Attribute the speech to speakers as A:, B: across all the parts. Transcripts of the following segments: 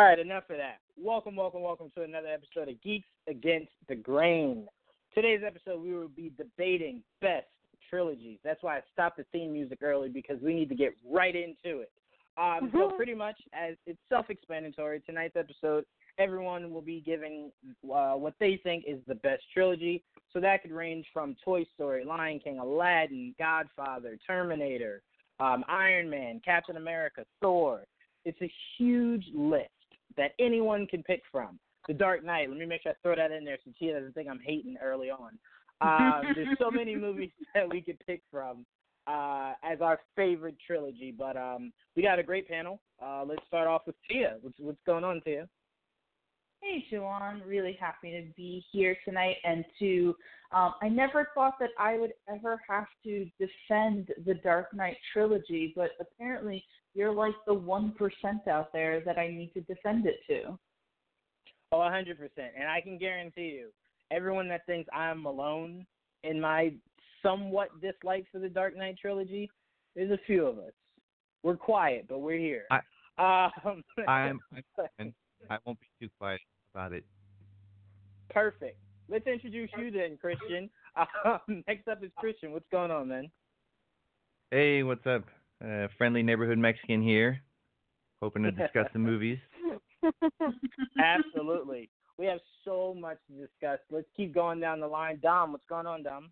A: All right, enough of that. Welcome, welcome, welcome to another episode of Geeks Against the Grain. Today's episode, we will be debating best trilogies. That's why I stopped the theme music early because we need to get right into it. Um, so, pretty much, as it's self-explanatory, tonight's episode, everyone will be giving uh, what they think is the best trilogy. So that could range from Toy Story, Lion King, Aladdin, Godfather, Terminator, um, Iron Man, Captain America, Thor. It's a huge list that anyone can pick from. The Dark Knight. Let me make sure I throw that in there so Tia doesn't think I'm hating early on. Um, there's so many movies that we could pick from uh, as our favorite trilogy, but um, we got a great panel. Uh, let's start off with Tia. What's, what's going on, Tia?
B: Hey, Juwan. Really happy to be here tonight and to. Um, I never thought that I would ever have to defend the Dark Knight trilogy, but apparently you're like the one percent out there that I need to defend it to.
A: Oh, a hundred percent. And I can guarantee you, everyone that thinks I'm alone in my somewhat dislike for the Dark Knight trilogy, there's a few of us. We're quiet, but we're here.
C: I,
A: um,
C: I'm, I'm I won't be too quiet about it.
A: Perfect. Let's introduce you then, Christian. Um, next up is Christian. What's going on, man?
C: Hey, what's up? Uh, friendly neighborhood Mexican here. Hoping to discuss the movies.
A: Absolutely. We have so much to discuss. Let's keep going down the line. Dom, what's going on, Dom?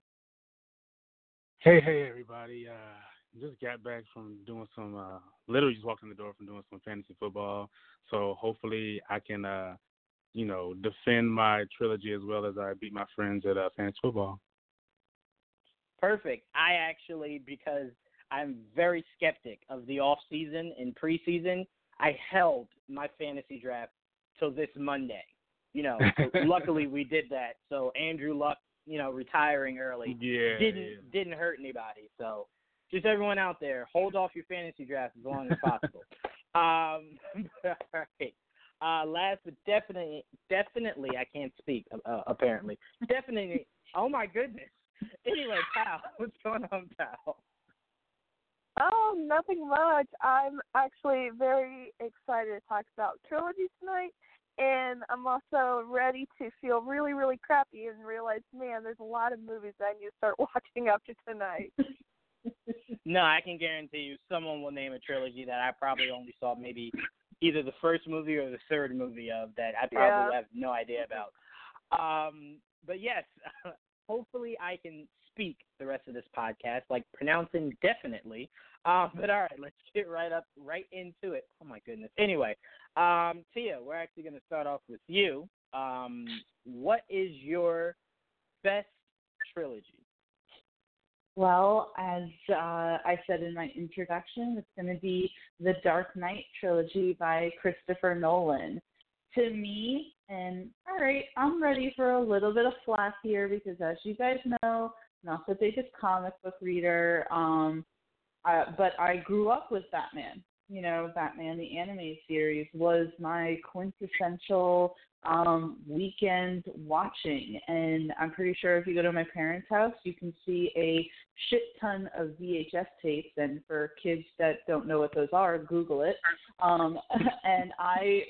D: Hey, hey, everybody. Uh, just got back from doing some, uh, literally just walked in the door from doing some fantasy football. So hopefully I can, uh, you know, defend my trilogy as well as I beat my friends at uh, fantasy football.
A: Perfect. I actually, because I'm very skeptic of the off season and preseason, I held my fantasy draft till this Monday. You know, luckily we did that. So Andrew Luck, you know, retiring early
D: Yeah.
A: didn't
D: yeah.
A: didn't hurt anybody. So just everyone out there, hold off your fantasy draft as long as possible. um, right. Uh, last but definitely, definitely, I can't speak. Uh, apparently, definitely. Oh my goodness. Anyway, pal, what's going on, pal?
E: Oh, nothing much. I'm actually very excited to talk about trilogy tonight, and I'm also ready to feel really, really crappy and realize, man, there's a lot of movies that I need to start watching after tonight.
A: No, I can guarantee you, someone will name a trilogy that I probably only saw maybe either the first movie or the third movie of that I probably
E: Yeah.
A: have no idea about. Um, but yes, hopefully I can speak the rest of this podcast, like pronouncing definitely. Um, but all right, let's get right up, right into it. Oh my goodness. Anyway, um, Tia, we're actually going to start off with you. Um, what is your best trilogy?
B: Well, as uh, I said in my introduction, it's going to be the Dark Knight trilogy by Christopher Nolan. To me, and all right, I'm ready for a little bit of flack here because, as you guys know, not the biggest comic book reader, um, uh, but I grew up with Batman. you know, Batman the anime series was my quintessential um weekend watching and I'm pretty sure if you go to my parents' house you can see a shit ton of VHS tapes and for kids that don't know what those are, Google it. Um and I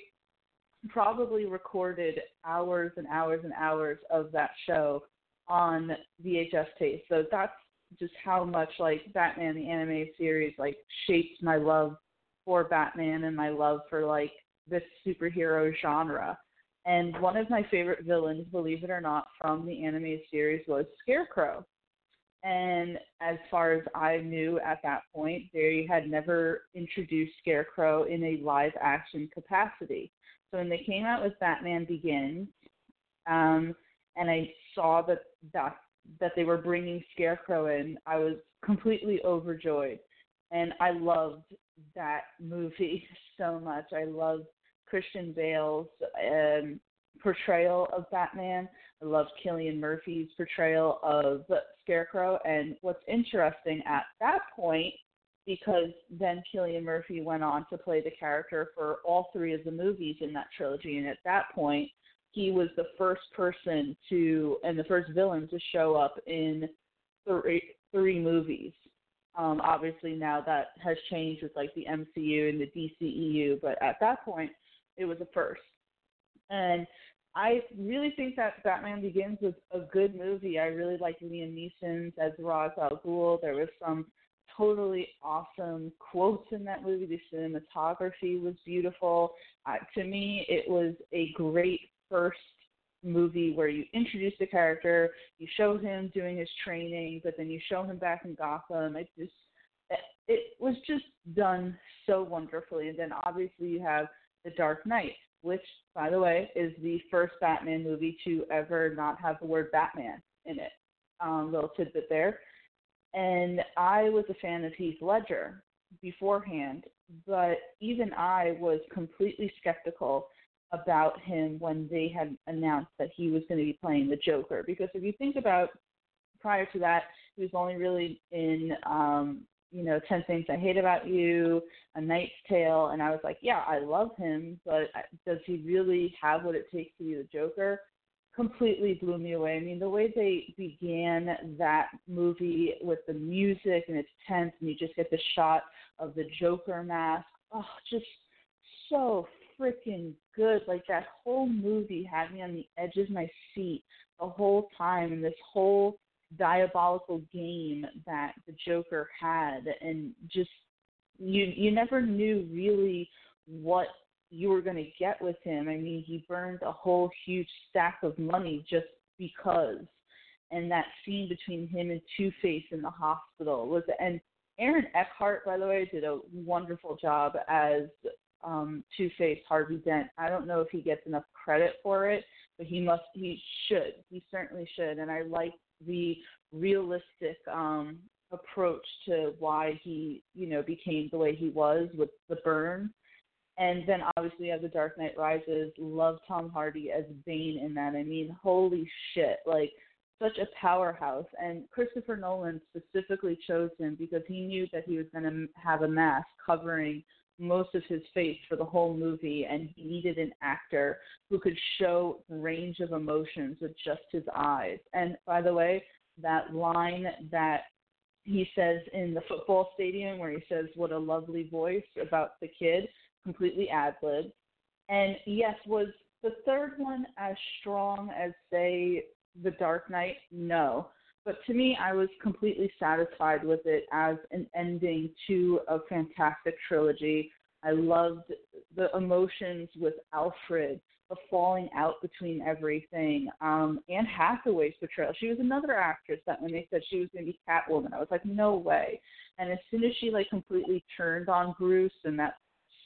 B: probably recorded hours and hours and hours of that show on VHS tape. So that's just how much like Batman the anime series like shaped my love for Batman and my love for like this superhero genre. And one of my favorite villains, believe it or not, from the anime series was Scarecrow. And as far as I knew at that point, they had never introduced Scarecrow in a live action capacity. So when they came out with Batman Begins, um, and I saw that that that they were bringing Scarecrow in, I was completely overjoyed, and I loved that movie so much. I loved Christian Bale's um, portrayal of Batman. I loved Cillian Murphy's portrayal of Scarecrow. And what's interesting at that point because then Cillian Murphy went on to play the character for all three of the movies in that trilogy. And at that point, he was the first person to and the first villain to show up in three three movies. Um, obviously now that has changed with like the MCU and the DCEU, but at that point it was a first. And I really think that Batman Begins was a good movie. I really liked Liam Neeson as Ra's al Ghul. There was some totally awesome quotes in that movie. The cinematography was beautiful. Uh, to me, it was a great first movie where you introduce the character, you show him doing his training, but then you show him back in Gotham. It just it was just done so wonderfully. And then obviously you have The Dark Knight, which, by the way, is the first Batman movie to ever not have the word Batman in it. Um, little tidbit there. And I was a fan of Heath Ledger beforehand, but even I was completely skeptical about him when they had announced that he was going to be playing the Joker. Because if you think about prior to that, he was only really in, um, you know, 10 Things I Hate About You, A Knight's Tale, and I was like, yeah, I love him, but does he really have what it takes to be the Joker? completely blew me away. I mean, the way they began that movie with the music and it's tense, and you just get the shot of the Joker mask. Oh, just so freaking good. Like that whole movie had me on the edge of my seat the whole time, and this whole diabolical game that the Joker had, and just you you never knew really what you were going to get with him. I mean, he burned a whole huge stack of money just because. And that scene between him and Two Face in the hospital was, and Aaron Eckhart, by the way, did a wonderful job as um, Two Face Harvey Dent. I don't know if he gets enough credit for it, but he must, he should, he certainly should. And I like the realistic um, approach to why he, you know, became the way he was with the burn and then obviously you have The Dark Knight Rises. Love Tom Hardy as Bane in that. I mean, holy shit. Like, such a powerhouse. And Christopher Nolan specifically chose him because he knew that he was going to have a mask covering most of his face for the whole movie, and he needed an actor who could show range of emotions with just his eyes. And by the way, that line that he says in the football stadium where he says, What a lovely voice about the kid completely ad lib. And yes, was the third one as strong as say The Dark Knight? No. But to me, I was completely satisfied with it as an ending to a fantastic trilogy. I loved the emotions with Alfred, the falling out between everything. Um, Anne Hathaway's portrayal. She was another actress that when they said she was going to be Catwoman, I was like, no way. And as soon as she like completely turned on Bruce and that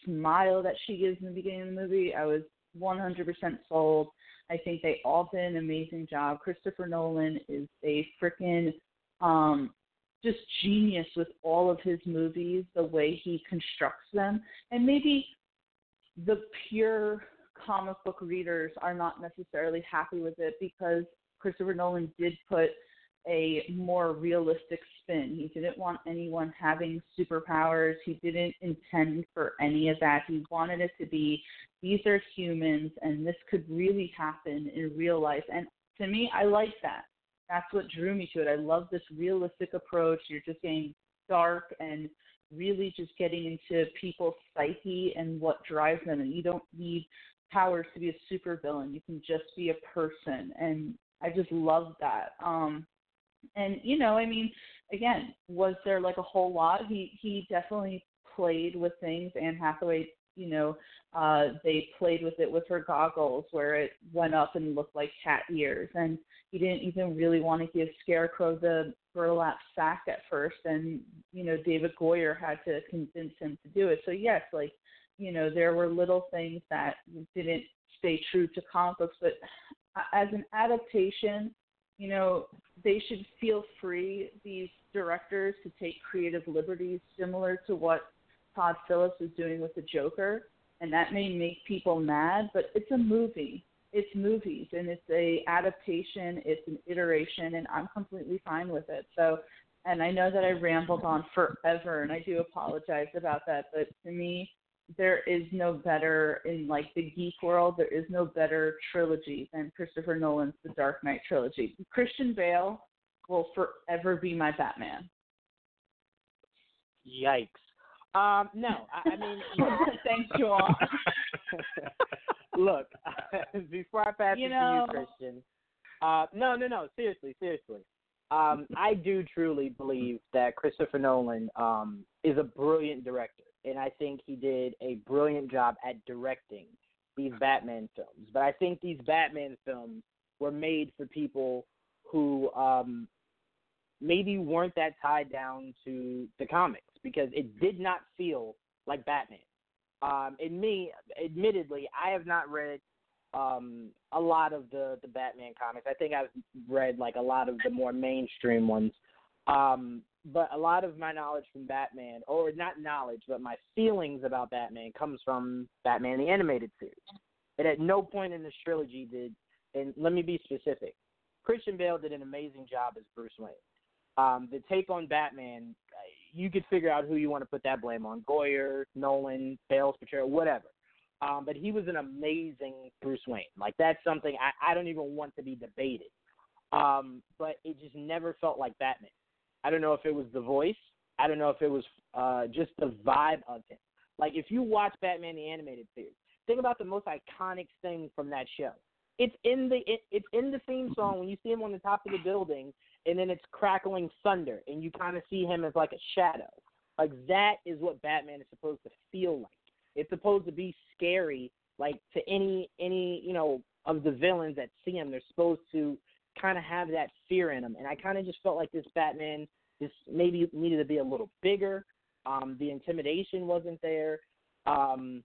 B: smile that she gives in the beginning of the movie, I was 100% sold. I think they all did an amazing job. Christopher Nolan is a freaking um, just genius with all of his movies, the way he constructs them. And maybe the pure comic book readers are not necessarily happy with it because Christopher Nolan did put a more realistic spin. He didn't want anyone having superpowers. He didn't intend for any of that. He wanted it to be these are humans and this could really happen in real life. And to me, I like that. That's what drew me to it. I love this realistic approach. You're just getting dark and really just getting into people's psyche and what drives them. And you don't need powers to be a supervillain. You can just be a person. And I just love that. Um and you know, I mean, again, was there like a whole lot? He he definitely played with things. Anne Hathaway, you know, uh, they played with it with her goggles, where it went up and looked like cat ears, and he didn't even really want to give Scarecrow the burlap sack at first, and you know, David Goyer had to convince him to do it. So yes, like you know, there were little things that didn't stay true to comic books, but as an adaptation, you know, they should feel free, these directors, to take creative liberties similar to what Todd Phillips is doing with the Joker. And that may make people mad, but it's a movie. It's movies and it's a adaptation, it's an iteration, and I'm completely fine with it. So and I know that I rambled on forever and I do apologize about that, but to me there is no better in like the geek world. There is no better trilogy than Christopher Nolan's The Dark Knight trilogy. Christian Bale will forever be my Batman.
A: Yikes. Um, no, I, I mean,
B: thanks, Joel.
A: Look, before I pass
B: you
A: it
B: know,
A: to you, Christian. Uh, no, no, no. Seriously, seriously. Um, I do truly believe that Christopher Nolan um, is a brilliant director and I think he did a brilliant job at directing these Batman films. But I think these Batman films were made for people who um, maybe weren't that tied down to the comics because it did not feel like Batman. Um, and me, admittedly, I have not read um, a lot of the the Batman comics. I think I've read like a lot of the more mainstream ones. Um, but a lot of my knowledge from Batman, or not knowledge, but my feelings about Batman comes from Batman the animated series. And at no point in this trilogy did, and let me be specific, Christian Bale did an amazing job as Bruce Wayne. Um, the take on Batman, you could figure out who you want to put that blame on: Goyer, Nolan, Bale's portrayal, whatever. Um, but he was an amazing Bruce Wayne. Like that's something I, I don't even want to be debated. Um, but it just never felt like Batman. I don't know if it was the voice. I don't know if it was uh, just the vibe of him. Like if you watch Batman the animated series, think about the most iconic thing from that show. It's in the it, it's in the theme song when you see him on the top of the building, and then it's crackling thunder, and you kind of see him as like a shadow. Like that is what Batman is supposed to feel like. It's supposed to be scary, like to any any you know of the villains that see him. They're supposed to kind of have that fear in him. And I kind of just felt like this Batman just maybe needed to be a little bigger. Um, the intimidation wasn't there. Um,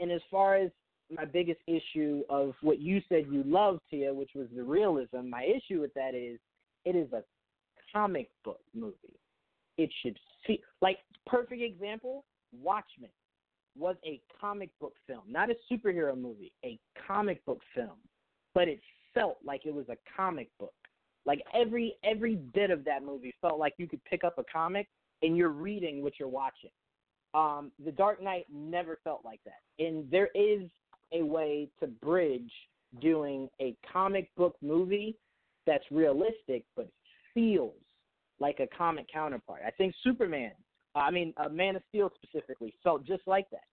A: and as far as my biggest issue of what you said you loved, Tia, which was the realism, my issue with that is it is a comic book movie. It should feel like perfect example. Watchmen was a comic book film, not a superhero movie, a comic book film, but it felt like it was a comic book. Like every every bit of that movie felt like you could pick up a comic and you're reading what you're watching. Um, the Dark Knight never felt like that, and there is a way to bridge doing a comic book movie that's realistic but feels like a comic counterpart. I think Superman, I mean, uh, Man of Steel specifically, felt just like that.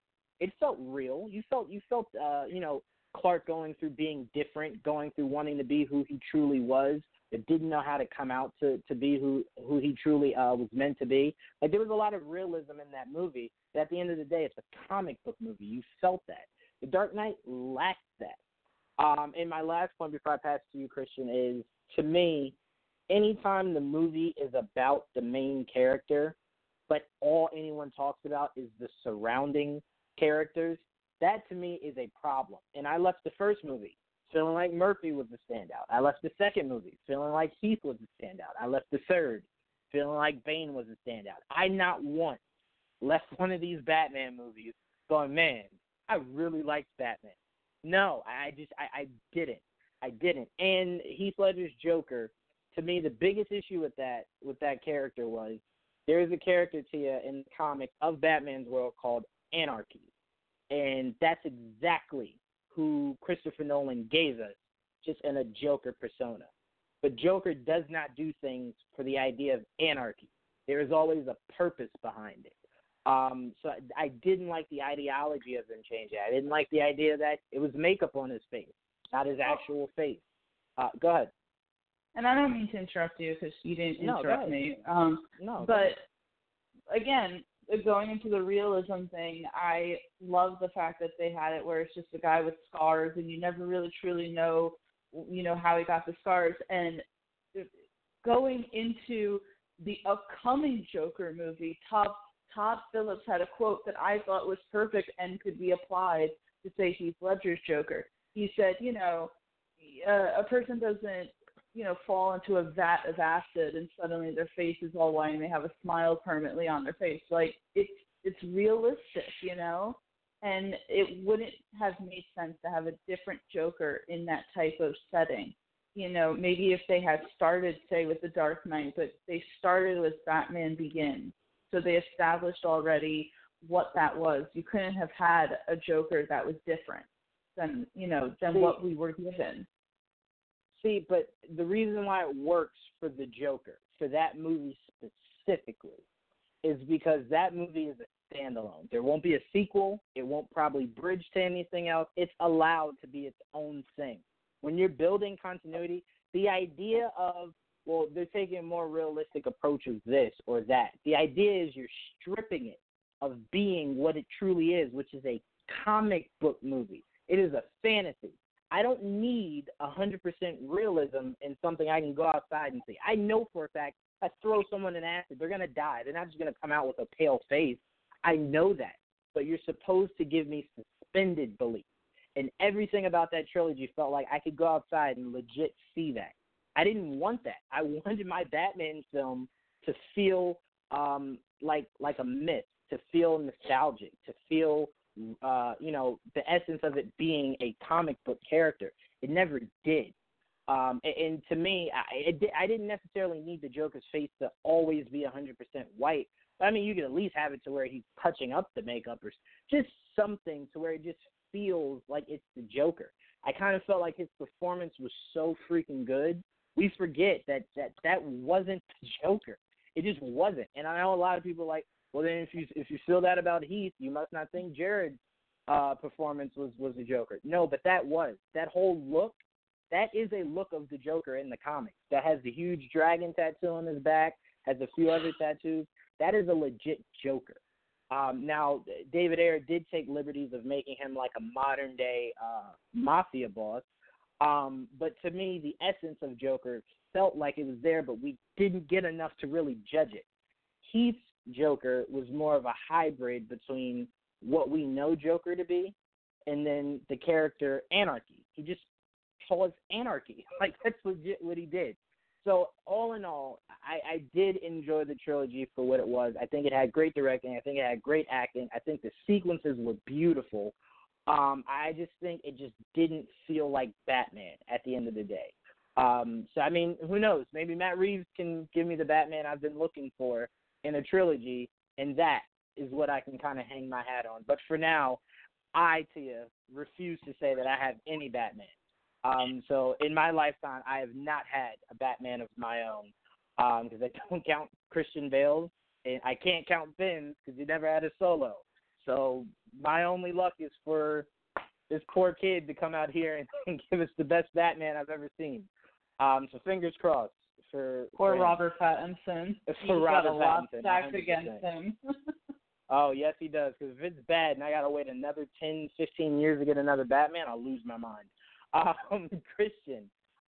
A: It felt real. You felt you felt uh, you know Clark going through being different, going through wanting to be who he truly was, but didn't know how to come out to to be who who he truly uh, was meant to be. Like there was a lot of realism in that movie. But at the end of the day, it's a comic book movie. You felt that. The Dark Knight lacked that. Um, and my last point before I pass to you, Christian, is to me, anytime the movie is about the main character, but all anyone talks about is the surrounding characters, that to me is a problem. And I left the first movie feeling like Murphy was the standout. I left the second movie feeling like Heath was the standout. I left the third feeling like Bane was the standout. I not once left one of these Batman movies going, man, I really liked Batman. No, I just I, I didn't. I didn't. And Heath Ledger's Joker to me, the biggest issue with that with that character was there is a character to you in the comic of Batman's world called Anarchy, and that's exactly who Christopher Nolan gave us, just in a Joker persona. But Joker does not do things for the idea of anarchy. There is always a purpose behind it. Um, so I, I didn't like the ideology of him changing. I didn't like the idea that it was makeup on his face, not his actual face. Uh, go ahead.
B: And I don't mean to interrupt you because you didn't interrupt
A: ahead.
B: me. Um,
A: No,
B: but again, going into the realism thing, I love the fact that they had it where it's just a guy with scars and you never really truly know, you know, how he got the scars. And going into the upcoming Joker movie, Todd Todd Phillips had a quote that I thought was perfect and could be applied to say Heath Ledger's Joker. He said, you know, uh, a person doesn't you know, fall into a vat of acid and suddenly their face is all white and they have a smile permanently on their face. Like it's it's realistic, you know? And it wouldn't have made sense to have a different Joker in that type of setting. You know, maybe if they had started, say, with The Dark Knight, but they started with Batman Begins. So they established already what that was. You couldn't have had a Joker that was different than, you know, than what we were given.
A: See, but the reason why it works for the Joker, for that movie specifically, is because that movie is a standalone. There won't be a sequel. It won't probably bridge to anything else. It's allowed to be its own thing. When you're building continuity, the idea of well, they're taking a more realistic approach of this or that. The idea is you're stripping it of being what it truly is, which is a comic book movie. It is a fantasy. I don't need a hundred percent realism in something I can go outside and see. I know for a fact I throw someone in acid, they're gonna die. They're not just gonna come out with a pale face. I know that. But you're supposed to give me suspended belief. And everything about that trilogy felt like I could go outside and legit see that. I didn't want that. I wanted my Batman film to feel um like like a myth, to feel nostalgic, to feel uh, you know, the essence of it being a comic book character. It never did. Um, and, and to me, I, it, I didn't necessarily need the Joker's face to always be 100% white. I mean, you could at least have it to where he's touching up the makeup or just something to where it just feels like it's the Joker. I kind of felt like his performance was so freaking good. We forget that that that wasn't the Joker. It just wasn't. And I know a lot of people like, well, then if you if you feel that about Heath, you must not think Jared's uh, performance was was the Joker. No, but that was that whole look. That is a look of the Joker in the comics. That has the huge dragon tattoo on his back, has a few other tattoos. That is a legit Joker. Um, now, David Ayer did take liberties of making him like a modern day uh, mafia boss. Um, but to me, the essence of Joker felt like it was there, but we didn't get enough to really judge it. Heath's Joker was more of a hybrid between what we know Joker to be and then the character Anarchy. He just caused anarchy. Like that's legit what he did. So all in all, I, I did enjoy the trilogy for what it was. I think it had great directing. I think it had great acting. I think the sequences were beautiful. Um, I just think it just didn't feel like Batman at the end of the day. Um, so I mean, who knows? Maybe Matt Reeves can give me the Batman I've been looking for in a trilogy, and that is what I can kind of hang my hat on. But for now, I, Tia, refuse to say that I have any Batman. Um, so in my lifetime, I have not had a Batman of my own because I don't count Christian Bale, and I can't count Ben because he never had a solo. So my only luck is for this poor kid to come out here and, and give us the best Batman I've ever seen. Um, so fingers crossed for
B: Poor
A: for him.
B: Robert Pattinson.
A: For
B: He's got a lot
A: Pattinson,
B: stacked against him.
A: Oh yes, he does. Because if it's bad and I gotta wait another ten, fifteen years to get another Batman, I'll lose my mind. Um, Christian,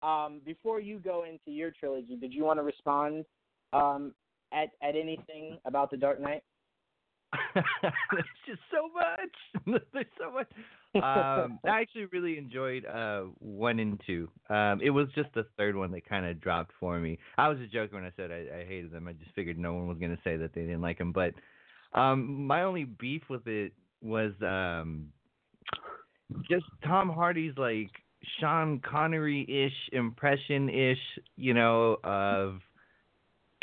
A: um, before you go into your trilogy, did you want to respond um, at at anything about the Dark Knight?
C: There's just so much. There's so much. Um, I actually really enjoyed uh, one and two. Um, it was just the third one that kind of dropped for me. I was a joker when I said I, I hated them. I just figured no one was going to say that they didn't like them. But um, my only beef with it was um, just Tom Hardy's like Sean Connery ish impression ish, you know, of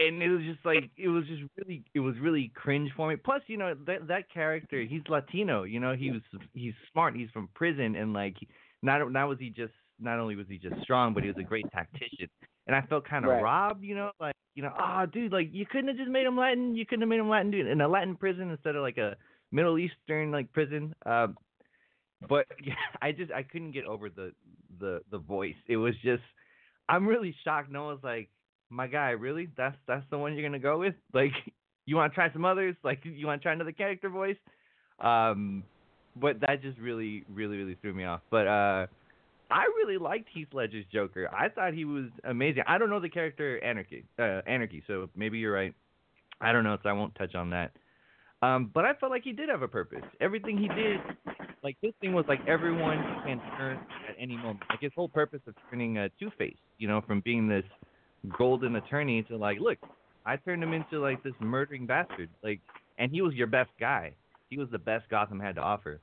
C: and it was just like it was just really it was really cringe for me. Plus, you know, that that character, he's Latino, you know, he was he's smart, he's from prison and like not not was he just not only was he just strong, but he was a great tactician. And I felt kind of
A: Right.
C: robbed, you know, like you know, oh dude, like you couldn't have just made him Latin, you couldn't have made him Latin dude in a Latin prison instead of like a Middle Eastern like prison. Um but yeah, I just I couldn't get over the the the voice. It was just I'm really shocked. No one's like, my guy, really? That's that's the one you're gonna go with? Like, you want to try some others? Like, you want to try another character voice? Um, but that just really, really, really threw me off. But uh, I really liked Heath Ledger's Joker. I thought he was amazing. I don't know the character Anarchy, uh, Anarchy. So maybe you're right. I don't know, so I won't touch on that. Um, but I felt like he did have a purpose. Everything he did, like this thing was like everyone can turn at any moment. Like his whole purpose of turning uh, Two Face, you know, from being this golden attorney to like, look, I turned him into like this murdering bastard. Like, and he was your best guy. He was the best Gotham had to offer.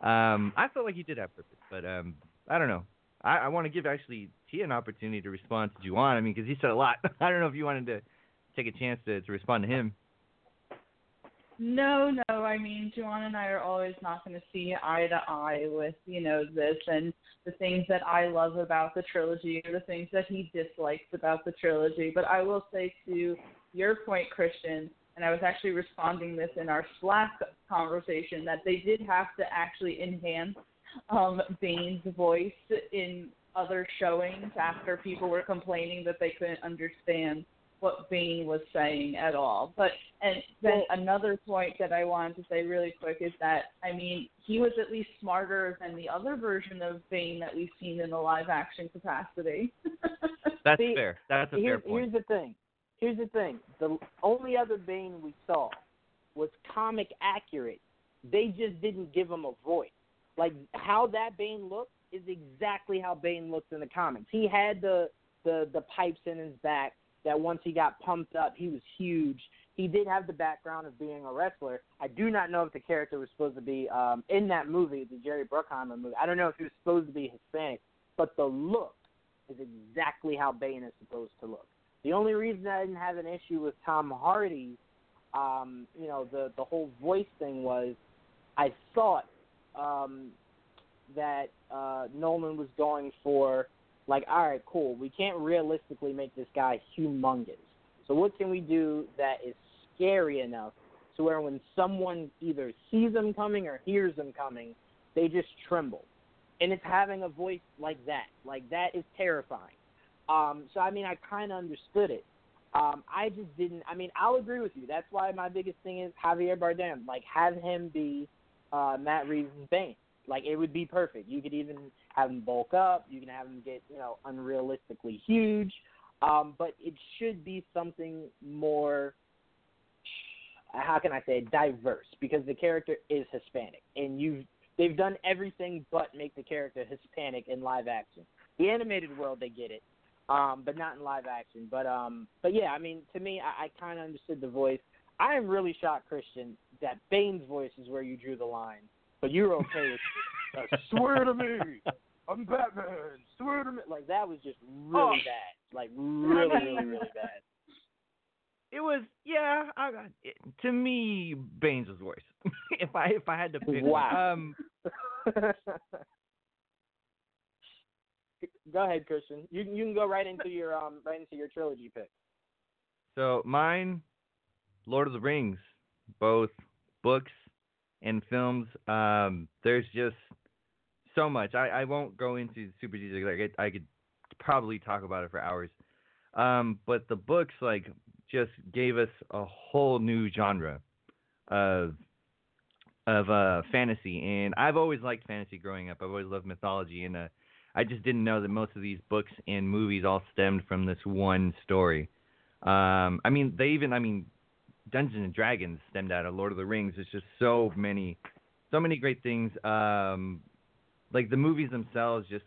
C: Um, I felt like he did have purpose, but um, I don't know. I, I want to give actually Tia an opportunity to respond to Juwan. I mean, because he said a lot. I don't know if you wanted to take a chance to, to respond to him.
B: No, no. I mean, Juwan and I are always not going to see eye to eye with, you know, this and the things that I love about the trilogy or the things that he dislikes about the trilogy. But I will say to your point, Christian, and I was actually responding this in our Slack conversation that they did have to actually enhance um, Bane's voice in other showings after people were complaining that they couldn't understand what Bane was saying at all. But and then another point that I wanted to say really quick is that I mean he was at least smarter than the other version of Bane that we've seen in the live action capacity.
C: That's
A: See,
C: fair. That's a fair
A: Here's,
C: point.
A: here's the thing. Here's the thing. The only other Bane we saw was comic accurate. They just didn't give him a voice. Like how that Bane looked is exactly how Bane looks in the comics. He had the the the pipes in his back that once he got pumped up, he was huge. He did have the background of being a wrestler. I do not know if the character was supposed to be um in that movie, the Jerry Bruckheimer movie. I don't know if he was supposed to be Hispanic, but the look is exactly how Bane is supposed to look. The only reason I didn't have an issue with Tom Hardy, um, you know, the the whole voice thing was, I thought um, that uh, Nolan was going for like, all right, cool. We can't realistically make this guy humongous. So what can we do that is scary enough to where when someone either sees him coming or hears him coming, they just tremble. And it's having a voice like that. Like that is terrifying. Um, so I mean, I kind of understood it. Um, I just didn't. I mean, I'll agree with you. That's why my biggest thing is Javier Bardem. Like, have him be uh, Matt Reeves' Bane. Like, it would be perfect. You could even have him bulk up. You can have him get, you know, unrealistically huge. Um, but it should be something more. How can I say diverse? Because the character is Hispanic, and you've they've done everything but make the character Hispanic in live action. The animated world, they get it um, but not in live action. But um, but yeah, I mean, to me, I, I kind of understood the voice. I am really shocked, Christian, that Bane's voice is where you drew the line, but you're okay with uh, swear to me, I'm Batman, swear to me. Like that was just really
C: Oh.
A: bad, like really, really, really bad.
C: It was yeah. I, I- it, to me, Bane's was worse. if I if I had to pick.
A: Wow.
C: Um,
A: go ahead, Christian. You you can go right into your um right into your trilogy pick.
C: so mine, Lord of the Rings, both books and films. Um, there's just so much. I, I won't go into super detail. Like I, I could probably talk about it for hours. Um, but the books like just gave us a whole new genre of of uh fantasy and I've always liked fantasy growing up. I've always loved mythology and uh I just didn't know that most of these books and movies all stemmed from this one story. Um I mean they even I mean Dungeons and Dragons stemmed out of Lord of the Rings. There's just so many so many great things. Um like the movies themselves just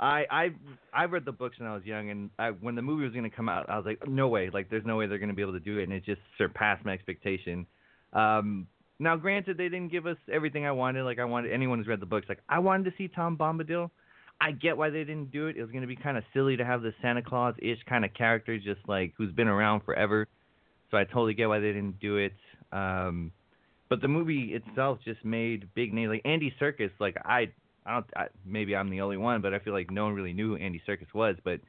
C: I I I read the books when I was young, and I, when the movie was going to come out, I was like, no way, like there's no way they're going to be able to do it, and it just surpassed my expectation. Um, now, granted, they didn't give us everything I wanted. Like I wanted anyone who's read the books, like I wanted to see Tom Bombadil. I get why they didn't do it. It was going to be kind of silly to have the Santa Claus ish kind of character, just like who's been around forever. So I totally get why they didn't do it. Um, but the movie itself just made big names. Like Andy Serkis, like I, I don't, I, maybe I'm the only one, but I feel like no one really knew who Andy Serkis was. But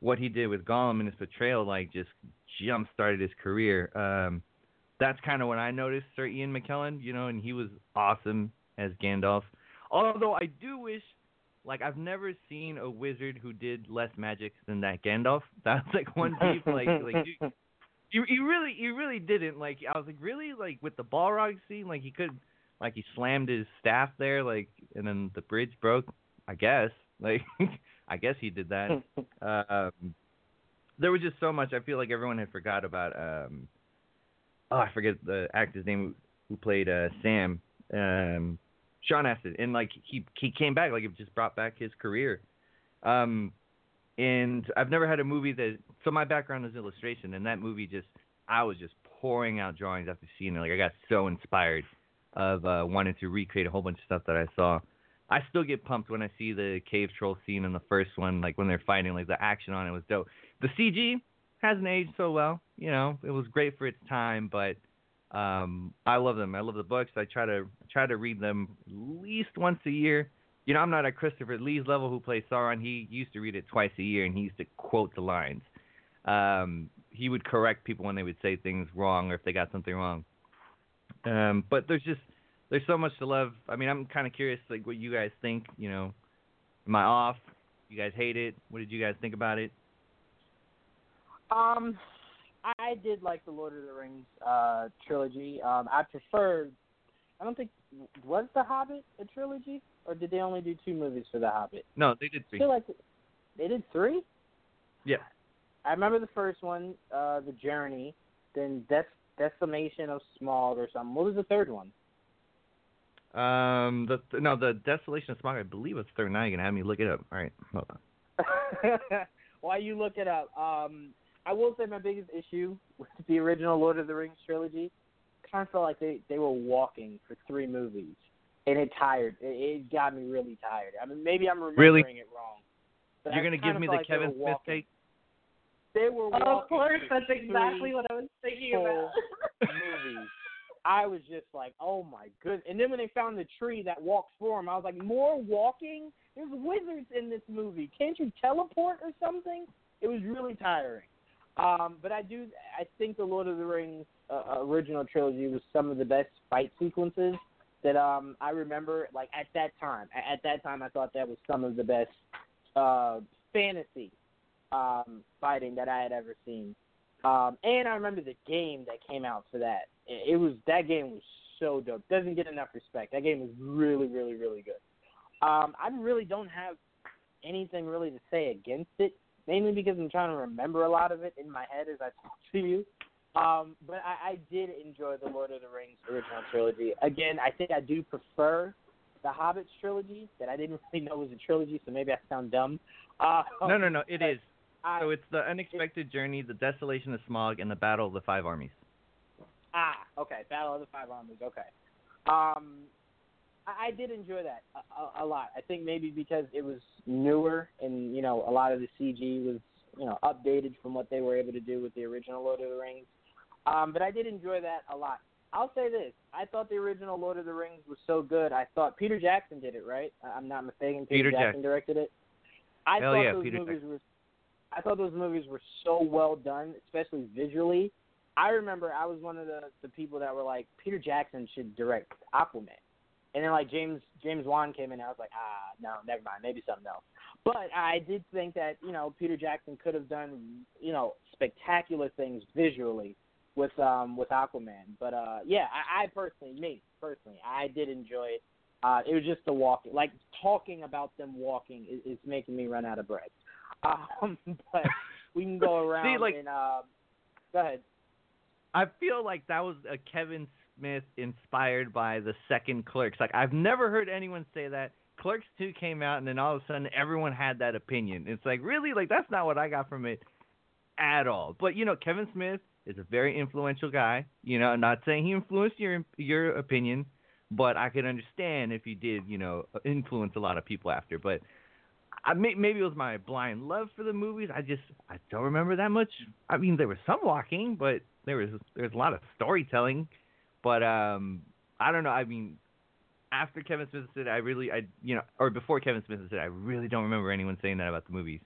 C: what he did with Gollum and his portrayal, like, just jump started his career. Um, that's kind of when I noticed Sir Ian McKellen, you know, and he was awesome as Gandalf. Although I do wish like I've never seen a wizard who did less magic than that Gandalf. That's like one beef. like like you, you, you really you really didn't like. I was like really like with the Balrog scene. Like he could like he slammed his staff there like and then the bridge broke. I guess like I guess he did that. um, there was just so much. I feel like everyone had forgot about. um Oh, I forget the actor's name who played uh Sam. Um Sean Astin, and like he he came back, like it just brought back his career. Um, and I've never had a movie that. So my background is illustration, and that movie just I was just pouring out drawings after seeing it. Like I got so inspired of uh, wanting to recreate a whole bunch of stuff that I saw. I still get pumped when I see the cave troll scene in the first one, like when they're fighting. Like the action on it was dope. The CG hasn't aged so well. You know, it was great for its time, but um, I love them. I love the books. I try to try to read them at least once a year. You know, I'm not at Christopher Lee's level who plays Sauron. He used to read it twice a year, and he used to quote the lines. Um, he would correct people when they would say things wrong or if they got something wrong. Um, but there's just there's so much to love. I mean, I'm kind of curious, like what you guys think. You know, am I off? You guys hate it? What did you guys think about it?
A: Um, I did like the Lord of the Rings uh, trilogy. Um, I preferred. I don't think was the Hobbit a trilogy, or did they only do two movies for the Hobbit?
C: No, they did three.
A: I feel like they did three.
C: Yeah.
A: I remember the first one, uh, the Journey, then Des- Decimation of Smaug or something. What was the third one?
C: Um, the no, the Desolation of Smaug. I believe it's third. Now you can have me look it up. All right, hold
A: on. While you look it up, um, I will say my biggest issue with the original Lord of the Rings trilogy kind of felt like they they were walking for three movies, and it tired. It, it got me really tired. I mean, maybe I'm remembering
C: really?
A: it wrong.
C: But You're
A: going
C: to give me the
A: like
C: Kevin Smith take?
A: They were walking.
B: Oh, of course, that's
A: exactly
B: what I was thinking about.
A: movies. I was just like, oh my goodness. And then when they found the tree that walks for them, I was like, more walking? There's wizards in this movie. Can't you teleport or something? It was really tiring. Um, but I do, I think the Lord of the Rings uh, original trilogy was some of the best fight sequences that um, I remember. Like at that time, at that time, I thought that was some of the best uh, fantasy um, fighting that I had ever seen. Um, and I remember the game that came out for that. It, was that game was so dope. Doesn't get enough respect. That game was really, really, really good. Um, I really don't have anything really to say against it mainly because I'm trying to remember a lot of it in my head as I talk to you. Um, but I, I did enjoy the Lord of the Rings original trilogy. Again, I think I do prefer the Hobbit trilogy that I didn't really know was a trilogy, so maybe I sound dumb. Uh,
C: no, no, no, it is.
A: I,
C: so it's the Unexpected it, Journey, the Desolation of Smaug, and the Battle of the Five Armies.
A: Ah, okay, Battle of the Five Armies. Okay. Um, I, I did enjoy that a, a, a lot. I think maybe because it was newer and you know a lot of the CG was you know updated from what they were able to do with the original Lord of the Rings. Um, but I did enjoy that a lot. I'll say this: I thought the original Lord of the Rings was so good. I thought Peter Jackson did it right. I'm not mistaken.
C: Peter,
A: Peter Jackson, directed it. I
C: Hell
A: thought
C: yeah,
A: those
C: Peter
A: movies
C: Jackson.
A: were. I thought those movies were so well done, especially visually. I remember I was one of the the people that were like, Peter Jackson should direct Aquaman. And then like James James Wan came in, and I was like, ah, no, never mind, maybe something else. But I did think that you know Peter Jackson could have done you know spectacular things visually with um with Aquaman. But uh yeah, I, I personally, me personally, I did enjoy it. Uh, it was just the walking, like talking about them walking is, is making me run out of breath. Um, but we can go around
C: See, like,
A: and uh, go ahead.
C: I feel like that was a Kevin Smith inspired by the second Clerks. Like I've never heard anyone say that. Clerks 2 came out and then all of a sudden everyone had that opinion. It's like really like that's not what I got from it at all. But you know, Kevin Smith is a very influential guy. You know, I'm not saying he influenced your your opinion, but I could understand if he did, you know, influence a lot of people after. But I may, maybe it was my blind love for the movies. I just I don't remember that much. I mean, there was some walking, but there was there's a lot of storytelling. But um, I don't know. I mean, after Kevin Smith said, I really I you know, or before Kevin Smith said, I really don't remember anyone saying that about the movies.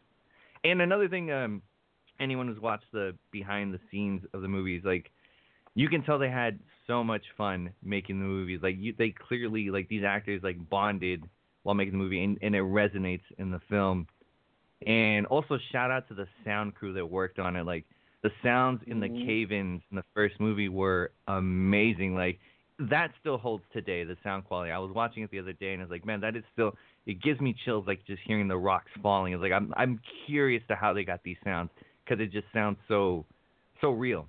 C: And another thing, um, anyone who's watched the behind the scenes of the movies, like you can tell they had so much fun making the movies. Like you, they clearly like these actors like bonded while making the movie, and, and it resonates in the film. And also shout out to the sound crew that worked on it. Like the sounds in the
A: Mhm.
C: cave-ins in the first movie were amazing. Like that still holds today. The sound quality. I was watching it the other day, and I was like, man, that is still. It gives me chills, like just hearing the rocks falling. It's like I'm I'm curious to how they got these sounds because it just sounds so so real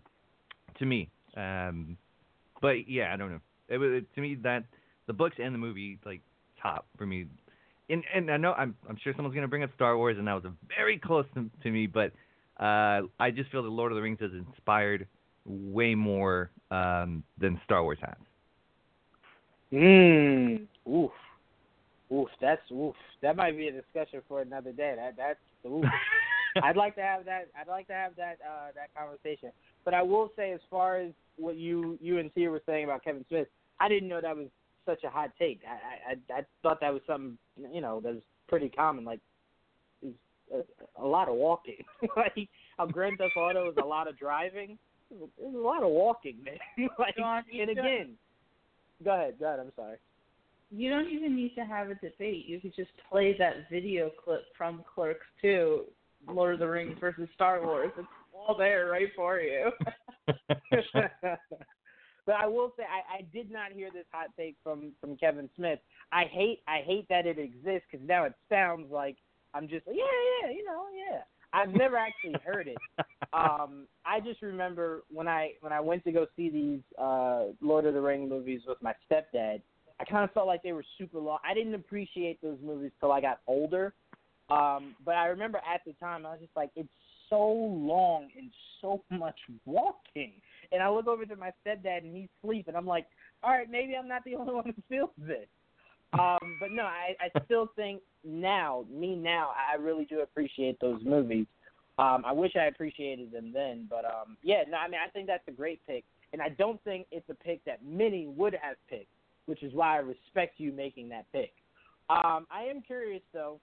C: to me. Um, but yeah, I don't know. It was to me that the books and the movie like top for me. And and I know I'm I'm sure someone's gonna bring up Star Wars, and that was a very close to, to me, but uh, I just feel that Lord of the Rings has inspired way more um, than Star Wars has.
A: Mm. Oof. Oof. That's oof. That might be a discussion for another day. That that's oof. I'd like to have that. I'd like to have that uh, that conversation. But I will say, as far as what you you and Tia were saying about Kevin Smith, I didn't know that was such a hot take. I I, I thought that was something you know that was pretty common. Like a, a lot of walking. like how Grand Theft Auto is a lot of driving. There's a lot of walking, man. like
B: John,
A: and again, go ahead, go ahead. I'm sorry.
B: You don't even need to have a debate. You could just play that video clip from Clerks 2, Lord of the Rings versus Star Wars. It's all there right for you.
A: but I will say I, I did not hear this hot take from from Kevin Smith. I hate I hate that it exists because now it sounds like I'm just like, yeah yeah you know yeah. I've never actually heard it. Um, I just remember when I when I went to go see these uh, Lord of the Ring movies with my stepdad. I kind of felt like they were super long. I didn't appreciate those movies till I got older. Um, but I remember at the time I was just like, it's so long and so much walking. And I look over to my stepdad and he's sleeping. I'm like, all right, maybe I'm not the only one who feels this. Um, but no, I, I still think now, me now, I really do appreciate those movies. Um, I wish I appreciated them then, but um, yeah, no, I mean, I think that's a great pick, and I don't think it's a pick that many would have picked, which is why I respect you making that pick. Um, I am curious though,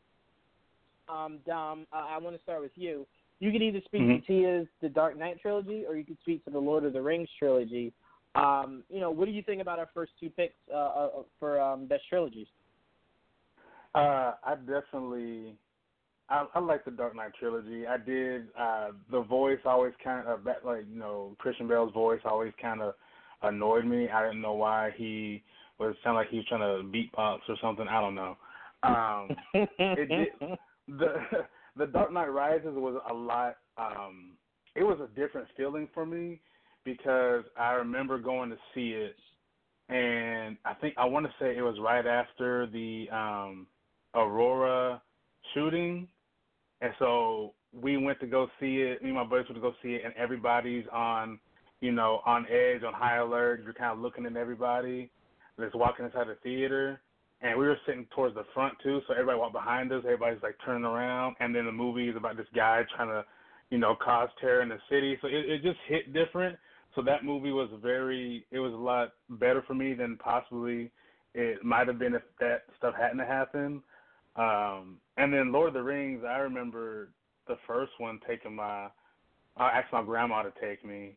A: um, Dom. Uh, I want to start with you. You could either speak
D: Mhm.
A: to Tia's The Dark Knight trilogy, or you could speak to the Lord of the Rings trilogy. Um, you know, what do you think about our first two picks uh, uh, for um, best trilogies?
D: Uh, I definitely, I, I like the Dark Knight trilogy. I did. Uh, the voice always kind of, like you know, Christian Bale's voice always kind of annoyed me. I didn't know why he was sound like he was trying to beatbox or something. I don't know. Um, did- the the Dark Knight Rises was a lot. Um, it was a different feeling for me because I remember going to see it, and I think I want to say it was right after the um, Aurora shooting, and so we went to go see it. Me and my buddies went to go see it, and everybody's on, you know, on edge, on high alert. You're kind of looking at everybody that's walking inside the theater and we were sitting towards the front too, so everybody walked behind us. Everybody's like turning around, and then the movie is about this guy trying to, you know, cause terror in the city. So it, it just hit different. So that movie was very, it was a lot better for me than possibly it might have been if that stuff hadn't happened. Um, and then Lord of the Rings, I remember the first one taking my, I asked my grandma to take me,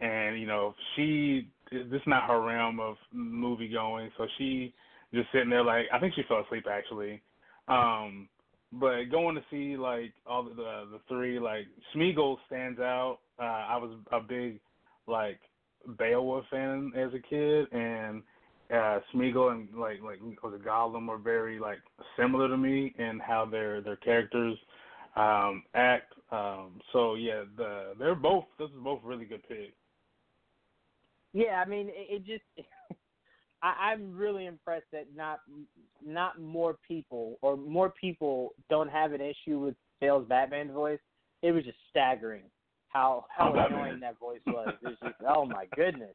D: and you know she, this is not her realm of movie going, so she just sitting there like I think she fell asleep actually. Um but going to see like all the the, three like Smeagol stands out. Uh I was a big like Beowulf fan as a kid and uh Smeagol and like like was it Gollum were very like similar to me in how their their characters um act. Um so yeah, the they're both this is both really good picks.
A: Yeah, I mean, it, it just. I, I'm really impressed that not not more people or more people don't have an issue with Bale's Batman voice. It was just staggering how how
D: Oh,
A: annoying that voice was. It was just, oh my goodness.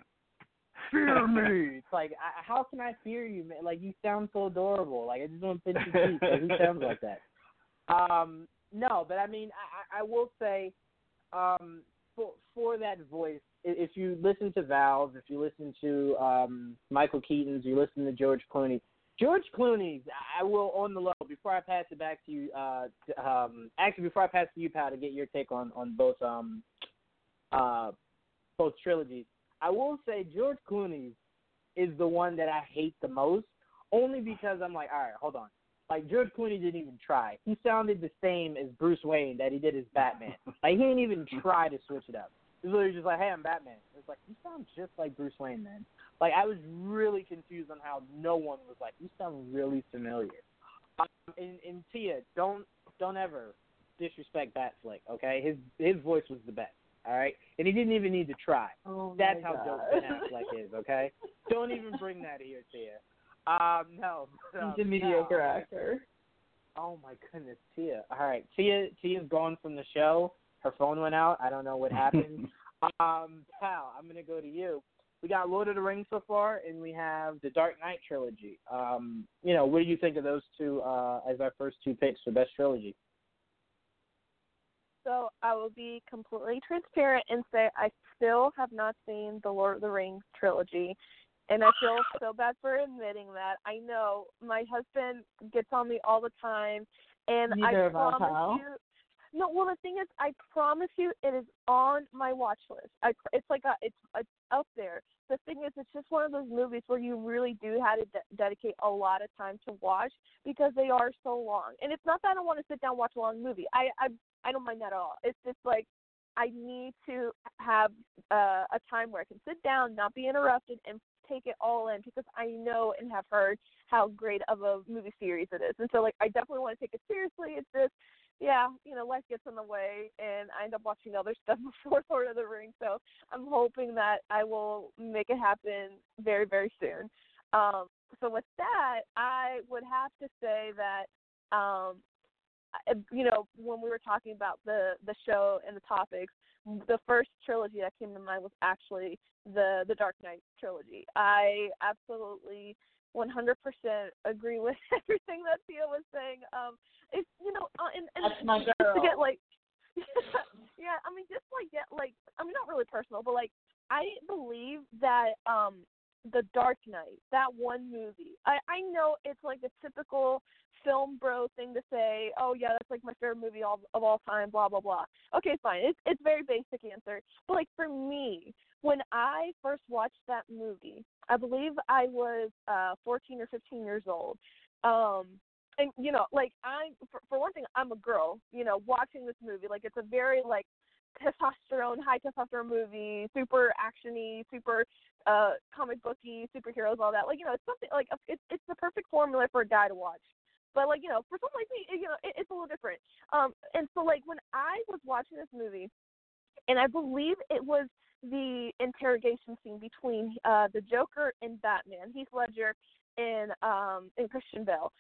A: Fear me. It's like, I, how can I fear you, man? Like you sound so adorable. Like I just want to pinch your cheek. Like, who sounds like that? Um, no, but I mean, I, I will say, um, for for that voice, if you listen to Valve, if you listen to um, Michael Keaton's, you listen to George Clooney. George Clooney's, I will on the low before I pass it back to you. Uh, to, um, actually, before I pass to you, Pal, to get your take on on both um, uh, both trilogies. I will say George Clooney's is the one that I hate the most, only because I'm like, all right, hold on. Like George Clooney didn't even try. He sounded the same as Bruce Wayne that he did as Batman. like he didn't even try to switch it up. He's literally just like, hey, I'm Batman. It's like you sound just like Bruce Wayne, man. Like I was really confused on how no one was like, you sound really familiar. Um, and, and Tia, don't don't ever disrespect Batfleck, okay? His his voice was the best. All right, and he didn't even need to try.
B: Oh
A: That's how
B: God.
A: dope Ben Affleck is. Okay, don't even bring that here, Tia. Um, no, um,
B: He's a mediocre
A: no.
B: actor.
A: Oh my goodness, Tia. All right, Tia. Tia's gone from the show. Her phone went out. I don't know what happened. um, pal, I'm gonna go to you. We got Lord of the Rings so far, and we have the Dark Knight trilogy. Um, you know, what do you think of those two uh, as our first two picks for best trilogy?
E: So I will be completely transparent and say I still have not seen the Lord of the Rings trilogy. And I feel so bad for admitting that. I know my husband gets on me all the time, and
B: Neither
E: I promise you. No, well, the thing is, I promise you, it is on my watch list. I, it's like a, it's, it's up there. The thing is, it's just one of those movies where you really do have to de- dedicate a lot of time to watch because they are so long. And it's not that I don't want to sit down and watch a long movie. I, I, I don't mind that at all. It's just like I need to have uh, a time where I can sit down, not be interrupted, and take it all in because I know and have heard how great of a movie series it is. And so, like, I definitely want to take it seriously. It's just, yeah, you know, life gets in the way, and I end up watching other stuff before Lord of the Rings. So I'm hoping that I will make it happen very, very soon. Um, so with that, I would have to say that um, you know, when we were talking about the the show and the topics, the first trilogy that came to mind was actually the the Dark Knight trilogy. I absolutely 100% agree with everything that Tia was saying. Um, it's you know, uh, and, and
B: That's my
E: just to get like, yeah, I mean, just like get like, I mean, not really personal, but like, I believe that um the Dark Knight, that one movie. I I know it's like the typical film bro thing to say, oh yeah, that's like my favorite movie all, of all time, blah blah blah. Okay, fine. It's it's very basic answer, but like for me, when I first watched that movie, I believe I was uh 14 or 15 years old. Um and you know, like I for, for one thing, I'm a girl, you know, watching this movie, like it's a very like testosterone, high testosterone movie, super actiony, super uh comic booky, superheroes, all that. Like, you know, it's something like it's it's the perfect formula for a guy to watch. But like, you know, for someone like me, you know, it, it's a little different. Um and so like when I was watching this movie and I believe it was the interrogation scene between uh the Joker and Batman, Heath Ledger and um and Christian Bale.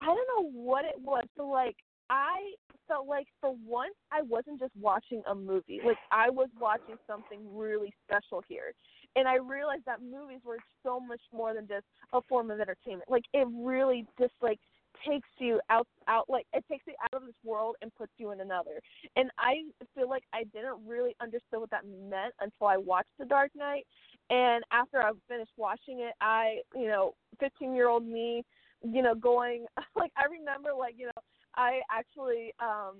E: I don't know what it was, but like I felt like for once I wasn't just watching a movie. Like I was watching something really special here. And I realized that movies were so much more than just a form of entertainment. Like it really just like takes you out out like it takes you out of this world and puts you in another. And I feel like I didn't really understand what that meant until I watched The Dark Knight. And after I finished watching it, I, you know, 15 year old me, you know, going like I remember like you know I actually um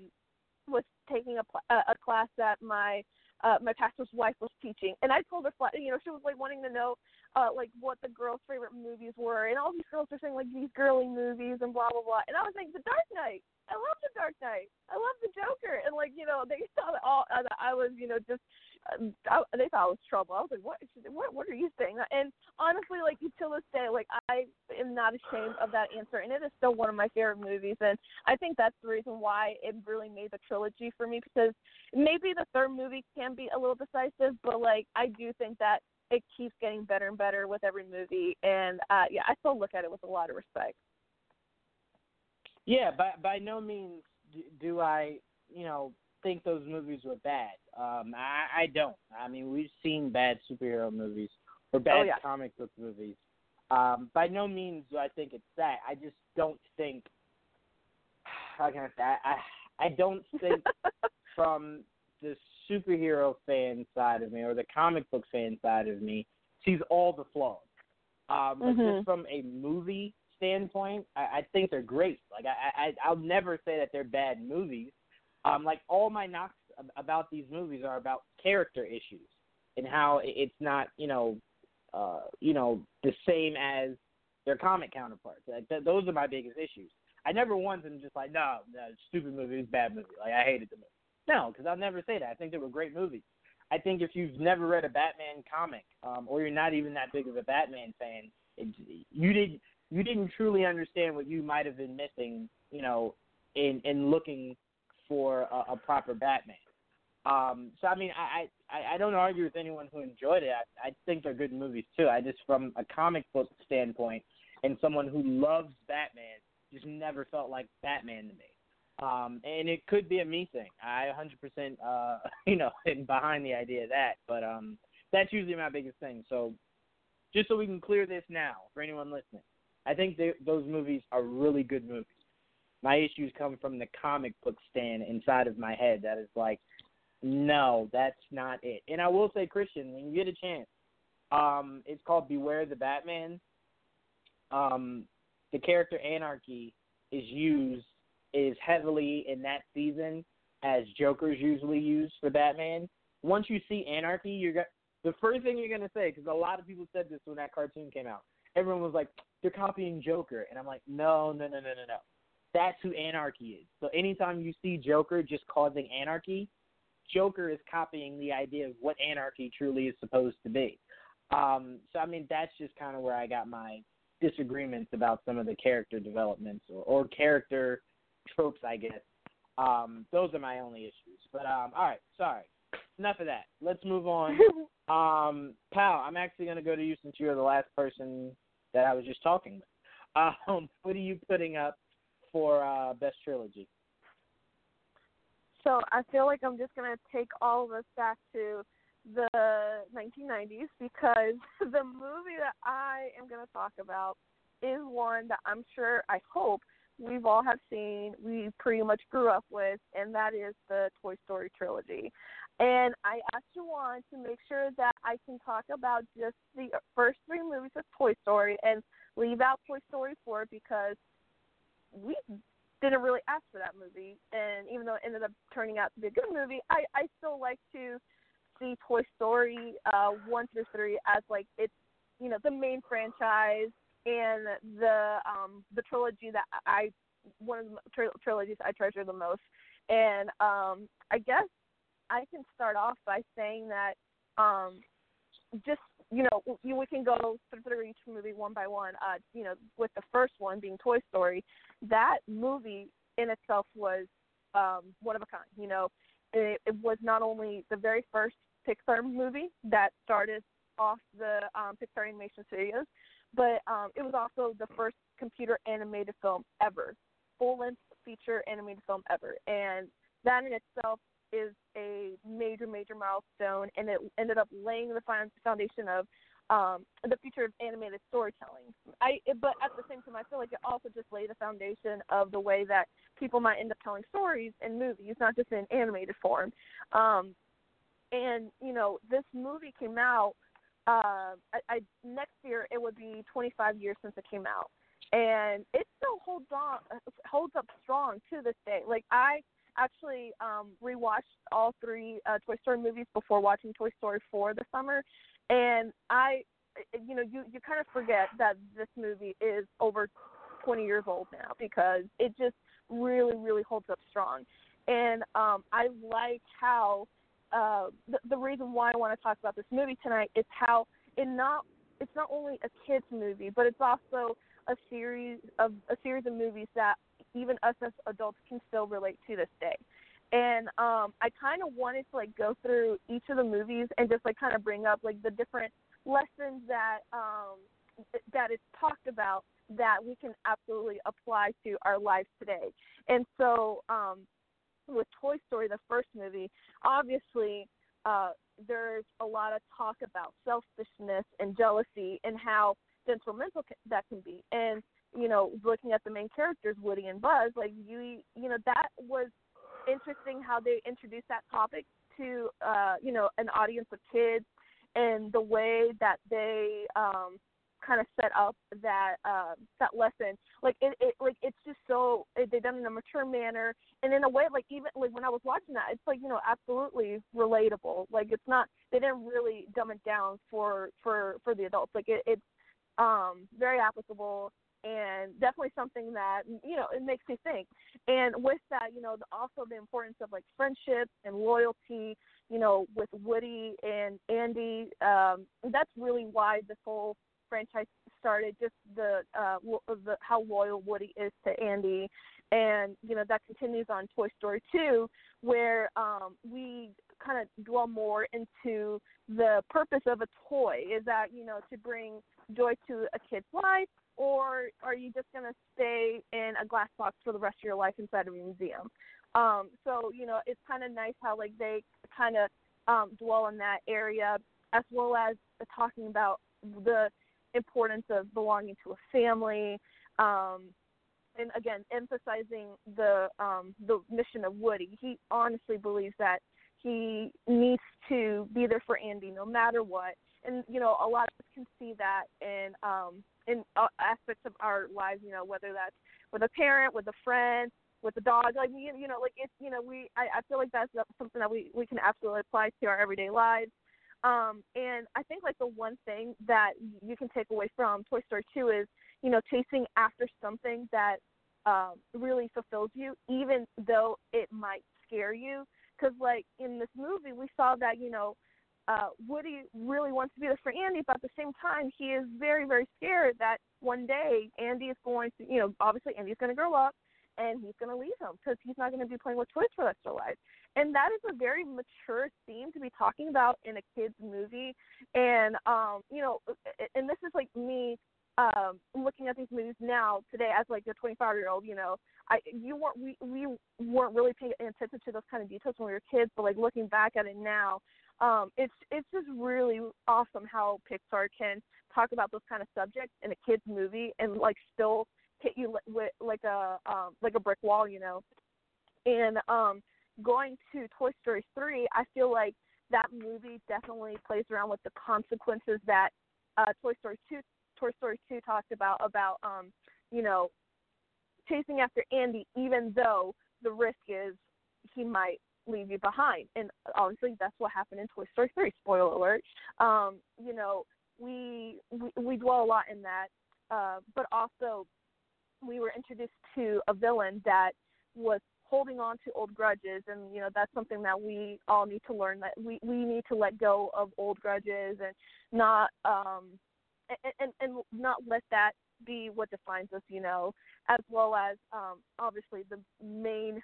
E: was taking a a, class that my uh my pastor's wife was teaching. And I told her flat you know she was like wanting to know uh like what the girls' favorite movies were. And all these girls are saying like these girly movies and blah blah blah. And I was like The Dark Knight. I love The Dark Knight. I love the Joker. And like you know they saw thought all uh, I was you know just I, they thought I was trouble I was like what what what are you saying and honestly like till this day like I am not ashamed of that answer and it is still one of my favorite movies and I think that's the reason why it really made the trilogy for me because maybe the third movie can be a little decisive, but like I do think that it keeps getting better and better with every movie, and uh yeah, I still look at it with a lot of respect.
A: Yeah, by by no means do I, you know, think those movies were bad. Um, I, I don't. I mean, we've seen bad superhero movies or bad
E: Oh, yeah.
A: comic book movies. Um, by no means do I think it's that. I just don't think. how can I say? I I, I don't think from the superhero fan side of me or the comic book fan side of me sees all the flaws. Um, but
E: Mhm.
A: just from a movie standpoint, I, I think they're great. Like I, I, I'll never say that they're bad movies. Um, like all my knocks about these movies are about character issues and how it's not, you know, uh, you know, the same as their comic counterparts. Like, th- those are my biggest issues. I never once am just like, no, no, stupid movie, it's bad movie. Like I hated the movie. No, because I'll never say that. I think they were great movies. I think if you've never read a Batman comic, um, or you're not even that big of a Batman fan, it, you didn't you didn't truly understand what you might have been missing, you know, in in looking for a, a proper Batman. Um, so I mean, I, I I don't argue with anyone who enjoyed it. I, I think they're good movies too. I just from a comic book standpoint and someone who loves Batman, just never felt like Batman to me. Um, and it could be a me thing. I 100%, uh, you know, behind the idea of that. But um, that's usually my biggest thing. So just so we can clear this now for anyone listening, I think those movies are really good movies. My issues come from the comic book stand inside of my head that is like, no, that's not it. And I will say, Christian, when you get a chance, um, it's called Beware the Batman. Um, the character Anarchy is used is heavily in that season as Joker's usually used for Batman. Once you see Anarchy, you're go- the first thing you're gonna say because a lot of people said this when that cartoon came out. Everyone was like, "They're copying Joker," and I'm like, "No, no, no, no, no, no. That's who Anarchy is." So anytime you see Joker just causing anarchy, Joker is copying the idea of what anarchy truly is supposed to be. Um, so I mean, that's just kind of where I got my disagreements about some of the character developments or, or character tropes, I guess. Um, those are my only issues. But um, all right, sorry. Enough of that. Let's move on. Um, pal, I'm actually going to go to you since you're the last person that I was just talking with. Um, what are you putting up for uh, best trilogy?
E: So I feel like I'm just gonna take all of us back to the 1990s because the movie that I am gonna talk about is one that I'm sure I hope we've all have seen, we pretty much grew up with, and that is the Toy Story trilogy. And I asked Juwan to make sure that I can talk about just the first three movies of Toy Story and leave out Toy Story 4 because we didn't really ask for that movie. And even though it ended up turning out to be a good movie, I, I still like to see Toy Story uh, 1 through 3 as like it's, you know, the main franchise and the um the trilogy that I one of the tri- trilogies I treasure the most. And um I guess I can start off by saying that um just you know we can go through each movie one by one. Uh, you know, with the first one being Toy Story, that movie in itself was um one of a kind. You know, it, it was not only the very first Pixar movie that started off the um, Pixar Animation Studios, but um, it was also the first computer animated film ever, full length feature animated film ever, and that in itself is a major major milestone, and it ended up laying the foundation of um, the future of animated storytelling. I, but at the same time, I feel like it also just laid the foundation of the way that people might end up telling stories in movies, not just in animated form. Um, and you know, this movie came out. Uh, I, I next year it would be 25 years since it came out, and it still holds on, holds up strong to this day. Like I actually um rewatched all three uh, Toy Story movies before watching Toy Story 4 this summer, and I, you know, you you kind of forget that this movie is over 20 years old now because it just really really holds up strong, and um I like how uh, the, the reason why I want to talk about this movie tonight is how it not it's not only a kids movie, but it's also a series of a series of movies that even us as adults can still relate to this day. And um, I kind of wanted to like go through each of the movies and just like kind of bring up like the different lessons that um, th- that it's talked about that we can absolutely apply to our lives today. And so um, with Toy Story, the first movie, obviously uh, there's a lot of talk about selfishness and jealousy and how detrimental that can be. And you know, looking at the main characters, Woody and Buzz, like you, you know, that was interesting how they introduced that topic to, uh, you know, an audience of kids, and the way that they um, kind of set up that uh, that lesson. Like it, it, like it's just so it, they done in a mature manner, and in a way, like even like when I was watching that, it's like you know absolutely relatable. Like it's not they didn't really dumb it down for for for the adults. Like it, it's um, very applicable and definitely something that you know it makes me think. And with that you know the, also the importance of like friendship and loyalty you know with woody and andy um that's really why this whole franchise started just the uh the how loyal woody is to andy. And you know that continues on toy story 2 where um we kind of dwell more into the purpose of a toy is that you know to bring joy to a kid's life or are you just going to stay in a glass box for the rest of your life inside of a museum? Um, so you know, it's kind of nice how like they kind of um, dwell in that area, as well as talking about the importance of belonging to a family, um, and again emphasizing the um, the mission of Woody. He honestly believes that he needs to be there for Andy no matter what, and you know a lot of us can see that in um, in aspects of our lives. You know, whether that's with a parent, with a friend, with a dog. Like you, you know, like it's you know we I, I feel like that's something that we we can absolutely apply to our everyday lives. Um, and I think like the one thing that you can take away from Toy Story 2 is, you know, chasing after something that um, really fulfills you, even though it might scare you. Because like in this movie, we saw that you know uh, Woody really wants to be there for Andy, but at the same time, he is very, very scared that one day Andy is going to, you know, obviously Andy's going to grow up and he's going to leave him because he's not going to be playing with toys for the rest of his life. And that is a very mature theme to be talking about in a kid's movie. And, um, you know, and this is like me um looking at these movies now today as like a 25 year old you know i you weren't we we weren't really paying attention to those kind of details when we were kids but like looking back at it now um, it's it's just really awesome how Pixar can talk about those kind of subjects in a kids movie and like still hit you with like a um, like a brick wall, you know. And um, going to Toy Story three, I feel like that movie definitely plays around with the consequences that uh, Toy Story two Toy Story two talked about about um, you know chasing after Andy, even though the risk is he might leave you behind. And obviously, that's what happened in Toy Story 3. Spoiler alert. Um, you know, we, we we dwell a lot in that, uh, but also we were introduced to a villain that was holding on to old grudges, and you know that's something that we all need to learn that we we need to let go of old grudges and not um and and, and not let that be what defines us, you know, as well as um obviously the main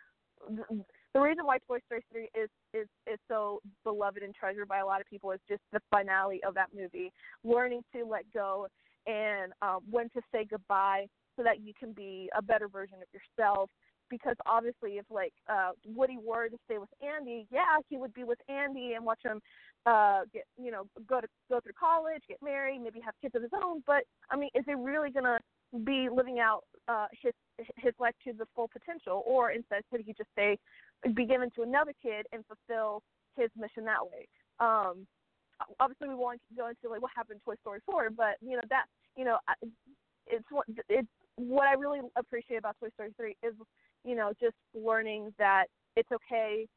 E: the reason why Toy Story 3 is is is so beloved and treasured by a lot of people is just the finale of that movie, learning to let go and um, when to say goodbye so that you can be a better version of yourself. Because obviously, if like uh, Woody were to stay with Andy, yeah, he would be with Andy and watch him uh, get you know go to go through college, get married, maybe have kids of his own. But I mean, is he really gonna be living out uh, his his life to the full potential, or instead could he just say be given to another kid and fulfill his mission that way? Um, obviously, we won't go into like what happened in Toy Story 4, but you know that you know it's what it's what I really appreciate about Toy Story 3 is you know just learning that it's okay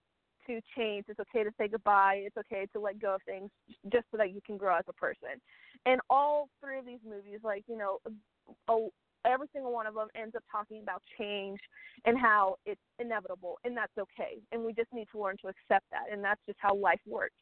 E: to change. It's okay to say goodbye. It's okay to let go of things just so that you can grow as a person. And all three of these movies, like you know, every single one of them ends up talking about change and how it's inevitable and that's okay and we just need to learn to accept that and that's just how life works.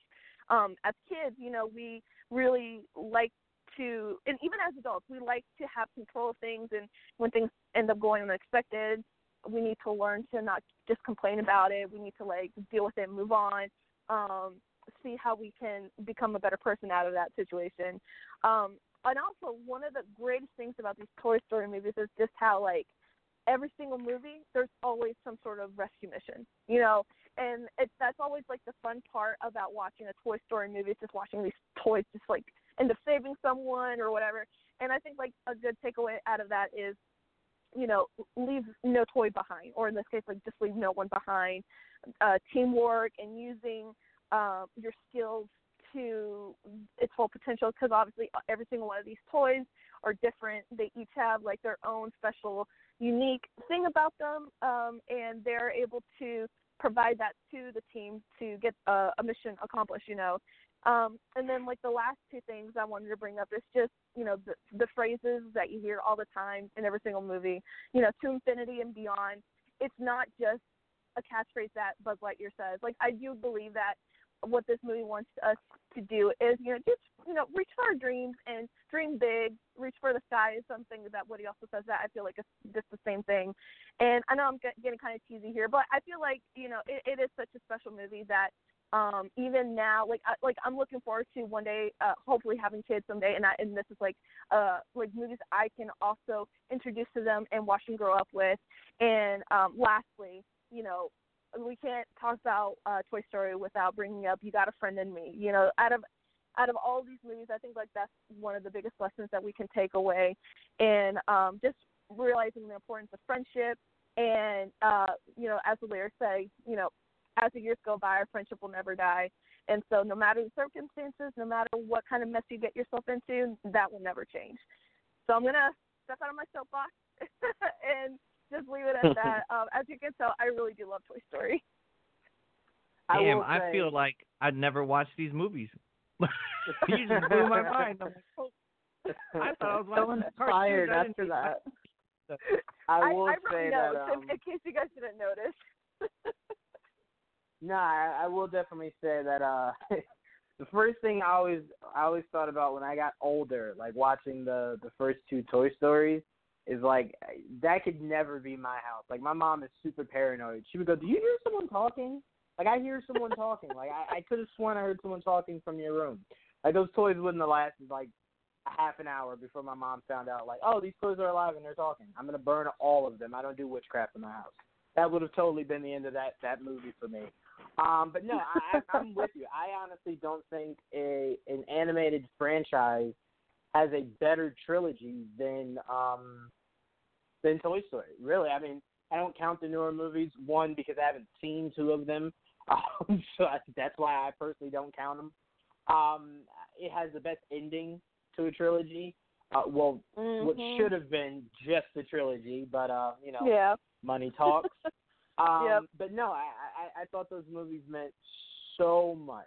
E: Um as kids you know we really like to and even as adults we like to have control of things and when things end up going unexpected we need to learn to not just complain about it. We need to like deal with it and move on um see how we can become a better person out of that situation. Um and also one of the greatest things about these Toy Story movies is just how like every single movie there's always some sort of rescue mission, you know, and it's that's always like the fun part about watching a Toy Story movie is just watching these toys just like end up saving someone or whatever. And I think like a good takeaway out of that is you know, leave no toy behind, or in this case, like just leave no one behind. Uh, teamwork and using um, your skills to its full potential because obviously uh, every single one of these toys are different. They each have like their own special, unique thing about them, um, and they're able to provide that to the team to get a, a mission accomplished. You know, um, and then like the last two things I wanted to bring up is just you know the the phrases that you hear all the time in every single movie. You know, to infinity and beyond. It's not just a catchphrase that Buzz Lightyear says. Like I do believe that what this movie wants us to do is, you know, just you know, reach for our dreams and dream big. Reach for the sky is something that Woody also says that I feel like it's just the same thing. And I know I'm getting kind of cheesy here, but I feel like you know it, it is such a special movie that um even now like I, like I'm looking forward to one day uh hopefully having kids someday and I and this is like uh like movies I can also introduce to them and watch them grow up with and um lastly you know we can't talk about uh, Toy Story without bringing up "You Got a Friend in Me." You know, out of out of all these movies, I think like that's one of the biggest lessons that we can take away, and um, just realizing the importance of friendship. And uh, you know, as the lyrics say, you know, as the years go by, our friendship will never die. And so, no matter the circumstances, no matter what kind of mess you get yourself into, that will never change. So I'm gonna step out of my soapbox and just leave it at that. um, as you can tell, I really do love Toy Story.
C: Damn,
A: I,
C: I, feel like I'd never watched these movies. you just blew my mind. I'm like, oh. I thought I was
A: so
C: watching
A: inspired
C: cartoons.
A: after that.
E: I,
A: I will
E: I
A: say
E: wrote
A: that.
E: notes
A: Um,
E: in, in case you guys didn't notice.
A: No, I, I will definitely say that uh the first thing I always I always thought about when I got older, like watching the the first two Toy Stories, is like that could never be my house. Like my mom is super paranoid. She would go, "Do you hear someone talking?" Like I hear someone talking. Like I, I could have sworn I heard someone talking from your room. Like those toys wouldn't have lasted like a half an hour before my mom found out. Like, oh, these toys are alive and they're talking. I'm gonna burn all of them. I don't do witchcraft in my house. That would have totally been the end of that that movie for me. Um, but no, I, I- I'm with you. I honestly don't think a an animated franchise has a better trilogy than um than Toy Story. Really, I mean, I don't count the newer movies. One because I haven't seen two of them, um, so I, that's why I personally don't count them. Um, it has the best ending to a trilogy. Uh, well, what
E: Mhm.
A: should have been just the trilogy, but uh, you know,
E: Yeah.
A: money talks. Um,
E: Yep.
A: But no, I, I I thought those movies meant so much.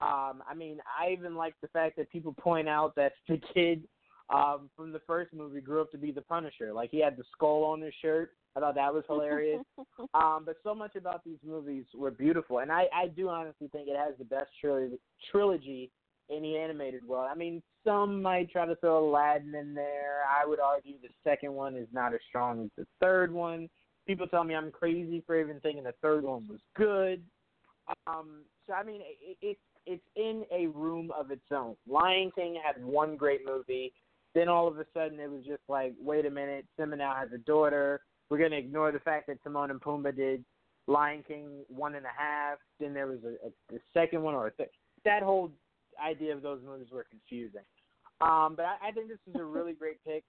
A: Um, I mean, I even like the fact that people point out that the kid um, from the first movie grew up to be the Punisher. Like he had the skull on his shirt. I thought that was hilarious. um, but so much about these movies were beautiful, and I I do honestly think it has the best trilogy trilogy in the animated world. I mean, some might try to throw Aladdin in there. I would argue the second one is not as strong as the third one. People tell me I'm crazy for even thinking the third one was good. Um, so I mean, it, it's it's in a room of its own. Lion King had one great movie. Then all of a sudden it was just like, wait a minute, Simba now has a daughter. We're gonna ignore the fact that Timon and Pumbaa did Lion King one and a half. Then there was a, a the second one or a th- that whole idea of those movies were confusing. Um, but I, I think this is a really great pick.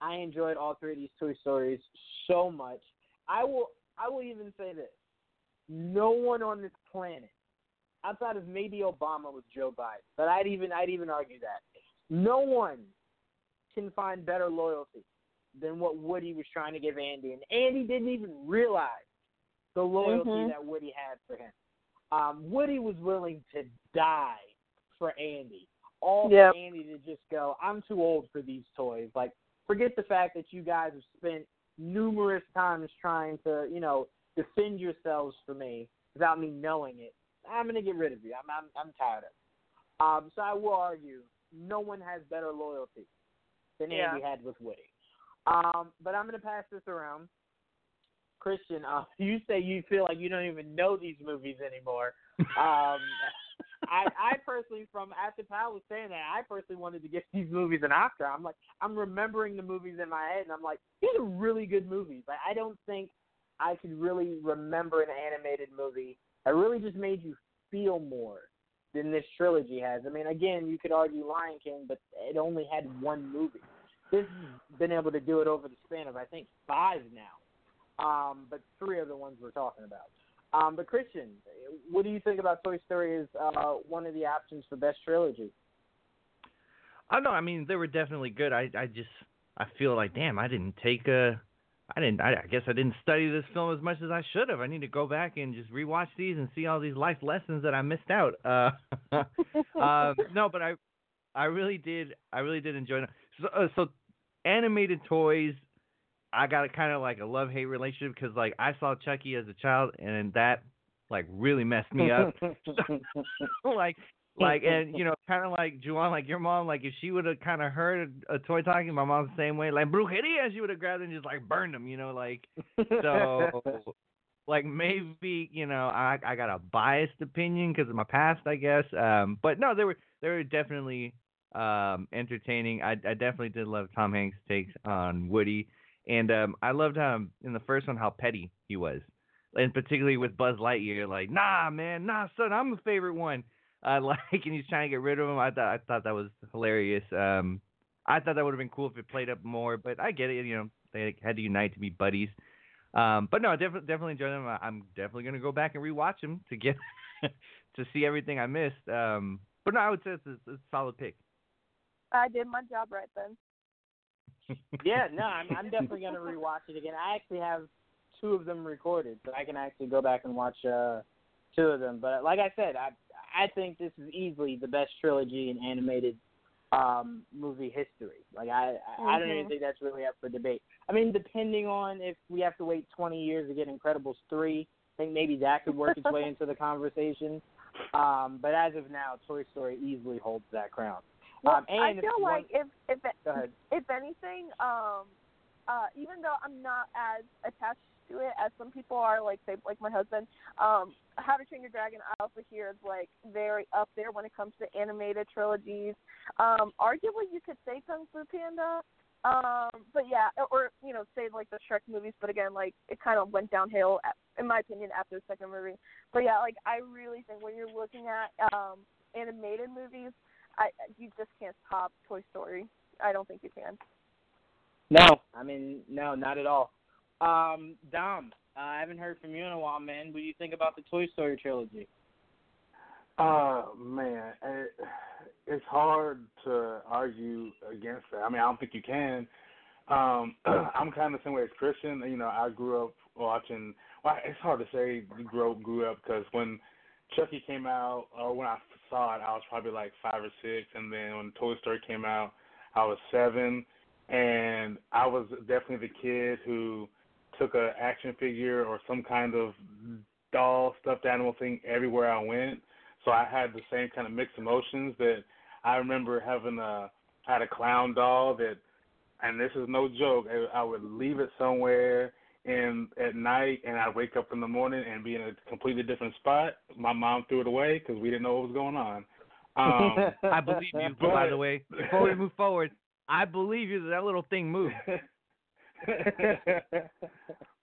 A: I enjoyed all three of these Toy Stories so much. I will I will even say this. No one on this planet, outside of maybe Obama with Joe Biden, but I'd even I'd even argue that. No one can find better loyalty than what Woody was trying to give Andy. And Andy didn't even realize the loyalty
E: Mhm.
A: that Woody had for him. Um, Woody was willing to die for Andy. All
E: Yep.
A: for Andy to just go, I'm too old for these toys. Like, forget the fact that you guys have spent numerous times trying to, you know, defend yourselves for me without me knowing it. I'm gonna get rid of you. I'm I'm, I'm tired of it. Um, so I will argue no one has better loyalty than
E: Yeah.
A: Andy had with Woody. Um, but I'm gonna pass this around. Christian, uh, you say you feel like you don't even know these movies anymore. Um, I, I personally, from after Powell was saying that, I personally wanted to give these movies an Oscar. I'm like, I'm remembering the movies in my head, and I'm like, these are really good movies. Like, I don't think I could really remember an animated movie that really just made you feel more than this trilogy has. I mean, again, you could argue Lion King, but it only had one movie. this has been able to do it over the span of I think five now, um, but three are the ones we're talking about. Um, but Christian, what do you think about Toy Story as uh, one of the options for best trilogy?
C: I know. I mean, they were definitely good. I I just I feel like damn, I didn't take a. I didn't. I, I guess I didn't study this film as much as I should have. I need to go back and just rewatch these and see all these life lessons that I missed out. Uh, uh, no, but I, I really did. I really did enjoy it. So, uh, so animated toys. I got a kind of like a love hate relationship because like I saw Chucky as a child and that like really messed me up. like like and you know kind of like Juwan, like your mom, like if she would have kind of heard a, a, toy talking, my mom's the same way, like brujeria, she would have grabbed and just like burned them, you know, like so. like maybe you know I I got a biased opinion because of my past, I guess. Um, but no, they were they were definitely um entertaining. I I definitely did love Tom Hanks' takes on Woody, and um I loved how in the first one how petty he was, and particularly with Buzz Lightyear, like nah man, nah son, I'm the favorite one uh, like, and he's trying to get rid of him. I thought I thought that was hilarious. Um, I thought that would have been cool if it played up more, but I get it. You know, they had to unite to be buddies. Um, but no, definitely definitely enjoy them. I'm definitely gonna go back and rewatch them to get to see everything I missed. Um, but no, I would say it's a, it's a solid pick.
E: I did my job right then.
A: yeah, no, I'm, I'm definitely gonna rewatch it again. I actually have two of them recorded, so I can actually go back and watch uh, two of them. But like I said, I I think this is easily the best trilogy in animated um movie history. Like I mm-hmm. I don't even mm-hmm. think that's really up for debate. I mean, depending on if we have to wait 20 years to get Incredibles 3, I think maybe that could work its way into the conversation. Um, but as of now, Toy Story easily holds that crown.
E: Well,
A: um, and
E: I feel
A: one,
E: like if if if anything, um, uh, even though I'm not as attached to it as some people are, like say like my husband. Um, How to Train Your Dragon, I also hear is like very up there when it comes to animated trilogies. Um, arguably, you could say Kung Fu Panda. Um, but yeah, or you know, say like the Shrek movies. But again, like it kind of went downhill, in my opinion, after the second movie. But yeah, like I really think when you're looking at um, animated movies, I you just can't top Toy Story. I don't think you can.
A: No, I mean no, not at all. Um, Dom, uh, I haven't heard from you in a while, man. What do you think about the Toy Story trilogy?
D: Uh, man, it, it's hard to argue against that. I mean, I don't think you can. Um, I'm kind of the same way as Christian. You know, I grew up watching. Well, it's hard to say grew up, grew up because when Chucky came out, or when I saw it, I was probably like five or six, and then when Toy Story came out, I was seven, and I was definitely the kid who took a action figure or some kind of doll stuffed animal thing everywhere I went. So I had the same kind of mixed emotions that I remember having a I had a clown doll that and this is no joke. I would leave it somewhere and at night and I'd wake up in the morning and be in a completely different spot. My mom threw it away because we didn't know what was going on. Um,
C: I believe you. But, by the way, before we move forward, I believe you that that little thing moved.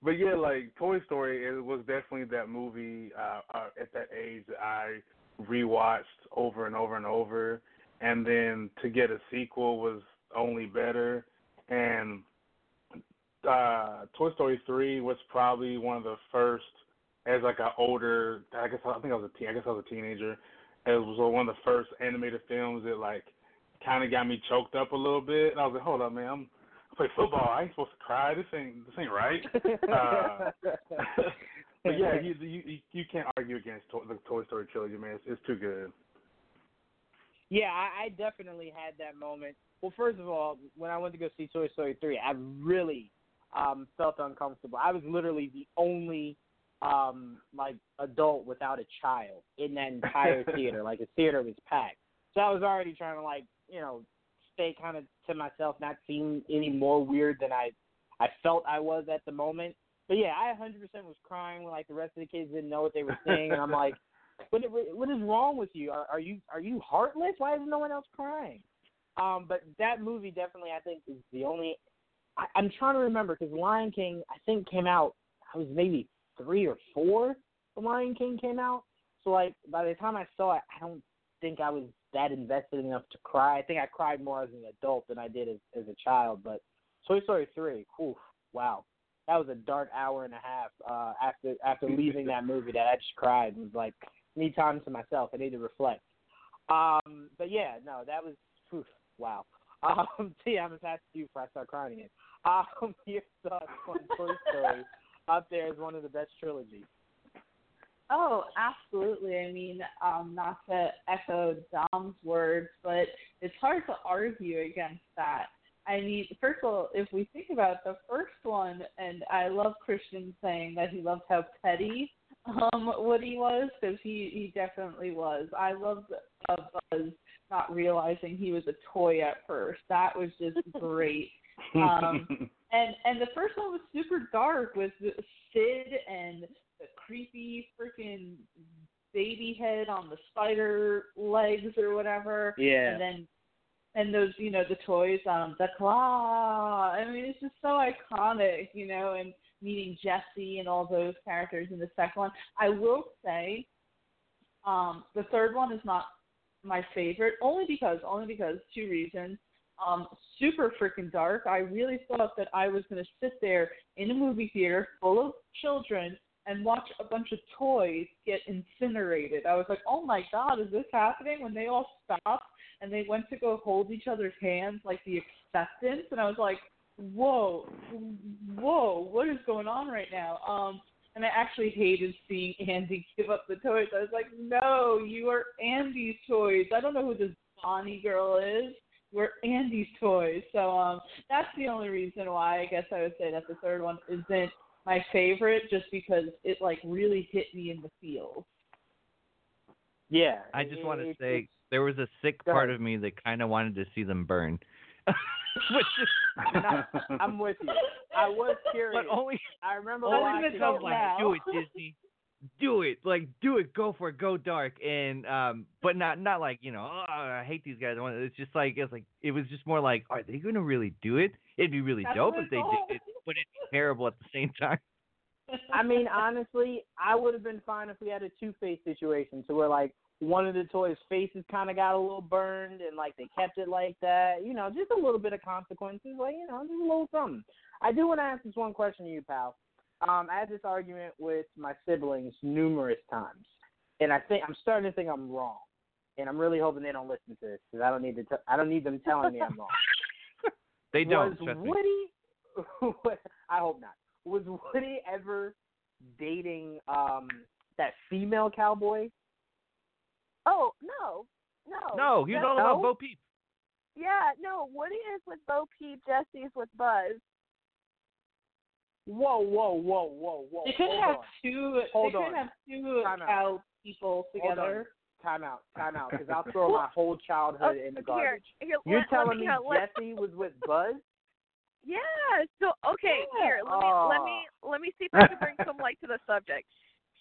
D: but yeah, like Toy Story, it was definitely that movie uh, uh, at that age that I rewatched over and over and over, and then to get a sequel was only better. And uh, Toy Story three was probably one of the first, as like an older, I guess I think I was a teen, I guess I was a teenager. It was one of the first animated films that like kind of got me choked up a little bit. And I was like, hold up, man, I'm play football. I ain't supposed to cry. This ain't this ain't right. Uh, but yeah, you, you you can't argue against the Toy Story trilogy, man. It's, it's too good.
A: Yeah, I, I definitely had that moment. Well, first of all, when I went to go see Toy Story three, I really um felt uncomfortable. I was literally the only um like adult without a child in that entire theater. Like the theater was packed. So I was already trying to like, you know, stay kind of to myself, not seem any more weird than I I felt I was at the moment. But yeah, I 100% was crying when like the rest of the kids didn't know what they were saying, and I'm like, what what is wrong with you? Are, are you are you heartless? Why is no one else crying? Um, but that movie definitely I think is the only. I, I'm trying to remember because Lion King I think came out. I was maybe three or four. The Lion King came out. So like by the time I saw it, I don't think I was that invested enough to cry. I think I cried more as an adult than I did as as a child. But Toy Story three, whew, wow, that was a dark hour and a half. Uh, after after leaving that movie, that I just cried. It was like need time to myself. I need to reflect. Um, but yeah, no, that was whew, wow. Um, T, I'm gonna pass to you before I start crying again. Um, your thoughts on Toy Story up there as one of the best trilogies?
B: Oh, absolutely. I mean, um, not to echo Dom's words, but it's hard to argue against that. I mean, first of all, if we think about the first one, and I love Christian saying that he loved how petty um Woody was because he he definitely was. I loved uh, Buzz not realizing he was a toy at first. That was just great. Um, and and the first one was super dark with Sid and the creepy freaking baby head on the spider legs or whatever.
A: Yeah.
B: And then and those, you know, the toys, um, the claw. I mean, it's just so iconic, you know, and meeting Jesse and all those characters in the second one. I will say, um, the third one is not my favorite, only because, only because two reasons. Um, super freaking dark. I really thought that I was going to sit there in a movie theater full of children and watch a bunch of toys get incinerated. I was like, oh my god, is this happening? When they all stopped and they went to go hold each other's hands, like the acceptance, and I was like, whoa, whoa, what is going on right now? Um, and I actually hated seeing Andy give up the toys. I was like, no, you are Andy's toys. I don't know who this Bonnie girl is. We're Andy's toys. So um, that's the only reason why I guess I would say that the third one isn't my favorite, just because it like really hit me in the feels.
A: Yeah.
C: I just want to say there was a sick part of me that kind of wanted to see them burn. Which is,
A: I'm with you. I was curious.
C: but only
A: I remember
B: I was
A: watching.
B: gonna
C: because I'm like,
B: now.
C: do it, Disney. Do it, like do it, go for it, go dark, and um, but not not like you know, oh, I hate these guys. It's just like it's like it was just more like, are they gonna really do it? It'd be really
B: That's
C: dope if they
B: it's
C: did but be terrible at the same time.
A: I mean, honestly, I would have been fine if we had a Two Face situation, to where like one of the toys' faces kind of got a little burned, and like they kept it like that. You know, just a little bit of consequences, like you know, just a little something. I do want to ask this one question to you, pal. Um, I had this argument with my siblings numerous times, and I think I'm starting to think I'm wrong, and I'm really hoping they don't listen to this because I don't need to. T- I don't need them telling me I'm wrong.
C: They don't.
A: Was
C: trust me.
A: Woody? I hope not. Was Woody ever dating um that female cowboy?
E: Oh no, no.
C: No, he's
E: That's-
C: all about Bo Peep.
E: Yeah, no. Woody is with Bo Peep. Jesse's with Buzz.
A: Whoa, whoa, whoa, whoa, whoa!
B: They could
A: Hold
B: have
A: on.
B: two.
A: Hold
B: they
A: on.
B: could have two
A: Time out.
B: cow people together.
A: Time out, time out, because I'll throw my whole childhood in the garbage.
E: here,
A: You're
E: let,
A: telling
E: let
A: me
E: yeah, let,
A: Jesse was with Buzz?
E: Yeah. So okay,
B: Yeah.
E: here let me let me let me see if I can bring some light to the subject.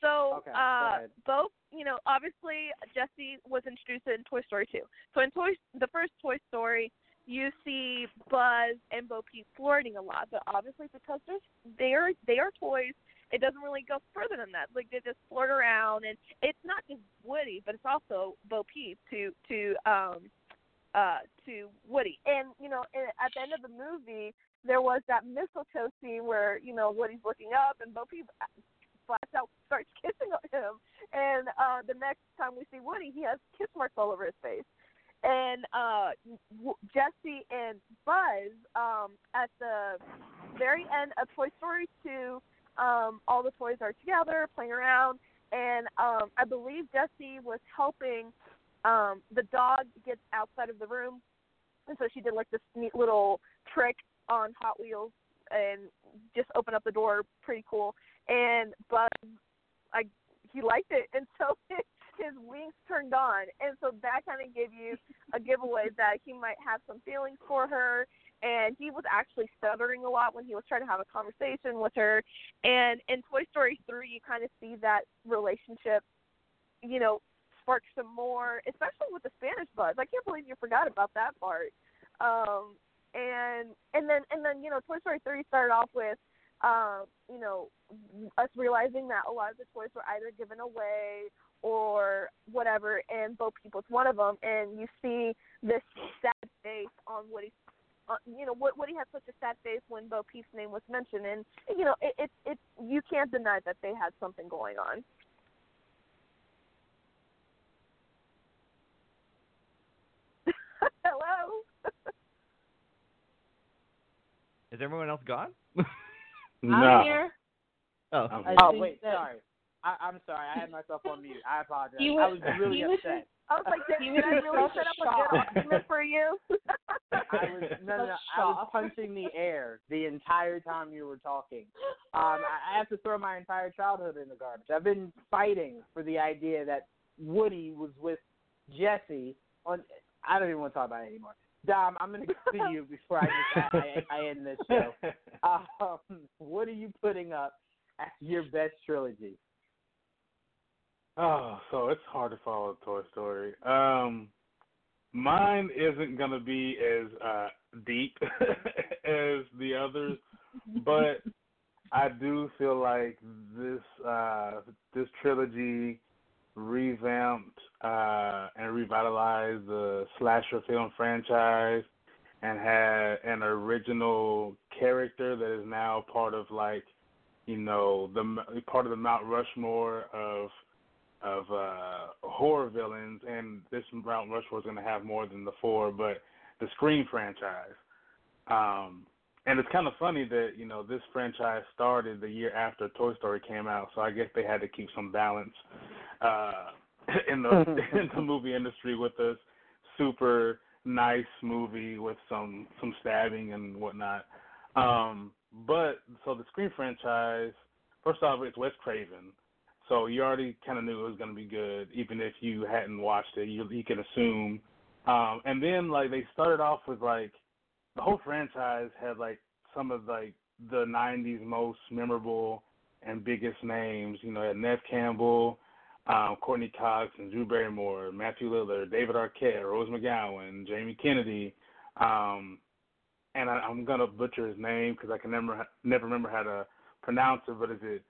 E: So,
A: Okay,
E: uh, both you know, obviously Jesse was introduced in Toy Story 2. So in Toy, the first Toy Story, you see Buzz and Bo Peep flirting a lot, but obviously because there's they are they are toys, it doesn't really go further than that. Like they just flirt around, and it's not just Woody, but it's also Bo Peep to to um uh to Woody. And you know, at the end of the movie, there was that mistletoe scene where you know Woody's looking up and Bo Peep flats out starts kissing him. And uh the next time we see Woody, he has kiss marks all over his face. And uh Jesse and Buzz um at the very end of Toy Story 2, um all the toys are together playing around and um I believe Jesse was helping um the dog gets outside of the room and so she did like this neat little trick on Hot Wheels and just open up the door pretty cool. And Buzz I he liked it and so his wings turned on. And so that kind of gave you a giveaway that he might have some feelings for her. And he was actually stuttering a lot when he was trying to have a conversation with her. And in Toy Story 3 you kind of see that relationship you know spark some more especially with the Spanish Buzz I can't believe you forgot about that part um and and then and then you know Toy Story 3 started off with um, you know, us realizing that a lot of the toys were either given away or whatever, and Bo Peep was one of them, and you see this sad face on Woody's. Uh, you know, Woody had such a sad face when Bo Peep's name was mentioned, and you know, it, it, it, you can't deny that they had something going on. Hello.
C: Is everyone else gone?
D: no.
B: I'm here.
C: Oh,
D: I'm here.
A: Oh wait,
B: that-
A: sorry. I, I'm sorry. I had myself on mute. I apologize.
B: He
A: I
B: was-
A: was really
B: he was
A: upset.
E: I was like, did,
B: He
E: did I really
B: so
E: set up a
B: shocked.
E: good argument for you?
A: I was no, no, no. I was punching the air the entire time you were talking. Um, I I have to throw my entire childhood in the garbage. I've been fighting for the idea that Woody was with Jesse on. I don't even want to talk about it anymore. Dom, I'm going to go to you before I just I, I, I end this show. Um, what are you putting up as your best trilogy?
D: Oh, so it's hard to follow Toy Story. Um, mine isn't gonna be as uh, deep as the others, but I do feel like this uh, this trilogy revamped uh, and revitalized the slasher film franchise and had an original character that is now part of like you know the part of the Mount Rushmore of of uh horror villains. And this Mount Rushmore is going to have more than the four but the Scream franchise. Um and it's kind of funny that you know this franchise started the year after Toy Story came out so I guess they had to keep some balance uh in the in the movie industry with this super nice movie with some some stabbing and whatnot um but so the Scream franchise first off it's Wes Craven so you already kind of knew it was going to be good, even if you hadn't watched it. You you can assume. Um, and then like they started off with like the whole franchise had like some of like the '90s most memorable and biggest names. You know, had Neve Campbell, um, Courteney Cox, and Drew Barrymore, Matthew Lillard, David Arquette, Rose McGowan, Jamie Kennedy. Um, and I, I'm gonna butcher his name because I can never never remember how to pronounce it. But is it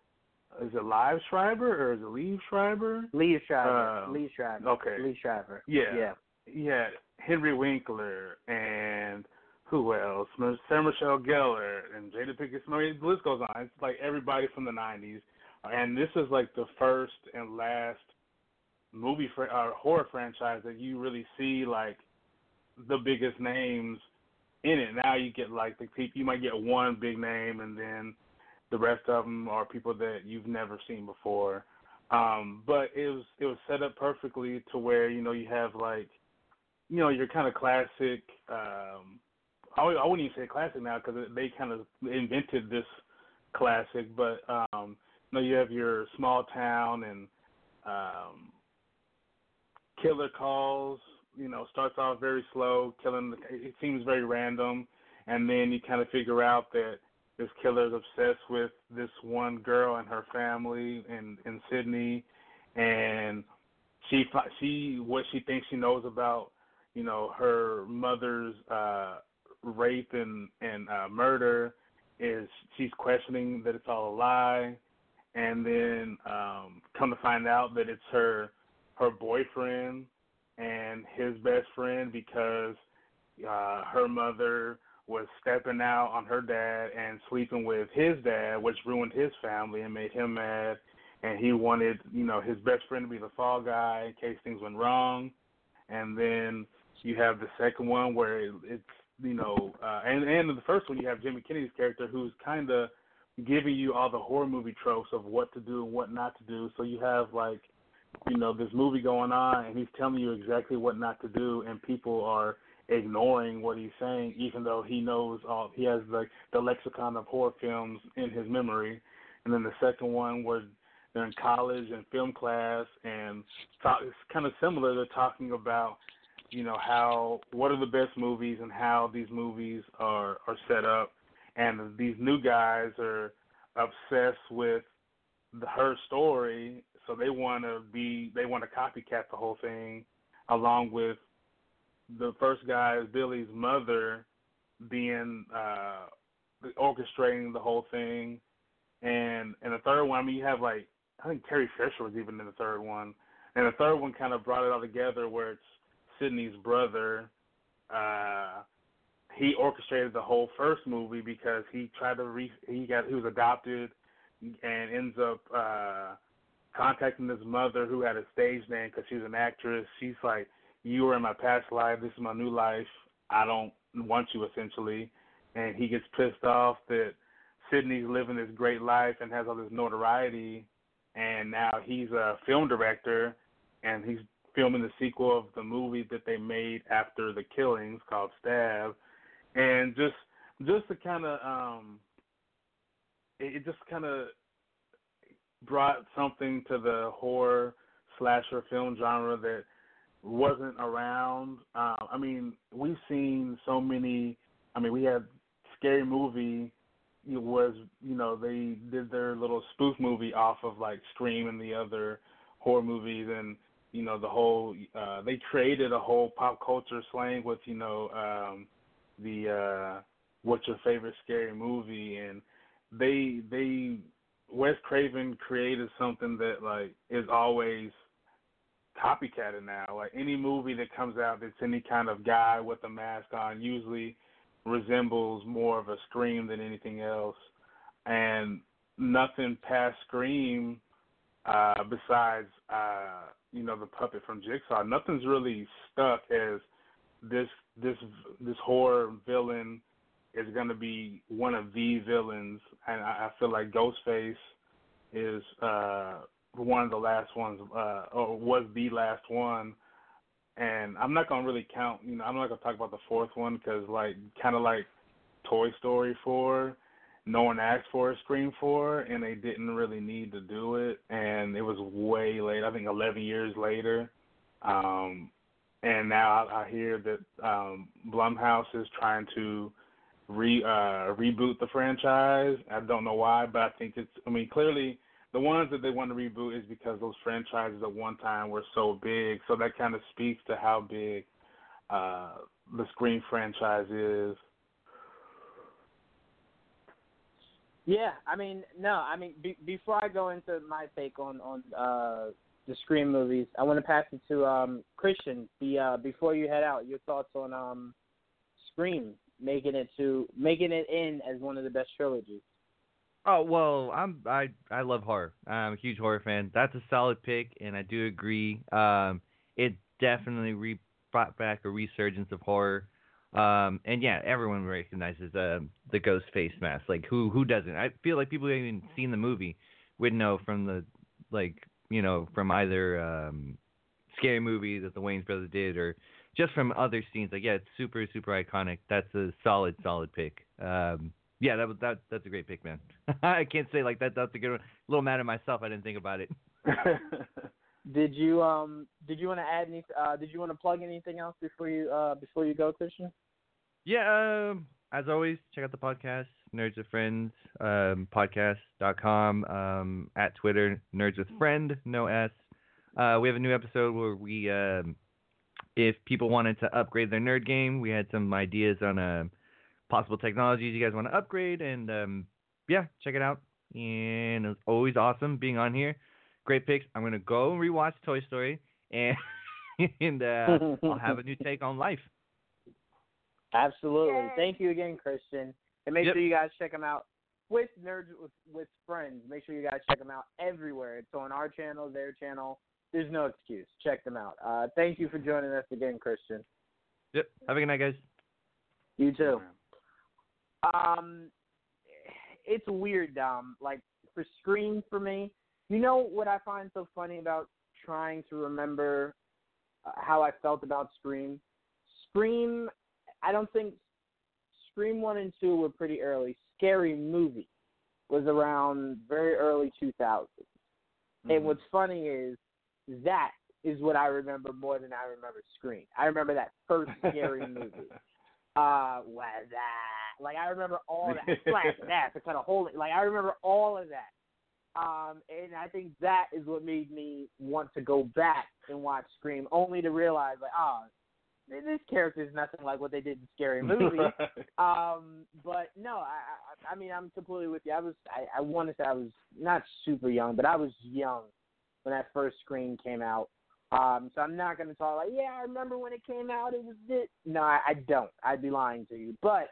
D: is it Live Schreiber or is it Lee Schreiber?
A: Lee Schreiber.
D: Um,
A: Lee Shriver.
D: okay.
A: Lee Shriver.
D: Yeah.
A: Yeah.
D: Yeah, Henry Winkler and who else? Sarah Michelle Gellar and Jada Pinkett Smith. The list goes on. It's like everybody from the '90s, and this is like the first and last movie fr- uh, horror franchise that you really see like the biggest names in it. Now you get like the people. You might get one big name, and then the rest of them are people that you've never seen before. Um, but it was it was set up perfectly to where you know you have like you know your kind of classic. Um, I, I wouldn't even say classic now because they kind of invented this classic, but um, you know you have your small town and um, killer calls. You know starts off very slow, killing. It seems very random, and then you kind of figure out that this killer is obsessed with this one girl and her family in in Sidney, and she she what she thinks she knows about you know her mother's uh rape and and uh murder is she's questioning that it's all a lie and then um come to find out that it's her her boyfriend and his best friend because uh her mother was stepping out on her dad and sleeping with his dad, which ruined his family and made him mad. And he wanted, you know, his best friend to be the fall guy in case things went wrong. And then you have the second one where it, it's, you know, uh, and and in the first one you have Jimmy Kennedy's character who's kind of giving you all the horror movie tropes of what to do and what not to do. So you have like, you know, this movie going on and he's telling you exactly what not to do, and people are ignoring what he's saying, even though he knows all. He has like the lexicon of horror films in his memory. And then the second one where they're in college and film class, and talk, it's kind of similar. They're talking about, you know, how what are the best movies and how these movies are are set up, and these new guys are obsessed with the, her story, so they want to be they want to copycat the whole thing, along with the first guy is Billy's mother being uh orchestrating the whole thing and and the third one I mean you have like I think Terry Fisher was even in the third one. and the third one kind of brought it all together, where it's Sidney's brother. Uh, he orchestrated the whole first movie because he tried to re he got he was adopted and ends up uh contacting his mother who had a stage name because she was an actress. She's like, "You were in my past life. This is my new life. I don't want you." Essentially, and he gets pissed off that Sidney's living this great life and has all this notoriety, and now he's a film director, and he's filming the sequel of the movie that they made after the killings called Stab, and just just to kind of um, it, just kind of brought something to the horror slasher film genre that wasn't around. Uh, I mean, we've seen so many. I mean, we had Scary Movie it was you know they did their little spoof movie off of like Scream and the other horror movies and you know the whole uh they created a whole pop culture slang with you know um the uh what's your favorite scary movie and they they Wes Craven created something that like is always copycatted now. Like any movie that comes out that's any kind of guy with a mask on usually resembles more of a Scream than anything else. And nothing past Scream, uh, besides uh, you know the puppet from Jigsaw, nothing's really stuck as this this this horror villain is going to be one of the villains, and I, I feel like Ghostface is uh, one of the last ones, uh, or was the last one. And I'm not gonna really count. You know, I'm not gonna talk about the fourth one because, like, kind of like Toy Story four, no one asked for a Scream four, and they didn't really need to do it, and it was way late. I think 11 years later. Um, and now I, I hear that um, Blumhouse is trying to re uh, reboot the franchise. I don't know why, but I think it's. I mean, clearly the ones that they want to reboot is because those franchises at one time were so big. So that kind of speaks to how big uh, the Scream franchise is.
A: Yeah, I mean, no, I mean, be, before I go into my take on on uh, the Scream movies, I want to pass it to um, Christian. The uh, before you head out, your thoughts on um, Scream making it to making it in as one of the best trilogies.
C: Oh well, I'm I I love horror. I'm a huge horror fan. That's a solid pick, and I do agree. Um, it definitely re- brought back a resurgence of horror. Um, and yeah, everyone recognizes uh, the ghost face mask. Like who who doesn't? I feel like people who haven't even seen the movie would know from the like you know from either um, scary movie that the Wayans brothers did or just from other scenes, like yeah, it's super super iconic. That's a solid solid pick. Um, yeah, that was that that's a great pick, man. I can't say like that. That's a good one. A little mad at myself. I didn't think about it.
A: did you um did you want to add any? Uh, did you want to plug anything else before you uh before you go, Christian?
C: Yeah. Um, as always, check out the podcast, Nerds with Friends, um, podcast.com, um, at Twitter, Nerds with Friend, no S. Uh, we have a new episode where we um, if people wanted to upgrade their nerd game, we had some ideas on uh, possible technologies you guys want to upgrade, and um, yeah, check it out. And it's always awesome being on here. Great picks. I'm gonna go and rewatch Toy Story, and and uh, I'll have a new take on life.
A: Absolutely.
E: Yay.
A: Thank you again, Christian. And make
C: Yep.
A: sure you guys check them out with Nerds with, with Friends. Make sure you guys check them out everywhere. It's on our channel, their channel. There's no excuse. Check them out. Uh, thank you for joining us again, Christian.
C: Yep. Have a good night, guys.
A: You too. Um, it's weird, Dom. Like for Scream, for me, you know what I find so funny about trying to remember uh, how I felt about Scream. Scream, I don't think Scream one and two were pretty early. Scary Movie was around very early 2000s. And what's funny is that is what I remember more than I remember Scream. I remember that first scary movie. Uh, what that? Like I remember all that. Slash that to cut a hole. in- Like I remember all of that. Um, and I think that is what made me want to go back and watch Scream, only to realize like, oh, this character is nothing like what they did in Scary Movie. Um, but no, I, I, I mean, I'm completely with you. I was, I, I want to say I was not super young, but I was young when that first screen came out. Um, so I'm not going to talk like, yeah, I remember when it came out. It was this. No, I, I don't. I'd be lying to you. But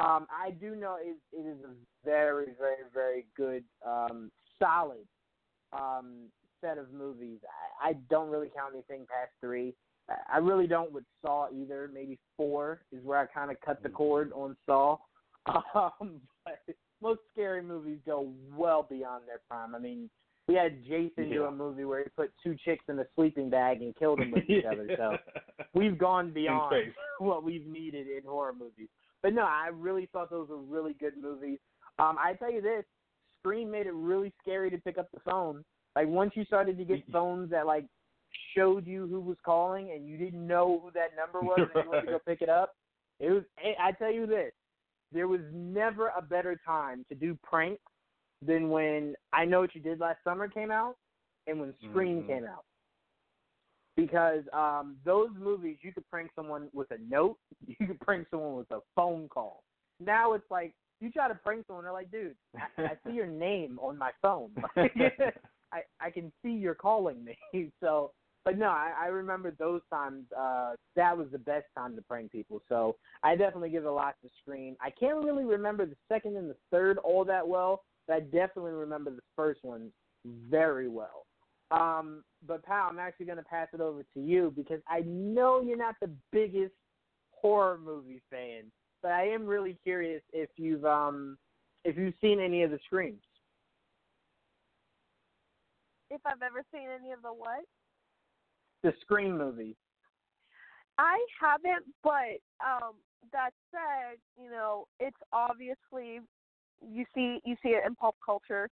A: um, I do know it, it is a very, very, very good, um, solid um, set of movies. I, I don't really count anything past three. I really don't with Saw either. Maybe four is where I kind of cut the cord on Saw. Um, but most scary movies go well beyond their prime. I mean, we had Jason
D: Yeah.
A: do a movie where he put two chicks in a sleeping bag and killed them with each other. So we've gone beyond what we've needed in horror movies. But no, I really thought those were really good movies. Um, I tell you this, Scream made it really scary to pick up the phone. Like once you started to get phones that like showed you who was calling and you didn't know who that number was and you went to go pick it up, it was. I I tell you this, there was never a better time to do pranks than when I Know What You Did Last Summer came out and when Scream
D: Mhm.
A: came out. Because um, those movies, you could prank someone with a note, you could prank someone with a phone call. Now it's like you try to prank someone, they're like, "Dude, I, I see your name on my phone. I I can see you're calling me." So, but no, I, I remember those times. Uh, that was the best time to prank people. So I definitely give a lot to Scream. I can't really remember the second and the third all that well, but I definitely remember the first one very well. Um, but pal, I'm actually going to pass it over to you because I know you're not the biggest horror movie fan, but I am really curious if you've um if you've seen any of the screams.
E: If I've ever seen any of the what?
A: The Scream movie?
E: I haven't, but um that said, you know, it's obviously you see you see it in pop culture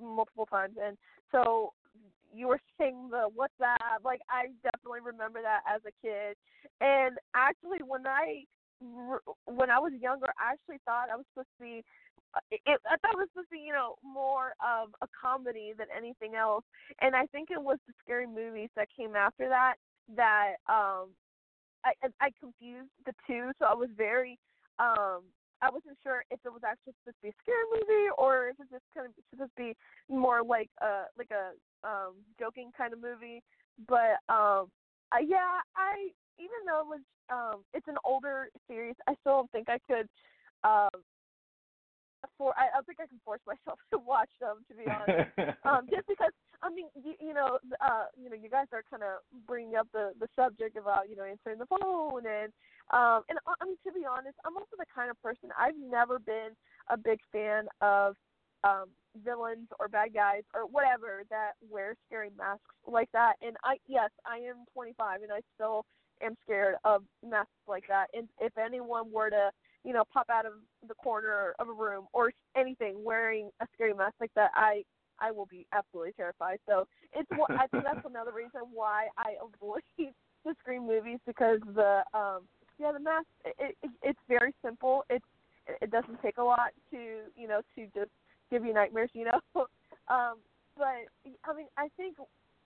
E: multiple times and so you were saying the what's that like i definitely remember that as a kid and actually when i when i was younger i actually thought i was supposed to be it, i thought it was supposed to be you know more of a comedy than anything else and i think it was the scary movies that came after that that um i i confused the two so i was very um I wasn't sure if it was actually supposed to be a scary movie or if it's just kind of supposed to be more like a like a um joking kind of movie. But um uh, yeah, I even though it was um it's an older series, I still don't think I could um for I, I don't think I can force myself to watch them to be honest. um just because I mean you, you know uh you know you guys are kind of bringing up the the subject about you know answering the phone and um and I mean to be honest I'm also the kind of person I've never been a big fan of um villains or bad guys or whatever that wear scary masks like that and I yes I am 25 and I still am scared of masks like that and if anyone were to you know pop out of the corner of a room or anything wearing a scary mask like that I I will be absolutely terrified. So it's I think that's another reason why I avoid the Scream movies because the um yeah the mask it, it it's very simple. It's it doesn't take a lot to you know to just give you nightmares. You know, um but I mean I think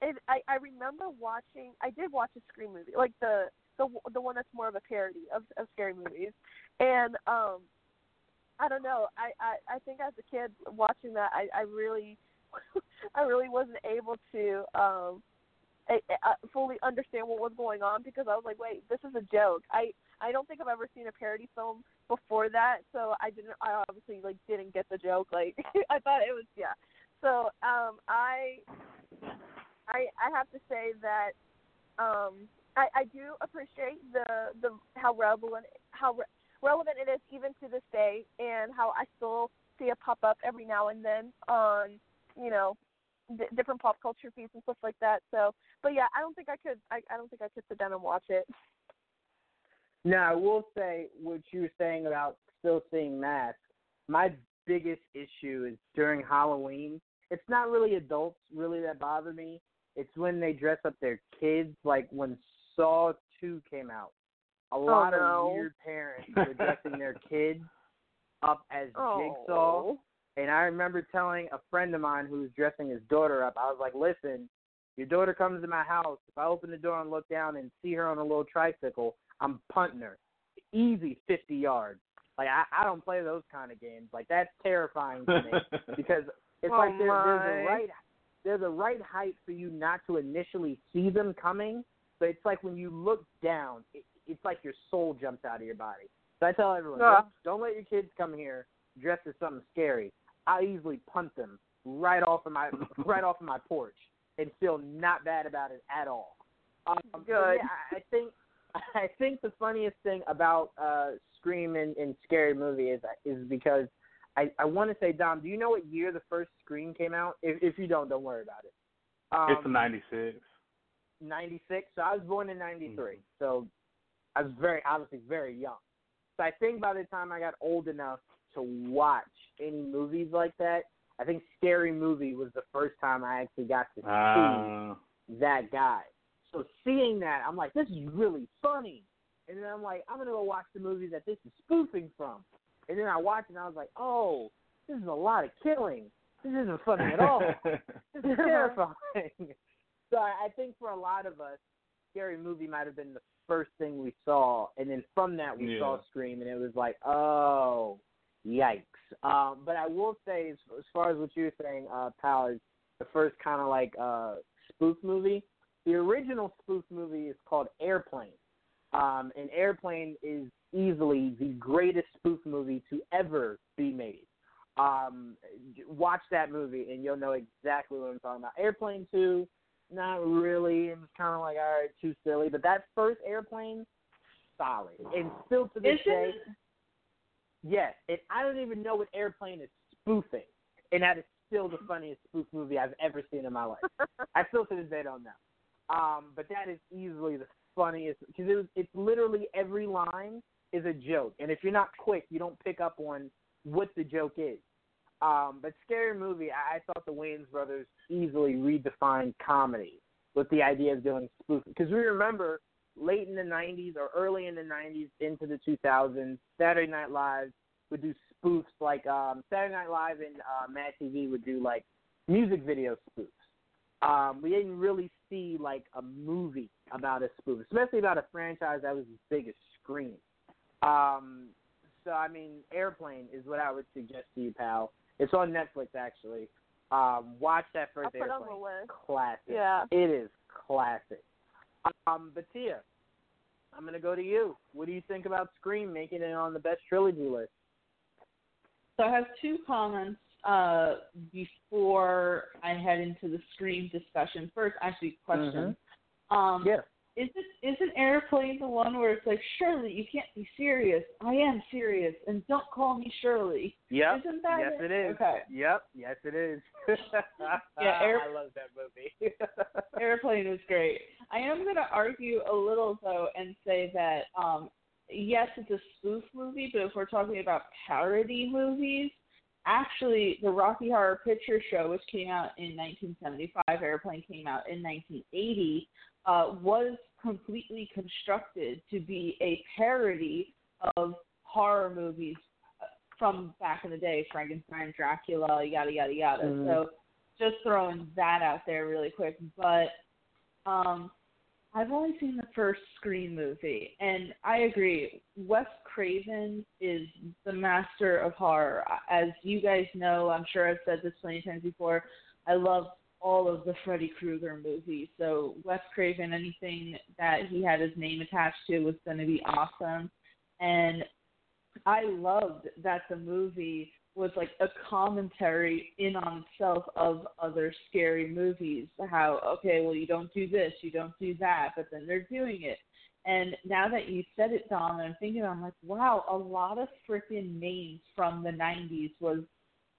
E: it I I remember watching I did watch a Scream movie like the the the one that's more of a parody of of scary movies and um I don't know. I, I I think as a kid watching that, I I really I really wasn't able to um I, I fully understand what was going on because I was like, wait, this is a joke. I I don't think I've ever seen a parody film before that, so I didn't. I obviously like didn't get the joke. Like I thought it was yeah. So um I I I have to say that um I I do appreciate the the how relevant how re- relevant it is even to this day, and how I still see it pop up every now and then on you know d- different pop culture feeds and stuff like that. So, but yeah, I don't think I could. I, I don't think I could sit down and watch it.
A: Now, I will say what you were saying about still seeing masks. My biggest issue is during Halloween. It's not really adults really that bother me. It's when they dress up their kids. Like when Saw Two came out, a oh, lot
E: no.
A: of weird parents were dressing their kids up as Jigsaw.
E: Oh.
A: And I remember telling a friend of mine who was dressing his daughter up, I was like, listen, your daughter comes to my house. If I open the door and look down and see her on a little tricycle, I'm punting her. Easy 50 yards. Like, I, I don't play those kind of games. Like, that's terrifying to me because it's
E: Oh,
A: like there, there's a right they're the right height for you not to initially see them coming, but it's like when you look down, it, it's like your soul jumps out of your body. So I tell everyone,
E: Yeah.
A: don't, don't let your kids come here dressed as something scary. I easily punt them right off of my right off of my porch and feel not bad about it at all. Um, but
E: Good.
A: Yeah, I I think I think the funniest thing about uh, Scream and, and Scary Movie is is because I, I want to say, Dom, do you know what year the first Scream came out? If, if you don't, don't worry about it. Um,
D: it's a '96.
A: 96. So I was born in 93.
D: Mhm.
A: So I was very, obviously, very young. So I think by the time I got old enough to watch any movies like that, I think Scary Movie was the first time I actually got to see
D: Uh,
A: that guy. So seeing that, I'm like, this is really funny. And then I'm like, I'm gonna go watch the movie that this is spoofing from. And then I watched it and I was like, oh, this is a lot of killing. This isn't funny at all. This is terrifying. So I, think for a lot of us, Scary Movie might have been the first thing we saw, and then from that we
D: Yeah.
A: saw Scream, and it was like, oh, yikes. Um, but I will say, as, as far as what you were saying, uh, pal, is the first kind of like uh, spoof movie. The original spoof movie is called Airplane, um, and Airplane is easily the greatest spoof movie to ever be made. Um, watch that movie and you'll know exactly what I'm talking about. Airplane Two, not really. It was kind of like all right, too silly. But that first Airplane, solid, and still to this day, yes. And I don't even know what Airplane is spoofing, and that is still the funniest spoof movie I've ever seen in my life. I still to this day don't know. Um, but that is easily the funniest because it was, it's literally every line is a joke, and if you're not quick, you don't pick up on what the joke is. Um, but scary movie, I, I thought the Wayans brothers easily redefined comedy with the idea of doing spoof because we remember late in the '90s or early in the '90s into the 2000s, Saturday Night Live would do spoofs like um, Saturday Night Live and uh, Mad TV would do like music video spoofs. Um, we didn't really see like a movie about a spoof, especially about a franchise that was as big as Scream. Um, so I mean, Airplane is what I would suggest to you, pal. It's on Netflix actually. Um, watch that first
E: I'll put it on
A: Airplane.
E: the list.
A: Classic.
E: Yeah.
A: It is classic. Um, but Tia, I'm gonna go to you. What do you think about Scream making it on the best trilogy list?
B: So I have two comments uh, before I head into the Scream discussion. First, actually, question. Um,
A: Yeah.
B: Is it isn't Airplane the one where it's like Shirley, you can't be serious. I am serious, and don't call me Shirley.
A: Yep.
B: Isn't that
A: yes, it is.
B: Okay.
A: Yep. Yes, it is.
B: Yeah, Air-
A: I love that movie.
B: Airplane was great. I am going to argue a little though and say that um, yes, it's a spoof movie, but if we're talking about parody movies, actually, the Rocky Horror Picture Show, which came out in 1975, Airplane came out in 1980, uh, was completely constructed to be a parody of horror movies uh, from back in the day, Frankenstein, Dracula, yada yada yada.
A: Mhm.
B: So just throwing that out there really quick. But um I've only seen the first Scream movie, and I agree. Wes Craven is the master of horror. As you guys know, I'm sure I've said this plenty of times before. I love all of the Freddy Krueger movies. So Wes Craven, anything that he had his name attached to was going to be awesome. And I loved that the movie was like a commentary in on itself of other scary movies. How okay, well you don't do this, you don't do that, but then they're doing it. And now that you said it, Dom, I'm thinking I'm like, wow, a lot of freaking names from the '90s was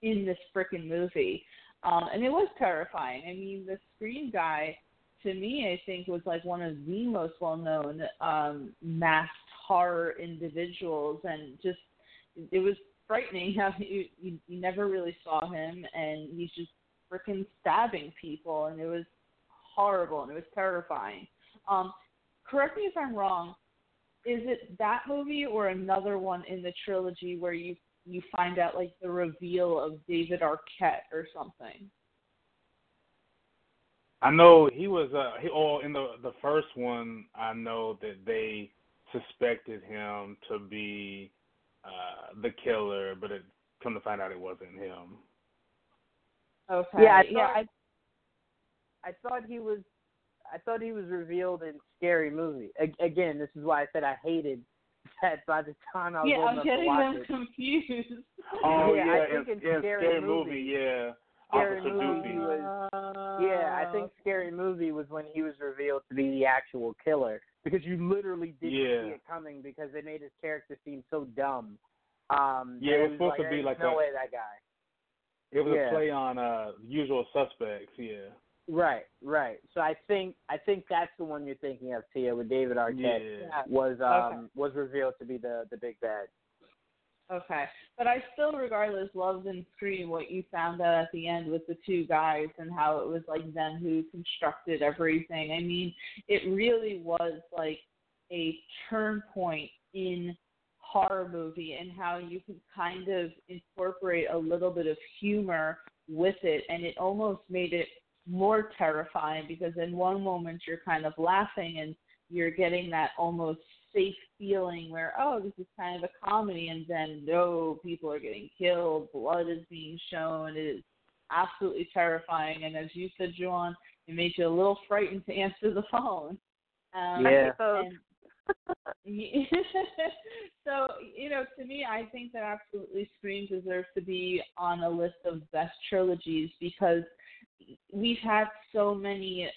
B: in this freaking movie, um, and it was terrifying. I mean, the Scream guy, to me, I think was like one of the most well-known um, masked horror individuals, and just it was frightening how you, you you never really saw him, and he's just freaking stabbing people, and it was horrible and it was terrifying. Um, correct me if I'm wrong. Is it that movie or another one in the trilogy where you you find out like the reveal of David Arquette or something?
D: I know he was. Uh, he, oh, in the the first one, I know that they suspected him to be uh the killer, but it come to find out it wasn't him.
B: Okay.
A: Yeah, I
B: yeah. I,
A: I thought he was I thought he was revealed in Scary Movie. A- again, this is why I said I hated that by the time I was
B: yeah, I'm getting them
A: it.
B: confused.
D: Oh
A: Yeah,
D: yeah,
A: I think
D: in,
A: in
D: in
A: Scary
D: movie,
A: Movie.
D: yeah.
A: Scary
D: Officer
A: Movie
D: Doofy.
A: was Yeah, I think Scary Movie was when he was revealed to be the actual killer because you literally didn't
D: Yeah.
A: see it coming because they made his character seem so dumb. Um,
D: Yeah,
A: that
D: it was supposed to be like
A: no
D: a-
A: way that guy.
D: It was
A: Yeah.
D: a play on uh Usual Suspects. Yeah.
A: Right, right. So I think I think that's the one you're thinking of, Tia, with David Arquette
D: Yeah.
A: was um was revealed to be the the big bad.
B: Okay, but I still, regardless, loved and scream what you found out at the end with the two guys and how it was like them who constructed everything. I mean, it really was like a turn point in horror movie and how you can kind of incorporate a little bit of humor with it, and it almost made it more terrifying because in one moment you're kind of laughing and you're getting that almost safe feeling where oh this is kind of a comedy and then no people are getting killed blood is being shown it is absolutely terrifying and as you said Juwan it made you a little frightened to answer the phone um,
A: Yeah.
B: and so you know to me i think that absolutely scream deserves to be on a list of best trilogies because we've had so many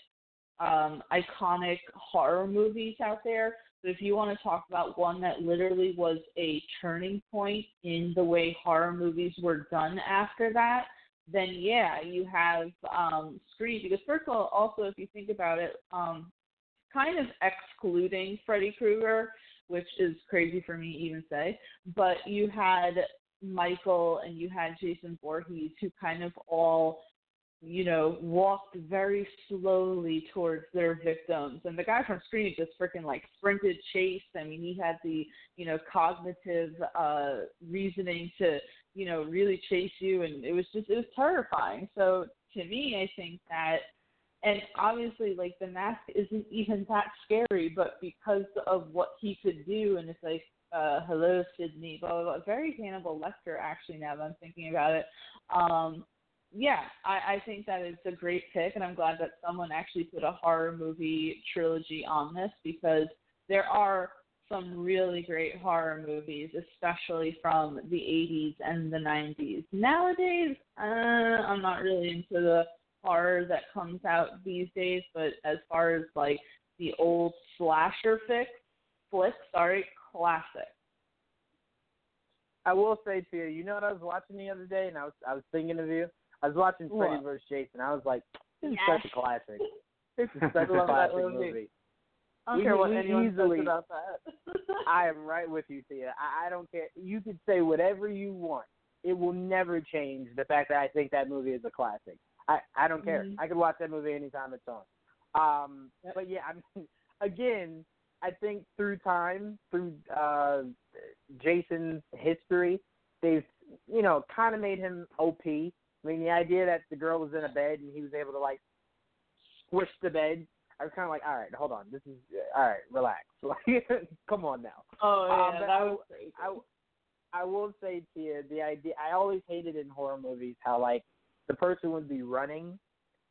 B: um iconic horror movies out there but if you want to talk about one that literally was a turning point in the way horror movies were done after that then yeah you have um scream. Because first of all also if you think about it um kind of excluding Freddy Krueger, which is crazy for me to even say, but you had Michael and you had Jason Voorhees who kind of all, you know, walked very slowly towards their victims. And the guy from Scream just freaking like sprinted chase. I mean, he had the, you know, cognitive uh reasoning to, you know, really chase you and it was just it was terrifying. So to me I think that and obviously like the mask isn't even that scary but because of what he could do and it's like uh hello sidney blah blah blah very hannibal lecter actually now that i'm thinking about it um yeah i i think that it's a great pick and i'm glad that someone actually put a horror movie trilogy on this because there are some really great horror movies especially from the 80s and the 90s nowadays uh i'm not really into the horror that comes out these days, but as far as like the old slasher fix, flick, sorry, classic.
A: I will say to you, you know what I was watching the other day, and I was I was thinking of you. I was watching Freddy
B: What?
A: vs. Jason. I was like, this is
B: Yes.
A: such a classic. This is such a classic
B: movie. I don't care what anyone
A: easily-
B: says about that.
A: I am right with you, Tia. I, I don't care. You could say whatever you want. It will never change the fact that I think that movie is a classic. I I don't care.
B: Mhm.
A: I could watch that movie anytime it's on. Um,
B: Yep.
A: but yeah, I mean, again, I think through time, through uh, Jason's history, they've you know kind of made him OP. I mean, the idea that the girl was in a bed and he was able to like squish the bed. I was kind of like, all right, hold on, this is all right, relax. Like, come on now.
B: oh yeah,
A: Um,
B: that
A: I-
B: was crazy.
A: I, I will say to you, the idea I always hated in horror movies how like the person would be running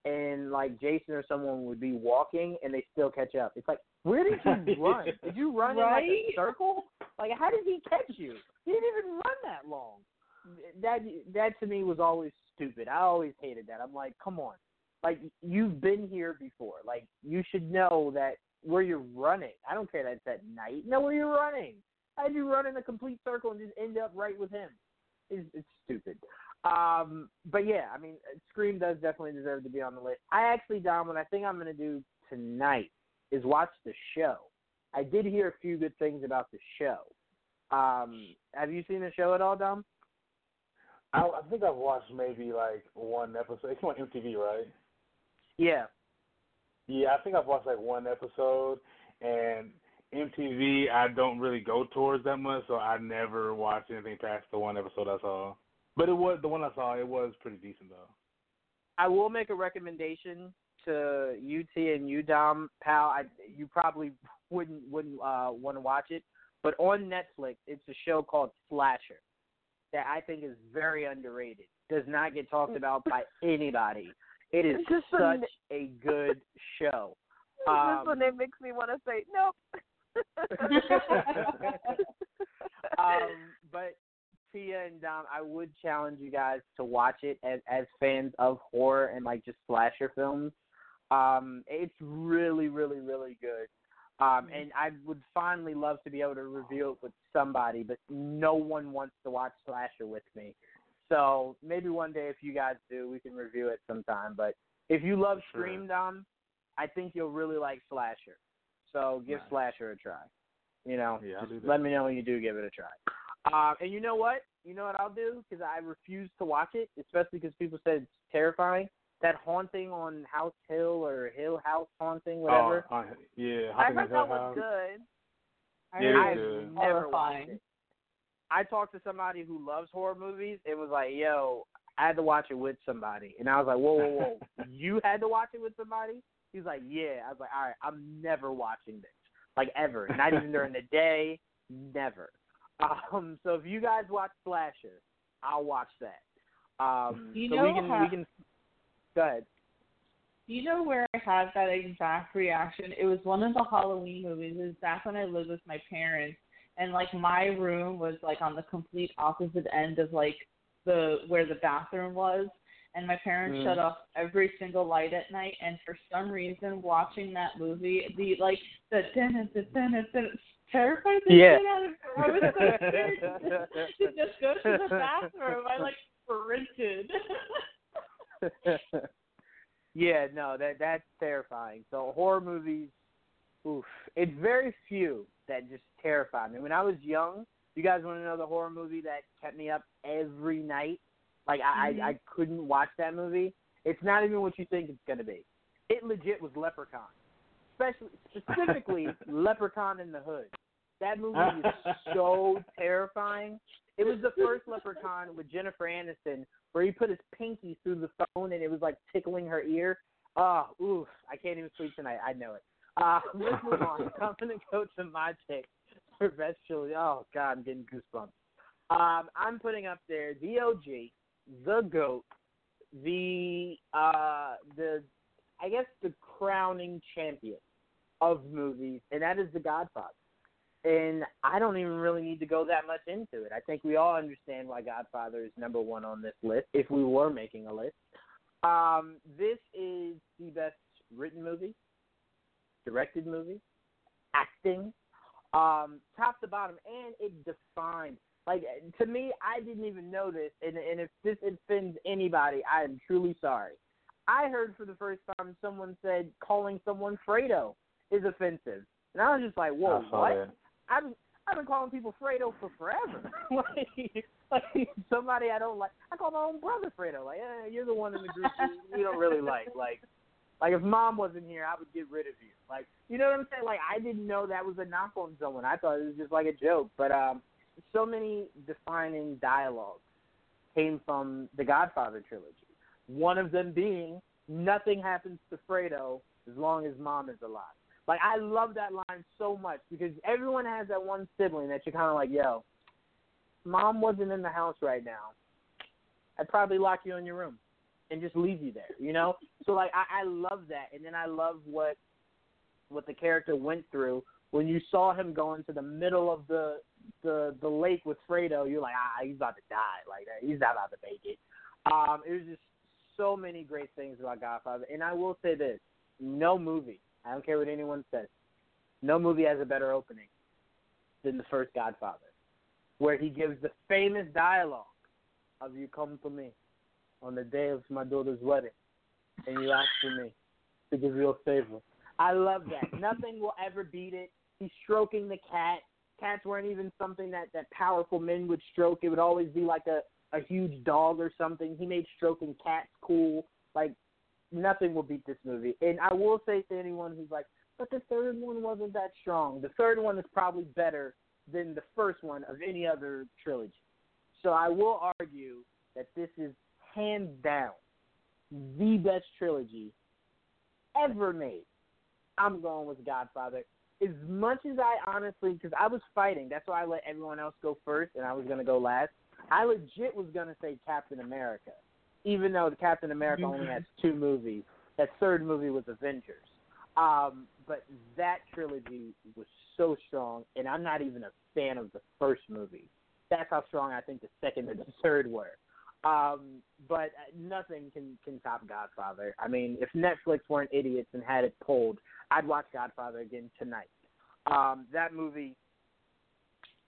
A: and like Jason or someone would be walking and they still catch up. It's like, where did you run? Did you run in like a circle? Like how did he catch you? He didn't even run that long. That that to me was always stupid. I always hated that. I'm like, come on. Like you've been here before. Like you should know that where you're running. I don't care that it's at night. Know where you're running. How'd you run in a complete circle and just end up right with him? It's, it's stupid. Um, but yeah, I mean, Scream does definitely deserve to be on the list. I actually, Dom, what I think I'm going to do tonight is watch the show. I did hear a few good things about the show. Um, have you seen the show at all, Dom?
D: I, I think I've watched maybe like one episode. It's on MTV, right?
A: Yeah.
D: Yeah, I think I've watched like one episode, and MTV I don't really go towards that much, so I never watched anything past the one episode I saw. But it was the one I saw. It was pretty decent though.
A: I will make a recommendation to UT and you, Dom, pal. I, you probably wouldn't wouldn't uh, want to watch it, but on Netflix, it's a show called Slasher that I think is very underrated. Does not get talked about by anybody. It is
E: Just
A: such
E: n-
A: a good show.
E: this
A: Um,
E: one it makes me want to say nope.
A: um, but Tia and Dom, I would challenge you guys to watch it as as fans of horror and like just slasher films. Um, it's really, really, really good. Um, and I would finally love to be able to review it with somebody, but no one wants to watch slasher with me. So maybe one day, if you guys do, we can review it sometime. But if you love
D: Sure.
A: Scream, Dom, I think you'll really like slasher. So give
D: Nice.
A: slasher a try. You know,
D: Yeah, I'll
A: just
D: do that.
A: let me know when you do give it a try. Um, and you know what? You know what I'll do? Because I refuse to watch it, especially because people said it's terrifying. That haunting on House Hill or Hill House haunting, whatever.
D: Oh, uh, yeah,
E: I
D: Haunting
E: heard
D: of
E: that
D: Hill
E: was good.
B: I
D: Yeah,
A: I've
D: it
B: it was
D: is.
A: never
B: horrifying.
A: watched it. I talked to somebody who loves horror movies. It was like, yo, I had to watch it with somebody, and I was like, whoa, whoa, whoa, you had to watch it with somebody? He's like, yeah. I was like, all right, I'm never watching this, like ever, not even during the day, never. Um, so if you guys watch Slasher, I'll watch that. Um,
B: You
A: so
B: know
A: we can
B: how-
A: we can go ahead.
B: You know where I had that exact reaction? It was one of the Halloween movies. It was back when I lived with my parents, and like my room was like on the complete opposite end of like the where the bathroom was, and my parents
A: Mhm.
B: shut off every single light at night. And for some reason, watching that movie, the like the dun dun dun dun dun terrified the
A: Yeah.
B: shit out of me. I was so scared to just go to the bathroom. I like sprinted.
A: yeah, no, that that's terrifying. So horror movies, oof, it's very few that just terrify me. When I was young, you guys want to know the horror movie that kept me up every night? Like I,
B: Mhm.
A: I, I couldn't watch that movie. It's not even what you think it's gonna be. It legit was Leprechaun, especially specifically Leprechaun in the Hood. That movie is so terrifying. It was the first Leprechaun with Jennifer Aniston where he put his pinky through the phone and it was like tickling her ear. Oh, oof! I can't even sleep tonight. I know it. Uh, let's move on. I'm gonna go to my pick for best trilogy. Oh God, I'm getting goosebumps. Um, I'm putting up there the OG, the goat, the uh, the I guess the crowning champion of movies, and that is The Godfather. And I don't even really need to go that much into it. I think we all understand why Godfather is number one on this list, if we were making a list. Um, this is the best written movie, directed movie, acting, um, top to bottom, and it defined. Like to me, I didn't even know this, and, and if this offends anybody, I am truly sorry. I heard for the first time someone said calling someone Fredo is offensive, and I was just like, "Whoa, what?" I've I've been calling people Fredo for forever. like, like somebody I don't like. I call my own brother Fredo. Like, eh, you're the one in the group we, don't really like. Like, like if mom wasn't here, I would get rid of you. Like, you know what I'm saying? Like, I didn't know that was a knock on someone. I thought it was just like a joke. But um, so many defining dialogues came from the Godfather trilogy. One of them being, "Nothing happens to Fredo as long as mom is alive." Like I love that line so much because everyone has that one sibling that you're kind of like, yo, mom wasn't in the house right now. I'd probably lock you in your room and just leave you there, you know. So like I, I love that, and then I love what what the character went through when you saw him go into the middle of the the the lake with Fredo. You're like, ah, he's about to die. Like he's not about to make it. Um, it was just so many great things about Godfather, and I will say this: no movie I don't care what anyone says. No movie has a better opening than the first Godfather, where he gives the famous dialogue of "You come to me on the day of my daughter's wedding, and you ask for me to give you a favor." I love that. Nothing will ever beat it. He's stroking the cat. Cats weren't even something that that powerful men would stroke. It would always be like a a huge dog or something. He made stroking cats cool. Like nothing will beat this movie. And I will say to anyone who's like, but the third one wasn't that strong. The third one is probably better than the first one of any other trilogy. So I will argue that this is hands down the best trilogy ever made. I'm going with Godfather. As much as I honestly, because I was fighting, that's why I let everyone else go first and I was going to go last. I legit was going to say Captain America even though the Captain America only
B: Mhm.
A: has two movies. That third movie was Avengers. Um, but that trilogy was so strong, and I'm not even a fan of the first movie. That's how strong I think the second and the third were. Um, but nothing can can top Godfather. I mean, if Netflix weren't idiots and had it pulled, I'd watch Godfather again tonight. Um, that movie,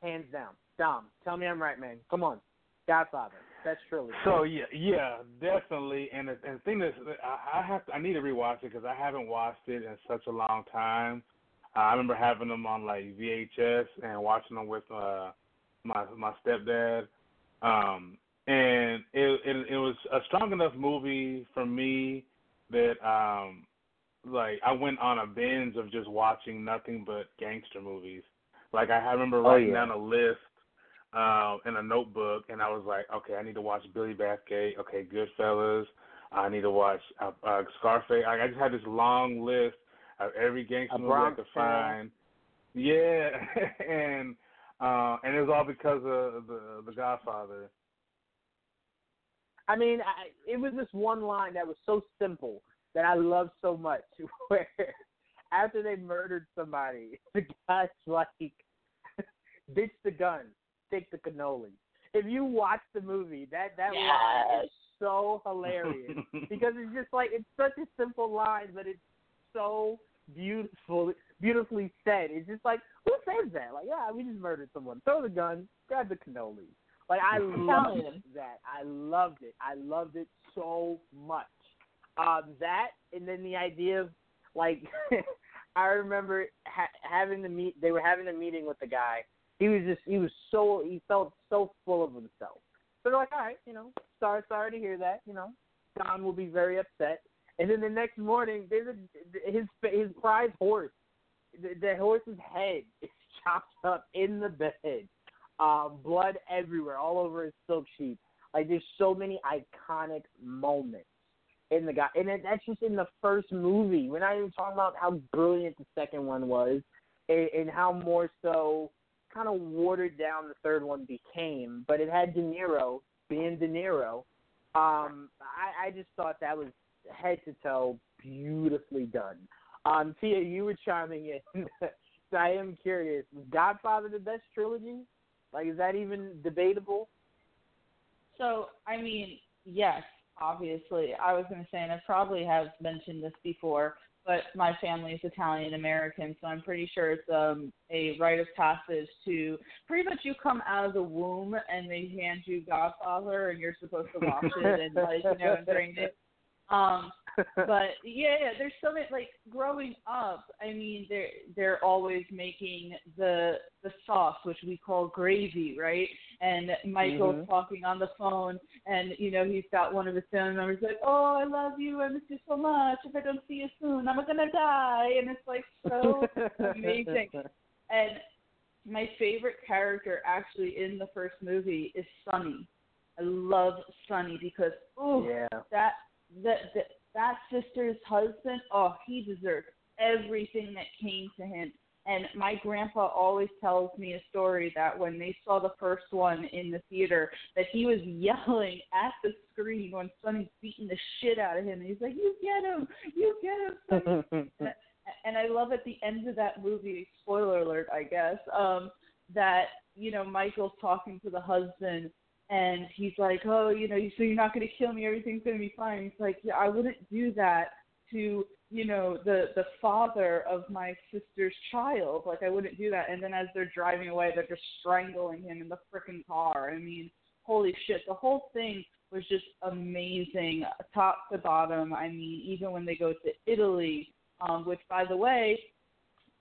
A: hands down. Dom, tell me I'm right, man. Come on, Godfather. That's trilogy.
D: So yeah, yeah, definitely. And the, and the thing is, I, I have to, I need to rewatch it because I haven't watched it in such a long time. Uh, I remember having them on like VHS and watching them with uh, my my stepdad. Um, and it, it it was a strong enough movie for me that um like I went on a binge of just watching nothing but gangster movies. Like I remember
A: Oh,
D: writing
A: yeah.
D: down a list um in a notebook and I was like, okay, I need to watch Billy Bathgate, okay, Goodfellas, I need to watch uh, uh Scarface. I, I just had this long list of every gangster movie I could find. Yeah, and uh and it was all because of the the Godfather.
A: I mean, I, it was this one line that was so simple that I loved so much. Where after they murdered somebody, the guy's like, "Ditch the gun, take the cannoli." If you watch the movie, that that line is so hilarious because it's just like it's such a simple line, but it's so beautiful, beautifully said. It's just like who says that? Like, yeah, we just murdered someone. Throw the gun, grab the cannoli. Like I loved that. I loved it. I loved it so much. Um, that and then the idea of like I remember ha- having the meet. They were having a meeting with the guy. He was just he was so he felt so full of himself. So they're like, all right, you know, sorry, sorry to hear that. You know, Don will be very upset. And then the next morning, there's a, his his prize horse. The, the horse's head is chopped up in the bed. Um, blood everywhere, all over his silk sheet. Like there's so many iconic moments in the guy, and that's just in the first movie. We're not even talking about how brilliant the second one was, and, and how more so kind of watered down the third one became. But it had De Niro being De Niro. Um, I, I just thought that was head to toe beautifully done. Um, Tia, you were chiming in. so I am curious. Was Godfather the best trilogy? Like, is that even debatable?
B: So, I mean, yes, obviously. I was going to say, and I probably have mentioned this before, but my family is Italian American, so I'm pretty sure it's um, a rite of passage to pretty much you come out of the womb and they hand you Godfather and you're supposed to watch it and like you know and drink it. Um, but yeah, yeah, there's so many like growing up. I mean, they're they're always making the the sauce, which we call gravy, right? And Michael's
A: Mhm.
B: talking on the phone, and you know he's got one of his family members like, "Oh, I love you, I miss you so much. If I don't see you soon, I'm gonna die." And it's like so amazing. And my favorite character actually in the first movie is Sonny. I love Sonny because oh
A: yeah.
B: that that that that sister's husband, oh, he deserved everything that came to him. And my grandpa always tells me a story that when they saw the first one in the theater, that he was yelling at the screen when Sonny's beating the shit out of him. And he's like, "You get him, you get him, Sonny." and I love at the end of that movie, spoiler alert, I guess, um, that you know Michael's talking to the husband, and he's like, "Oh, you know, so you're not going to kill me? Everything's going to be fine." He's like, "Yeah, I wouldn't do that to you know the the father of my sister's child. Like I wouldn't do that." And then as they're driving away, they're just strangling him in the freaking car. I mean, holy shit! The whole thing was just amazing, top to bottom. I mean, even when they go to Italy um, which by the way,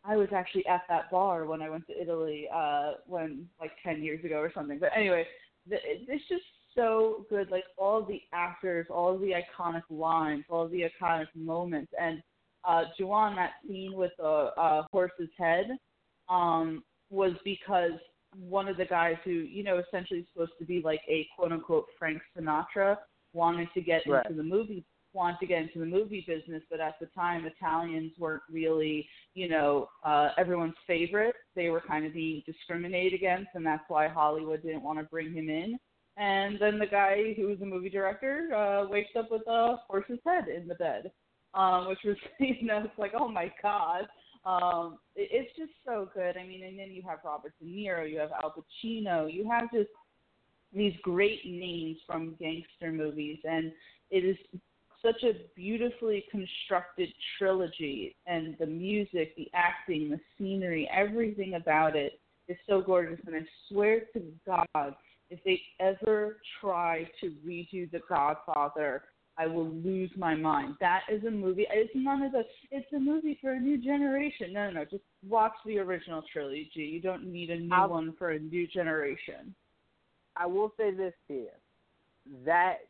B: I was actually at that bar when I went to Italy uh, when like ten years ago or something. But anyway, it's just so good. Like all the actors, all the iconic lines, all the iconic moments, and uh, Juwan, that scene with the uh, horse's head um, was because one of the guys who you know essentially is supposed to be like a quote unquote Frank Sinatra wanted to get
A: Right.
B: into the movie want to get into the movie business, but at the time Italians weren't really, you know, uh, everyone's favorite. They were kind of being discriminated against, and that's why Hollywood didn't want to bring him in. and then the guy who was a movie director uh, wakes up with a horse's head in the bed, um, which was you know it's like oh my god. Um, it, it's just so good. I mean, and then you have Robert De Niro, you have Al Pacino, you have just these great names from gangster movies, and it is such a beautifully constructed trilogy and the music, the acting, the scenery, everything about it is so gorgeous and I swear to God if they ever try to redo The Godfather, I will lose my mind. That is a movie. It's none of the. It's a movie for a new generation. No, no, no. Just watch the original trilogy. You don't need a new I'll, one for a new generation.
A: I will say this to you: that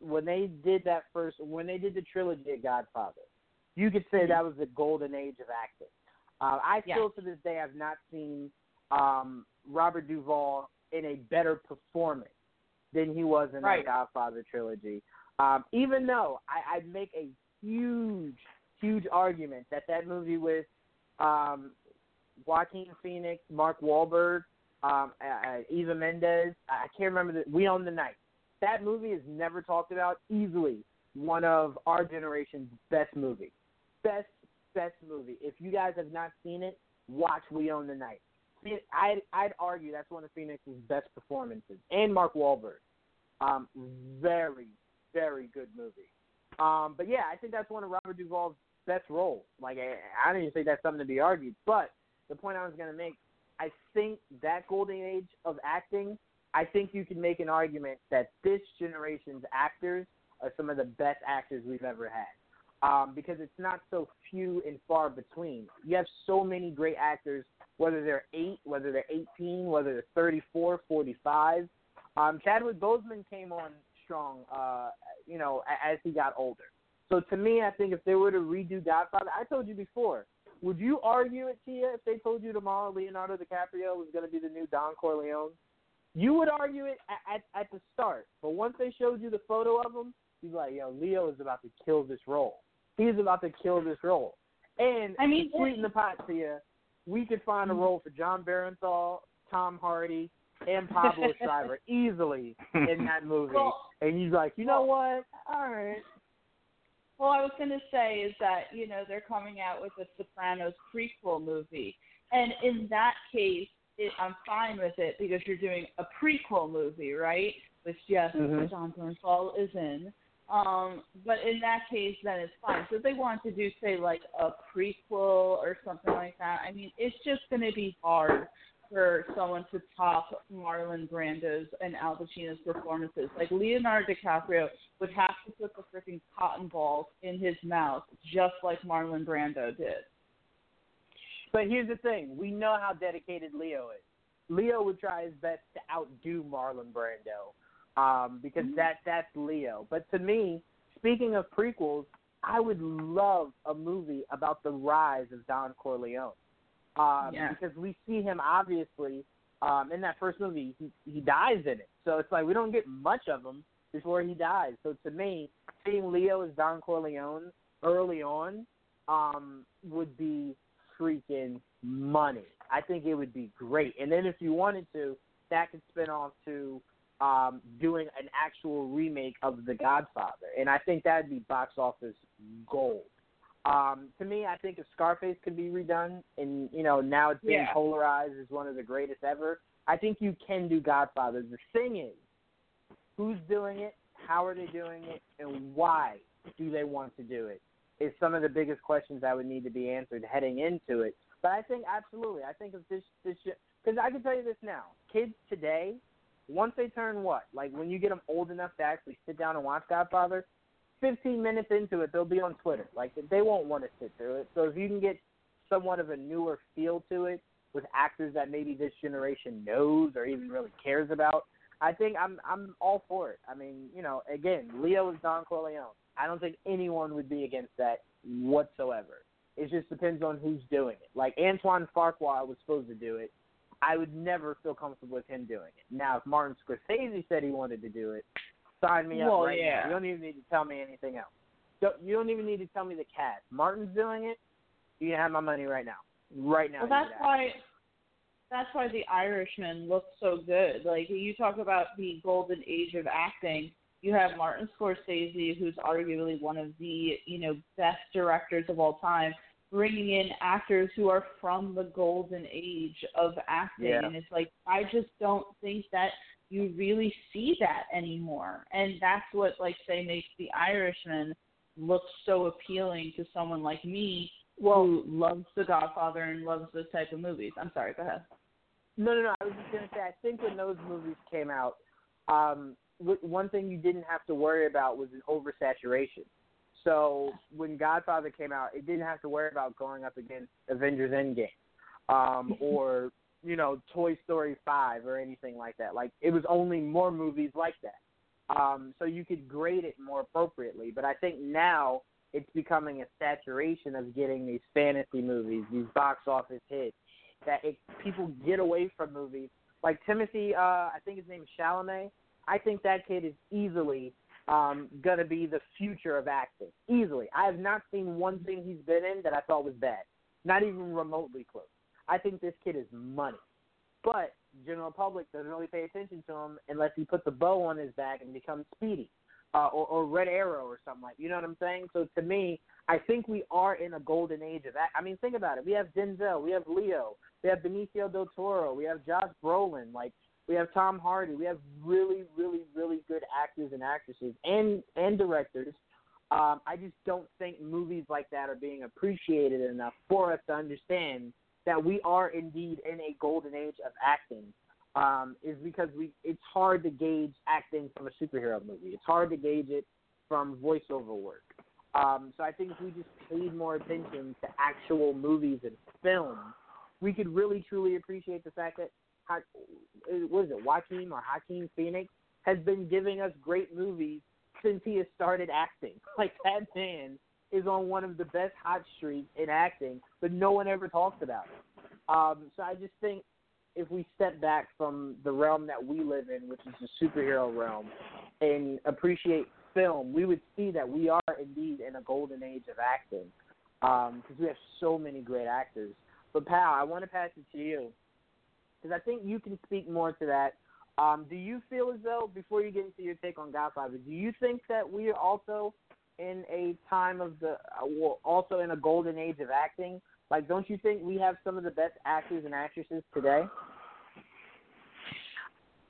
A: when they did that first, when they did the trilogy of Godfather, you could say mm-hmm. that was the golden age of acting. Uh, I still, to this day, have not seen um, Robert Duvall in a better performance than he was in
B: right.
A: that Godfather trilogy. Um, even though I, I'd make a huge, huge argument that that movie with um, Joaquin Phoenix, Mark Wahlberg, um, uh, Eva Mendes, I can't remember the We Own the Night. That movie is never talked about. Easily one of our generation's best movies. Best, best movie. If you guys have not seen it, watch We Own the Night. I'd, I'd argue that's one of Phoenix's best performances, and Mark Wahlberg. Um, very, very good movie. Um, but yeah, I think that's one of Robert Duvall's best roles. Like I, I don't even think that's something to be argued. But the point I was going to make, I think that golden age of acting, I think you can make an argument that this generation's actors are some of the best actors we've ever had. Um, because it's not so few and far between. You have so many great actors whether they're eight, whether they're 18, whether they're 34, 45. Um, Chadwick Boseman came on strong, uh, you know, as he got older. So to me, I think if they were to redo Godfather, I told you before, would you argue it, Tia, if they told you tomorrow Leonardo DiCaprio was going to be the new Don Corleone? You would argue it at, at, at the start, but once they showed you the photo of him, you'd be like, yo, Leo is about to kill this role. He's about to kill this role. And
B: I mean,
A: sweeten the pot, Tia we could find a mm-hmm. role for Jon Bernthal, Tom Hardy, and Pablo Schreiber easily in that movie.
B: Well,
A: and he's like, you know what? All right.
B: Well, I was going to say is that you know they're coming out with a Sopranos prequel movie, and in that case, it, I'm fine with it because you're doing a prequel movie, right? Which yes,
A: mm-hmm.
B: Jon Bernthal is in. Um, but in that case, then it's fine. So if they want to do, say, like a prequel or something like that, I mean, it's just going to be hard for someone to top Marlon Brando's and Al Pacino's performances. Like Leonardo DiCaprio would have to put the freaking cotton balls in his mouth, just like Marlon Brando did.
A: But here's the thing: we know how dedicated Leo is. Leo would try his best to outdo Marlon Brando um, because mm-hmm. that that's Leo. But to me, speaking of prequels, I would love a movie about the rise of Don Corleone. Um,
B: yeah.
A: Because we see him obviously um, in that first movie, he he dies in it, so it's like we don't get much of him before he dies. So to me, seeing Leo as Don Corleone early on um, would be freaking money. I think it would be great. And then if you wanted to, that could spin off to um, doing an actual remake of The Godfather, and I think that'd be box office gold. Um, to me, I think if Scarface could be redone, and you know now it's being
B: yeah.
A: polarized as one of the greatest ever, I think you can do Godfather. The thing is, who's doing it, how are they doing it, and why do they want to do it? Is some of the biggest questions that would need to be answered heading into it. But I think absolutely, I think if this this because I can tell you this now, kids today once they turn what? Like when you get them old enough to actually sit down and watch Godfather, 15 minutes into it, they'll be on Twitter. Like they won't want to sit through it. So if you can get somewhat of a newer feel to it with actors that maybe this generation knows or even really mm-hmm. cares about, I think I'm I'm all for it. I mean, you know, again, Leo is Don Corleone. I don't think anyone would be against that whatsoever. It just depends on who's doing it. Like Antoine Fuqua was supposed to do it. I would never feel comfortable with him doing it. Now, if Martin Scorsese said he wanted to do it, sign me
B: up
A: right
B: yeah.
A: now. You don't even need to tell me anything else. Don't, you don't even need to tell me the cast. Martin's doing it. You can have my money right now. Right now.
B: Well, that's why. that's why The Irishman looks so good. Like you talk about the golden age of acting. You have Martin Scorsese, who's arguably one of the you know best directors of all time, bringing in actors who are from the golden age of acting,
A: Yeah.
B: and it's like I just don't think that you really see that anymore, and that's what like say makes The Irishman look so appealing to someone like me
A: Well,
B: who loves The Godfather and loves those type of movies. I'm sorry, go ahead.
A: No, no, no. I was just gonna say. I think when those movies came out, um, one thing you didn't have to worry about was an oversaturation. So when Godfather came out, it didn't have to worry about going up against Avengers Endgame, um, or you know Toy Story Five or anything like that. Like it was only more movies like that. Um, so you could grade it more appropriately. But I think now it's becoming a saturation of getting these fantasy movies, these box office hits that it, people get away from movies like Timothy. Uh, I think his name is Chalamet. I think that kid is easily um, gonna be the future of acting. Easily, I have not seen one thing he's been in that I thought was bad. Not even remotely close. I think this kid is money, but general public doesn't really pay attention to him unless he puts a bow on his back and becomes Speedy uh, or, or Red Arrow or something like. You know what I'm saying? So to me, I think we are in a golden age of that. I mean, think about it. We have Denzel, we have Leo, we have Benicio del Toro, we have Josh Brolin, like we have Tom Hardy. We have really, really, really good actors and actresses and and directors. Um, I just don't think movies like that are being appreciated enough for us to understand that we are indeed in a golden age of acting. Um, is because we it's hard to gauge acting from a superhero movie. It's hard to gauge it from voiceover work. Um, so I think if we just paid more attention to actual movies and film, we could really truly appreciate the fact that Ha- what is it, Joaquin or Hakeem Phoenix has been giving us great movies since he has started acting. Like that man is on one of the best hot streaks in acting, but no one ever talks about it. Um, so I just think if we step back from the realm that we live in, which is the superhero realm, and appreciate film, we would see that we are indeed in a golden age of acting because we have so many great actors. But Pal, I want to pass it to you because I think you can speak more to that. Um, do you feel as though, before you get into your take on Godfather, do you think that we are also in a time of the, uh, also in a golden age of acting? Like, don't you think we have some of the best actors and actresses today?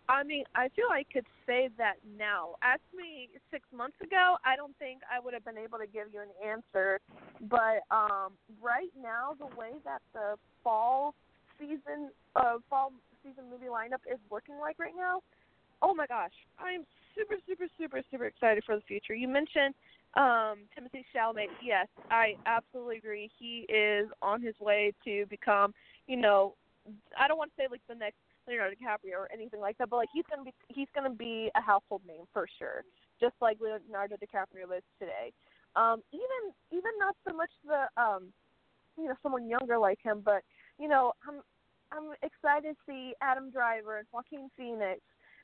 E: I mean, I feel I could say that now. Ask me six months ago, I don't think I would have been able to give you an answer. But um right now, the way that the fall season, uh, fall season movie lineup is looking like right now, oh my gosh, I am super, super, super, super excited for the future. You mentioned um Timothy Chalamet. Yes, I absolutely agree. He is on his way to become, you know, I don't want to say like the next Leonardo DiCaprio or anything like that, but like he's gonna be he's gonna be a household name for sure, just like Leonardo DiCaprio is today. Um, even even not so much the um, you know, someone younger like him, but you know, I'm I'm excited to see Adam Driver and Joaquin Phoenix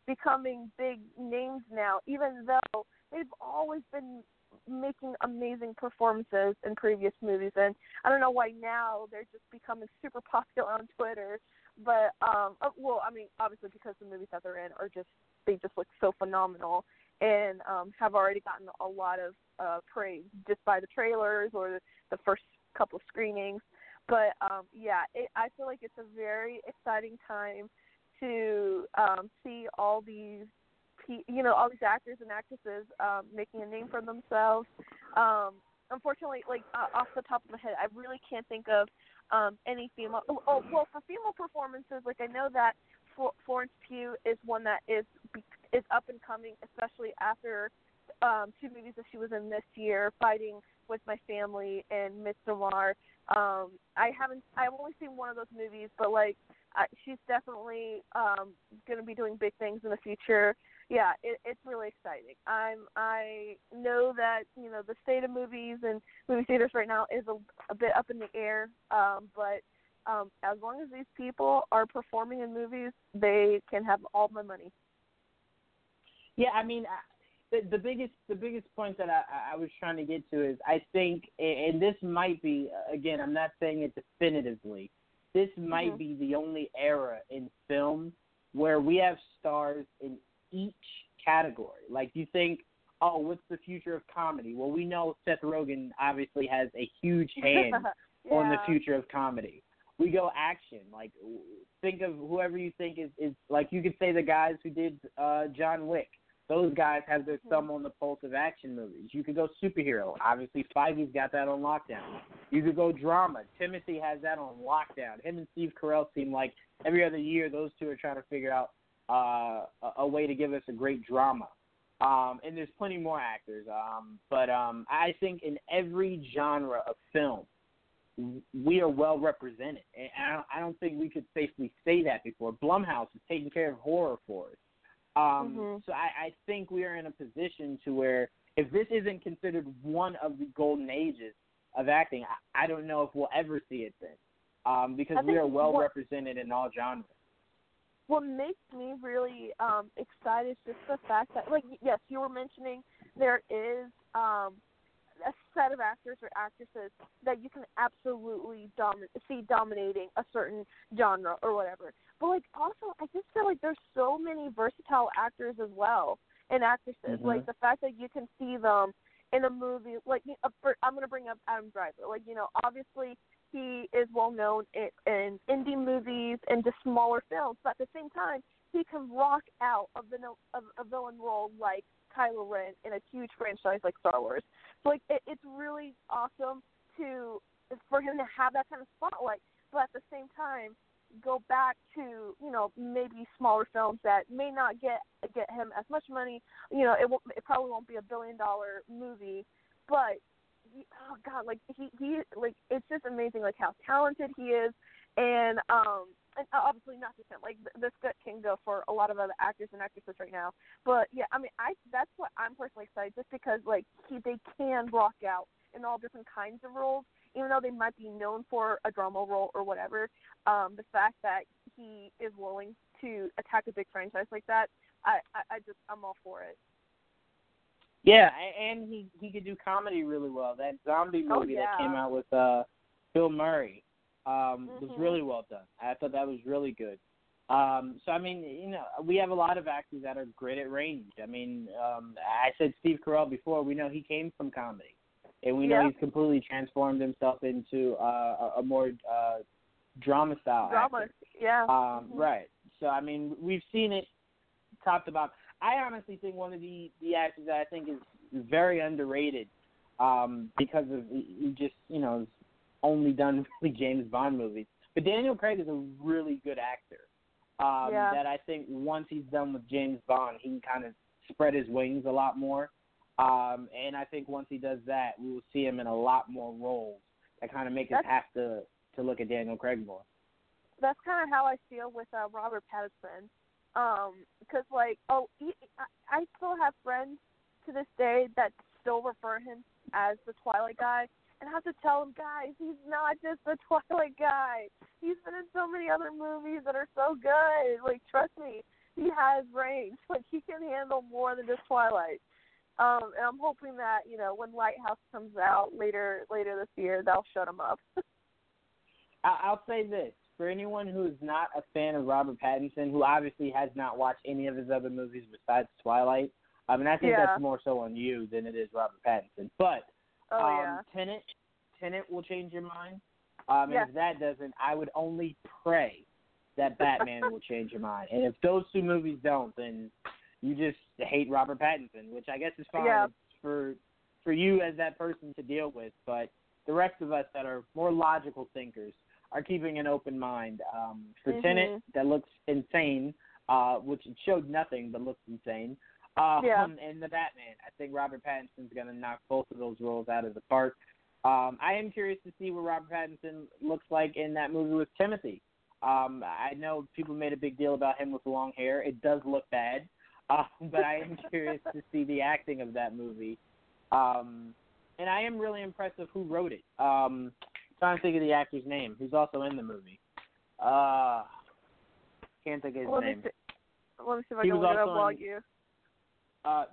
E: becoming big names now, even though they've always been making amazing performances in previous movies. And I don't know why now they're just becoming super popular on Twitter but um uh, well i mean obviously because the movies that they're in are just they just look so phenomenal and um have already gotten a lot of uh praise just by the trailers or the, the first couple of screenings but um yeah it, i feel like it's a very exciting time to um see all these you know all these actors and actresses um making a name for themselves um unfortunately like uh, off the top of my head i really can't think of um, any female. Oh, oh, well, for female performances, like I know that Florence Pugh is one that is is up and coming, especially after um, two movies that she was in this year, Fighting with My Family and Midsommar. Um, I haven't. I've only seen one of those movies, but like I, she's definitely um, going to be doing big things in the future. Yeah, it, it's really exciting. I'm. I know that you know the state of movies and movie theaters right now is a, a bit up in the air, um, but um, as long as these people are performing in movies, they can have all my money.
A: Yeah, I mean, the, the biggest the biggest point that I, I was trying to get to is I think, and this might be again, I'm not saying it definitively. this might
E: Mhm.
A: be the only era in film where we have stars in each category. Like, you think, oh, what's the future of comedy? Well, we know Seth Rogen obviously has a huge hand on the future of comedy. We go action. Like, think of whoever you think is is like you could say the guys who did uh John Wick. Those guys have their thumb on the pulse of action movies. You could go superhero. Obviously, Feige's got that on lockdown. You could go drama. Timothy has that on lockdown. Him and Steve Carell seem like every other year those two are trying to figure out uh, a, a way to give us a great drama. Um, and there's plenty more actors. Um, but um, I think in every genre of film, we are well represented. And I don't, I don't think we could safely say that before. Blumhouse is taking care of horror for us. Um,
E: Mhm.
A: So I, I think we are in a position to where if this isn't considered one of the golden ages of acting, I, I don't know if we'll ever see it then. Um, because we are well
E: what-
A: represented in all genres.
E: what makes me really um excited is just the fact that like yes you were mentioning there is um a set of actors or actresses that you can absolutely domin- see dominating a certain genre or whatever. But like also i just feel like there's so many versatile actors as well and actresses.
A: Mhm.
E: like the fact that you can see them in a movie like uh, for, i'm going to bring up adam driver. Like you know obviously he is well known in, in indie movies and just smaller films, but at the same time, he can rock out a, villain, a, a villain role like Kylo Ren in a huge franchise like Star Wars. So like it, it's really awesome to for him to have that kind of spotlight, but at the same time, go back to you know maybe smaller films that may not get get him as much money. You know, it won't, it probably won't be a billion dollar movie, but he, oh god, like he he like it's just amazing like how talented he is, and um and obviously not just him. Like this gut can go for a lot of other actors and actresses right now. But yeah, I mean I that's what I'm personally excited just because like he they can rock out in all different kinds of roles, even though they might be known for a drama role or whatever. Um, the fact that he is willing to attack a big franchise like that, I I, I just I'm all for it.
A: Yeah, and he he could do comedy really well. That zombie
E: Oh,
A: movie
E: yeah.
A: that came out with uh Bill Murray um was
E: Mhm.
A: really well done. I thought that was really good. Um so I mean, you know, we have a lot of actors that are great at range. I mean, um I said Steve Carell before, we know he came from comedy. And we know he's completely transformed himself into uh, a, a more uh drama style
E: Drama,
A: actor.
E: yeah.
A: Um,
E: Mhm.
A: Right. So I mean, we've seen it top to bottom. I honestly think one of the the actors that I think is very underrated um, because of he just you know only done really James Bond movies. But Daniel Craig is a really good actor. Um,
E: Yeah.
A: That I think once he's done with James Bond, he can kind of spread his wings a lot more. Um, and I think once he does that, we will see him in a lot more roles that kind of make us have to to look at Daniel Craig more.
E: that's kind of how I feel with uh, Robert Pattinson. Um, because like, oh, he, I, I still have friends to this day that still refer him as the Twilight guy, and I have to tell them, guys, he's not just the Twilight guy. He's been in so many other movies that are so good. Like, trust me, he has range. Like, he can handle more than just Twilight. Um, and I'm hoping that you know when Lighthouse comes out later later this year, they'll shut him up.
A: I- I'll say this: for anyone who is not a fan of Robert Pattinson, who obviously has not watched any of his other movies besides Twilight, I mean, I think
E: Yeah.
A: that's more so on you than it is Robert Pattinson. But
E: oh
A: um,
E: yeah.
A: Tenant, Tenet will change your mind. Um,
E: Yeah.
A: And if that doesn't, I would only pray that Batman will change your mind. And if those two movies don't, then you just hate Robert Pattinson, which I guess is fine
E: Yeah.
A: for for you as that person to deal with. But the rest of us that are more logical thinkers are keeping an open mind. Um, for
E: Mhm.
A: Tenet, that looks insane, uh, which it showed nothing but looks insane. Um,
E: Yeah.
A: And the Batman, I think Robert Pattinson's going to knock both of those roles out of the park. Um, I am curious to see what Robert Pattinson looks like in that movie with Timothy. Um, I know people made a big deal about him with the long hair. It does look bad, uh, but I am curious to see the acting of that movie. Um, and I am really impressed with who wrote it. Um, trying to think of the actor's name, who's also in the movie. Uh, can't think of his
E: Let me
A: name.
E: see. Let me see if I
A: He
E: can look it up while
A: in-
E: you.
A: Uh,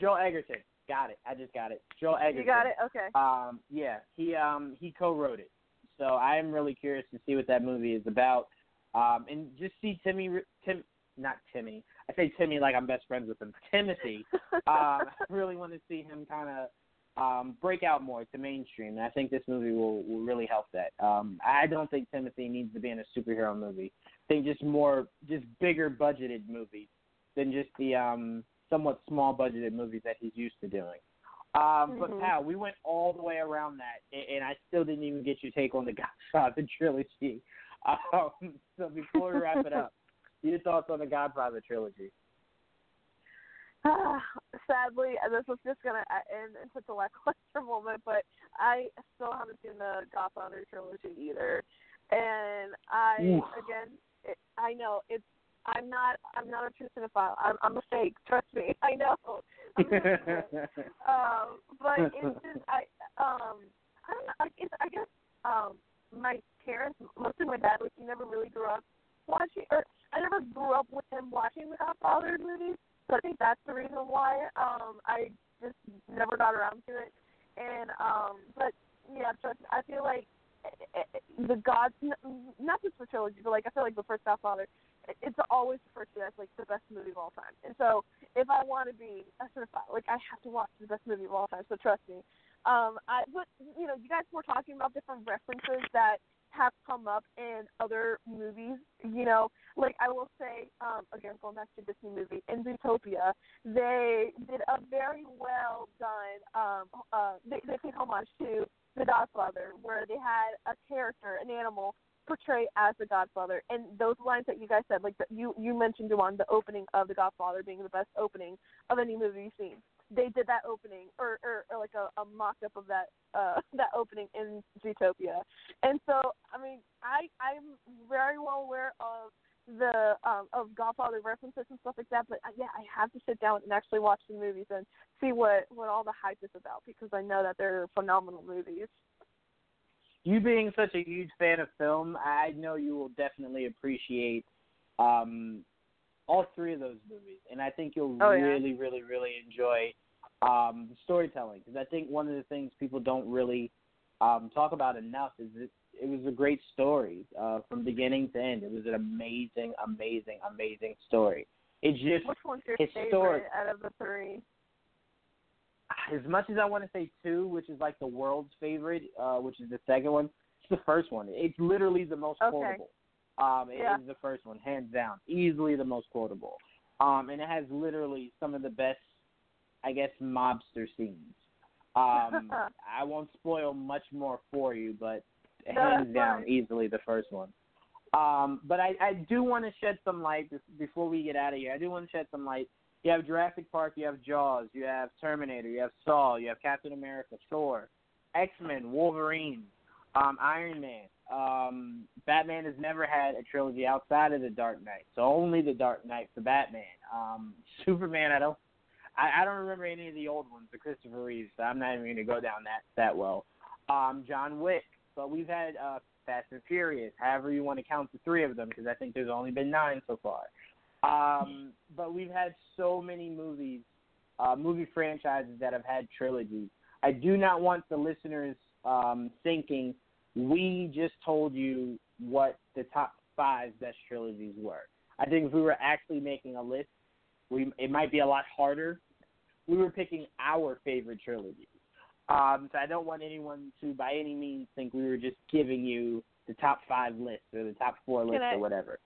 A: Joel Edgerton. Got it. I just got it. Joe Edgerton.
E: You got it. Okay.
A: Um, yeah, he um he co-wrote it. So I am really curious to see what that movie is about, um, and just see Timmy, Tim, not Timmy. I say Timmy like I'm best friends with him. Timothy. um, I really want to see him kind of um, break out more to mainstream, and I think this movie will will really help that. Um, I don't think Timothy needs to be in a superhero movie. I think just more, just bigger budgeted movies than just the um, somewhat small budgeted movies that he's used to doing. Um,
E: mm-hmm.
A: But Pal, we went all the way around that, and, and I still didn't even get your take on the Godfather trilogy. Um, so before we wrap it up, your thoughts on the Godfather trilogy?
E: Sadly, this was just gonna end in such a lackluster moment, but I still haven't seen the Godfather trilogy either, and I
A: Oof.
E: again, it, I know it's. I'm not. I'm not a true cinephile. I'm, I'm a fake. Trust me. I know. Um, but it's just I um I don't know. I guess I guess um my parents, mostly my dad, like he never really grew up watching, or I never grew up with him watching the Godfather movies. So I think that's the reason why um I just never got around to it. And um but yeah, trust me, I feel like eh, eh, the gods not just the trilogy, but like I feel like the first Godfather, it's always referred to as like the best movie of all time. And so if I want to be a cinephile, like I have to watch the best movie of all time. So trust me. Um, I but you know you guys were talking about different references that have come up in other movies. You know, like I will say, um, again going back to Disney movie in Zootopia, they did a very well done. Um, uh, they they paid homage to The Godfather, where they had a character, an animal, portray as the Godfather, and those lines that you guys said, like the, you you mentioned, Juwan, the opening of The Godfather being the best opening of any movie you've seen. They did that opening, or or, or like a, a mock up of that uh that opening in Zootopia, and so I mean I I'm very well aware of the um of Godfather references and stuff like that, but uh, yeah, I have to sit down and actually watch the movies and see what what all the hype is about because I know that they're phenomenal movies.
A: You being such a huge fan of film, I know you will definitely appreciate um, all three of those movies, and I think you'll
E: Oh, yeah.
A: really, really, really enjoy um, the storytelling. Because I think one of the things people don't really um, talk about enough is it, it was a great story uh, from beginning to end. It was an amazing, amazing, amazing story. It just
E: Which one's your
A: Historic.
E: favorite out of the three?
A: As much as I want to say two, which is like the world's favorite, uh, which is the second one, it's the first one. It's literally the most
E: Okay.
A: quotable. Um, it
E: Yeah.
A: is the first one, hands down, easily the most quotable. Um, and it has literally some of the best, I guess, mobster scenes. Um, I won't spoil much more for you, but hands down,
E: fine.
A: easily the first one. Um, but I, I do want to shed some light before we get out of here. I do want to shed some light. You have Jurassic Park, you have Jaws, you have Terminator, you have Saw, you have Captain America, Thor, X Men, Wolverine, um, Iron Man. Um, Batman has never had a trilogy outside of the Dark Knight, so only the Dark Knight for Batman. Um, Superman, I don't, I, I don't remember any of the old ones, the Christopher Reeves. So I'm not even going to go down that that well. Um, John Wick, but we've had uh, Fast and Furious, however you want to count the three of them, because I think there's only been nine so far. Um, but we've had so many movies, uh, movie franchises that have had trilogies. I do not want the listeners um, thinking we just told you what the top five best trilogies were. I think if we were actually making a list, we it might be a lot harder. We were picking our favorite trilogies. Um, so I don't want anyone to, by any means, think we were just giving you the top five list or the top four list
E: I-
A: or whatever.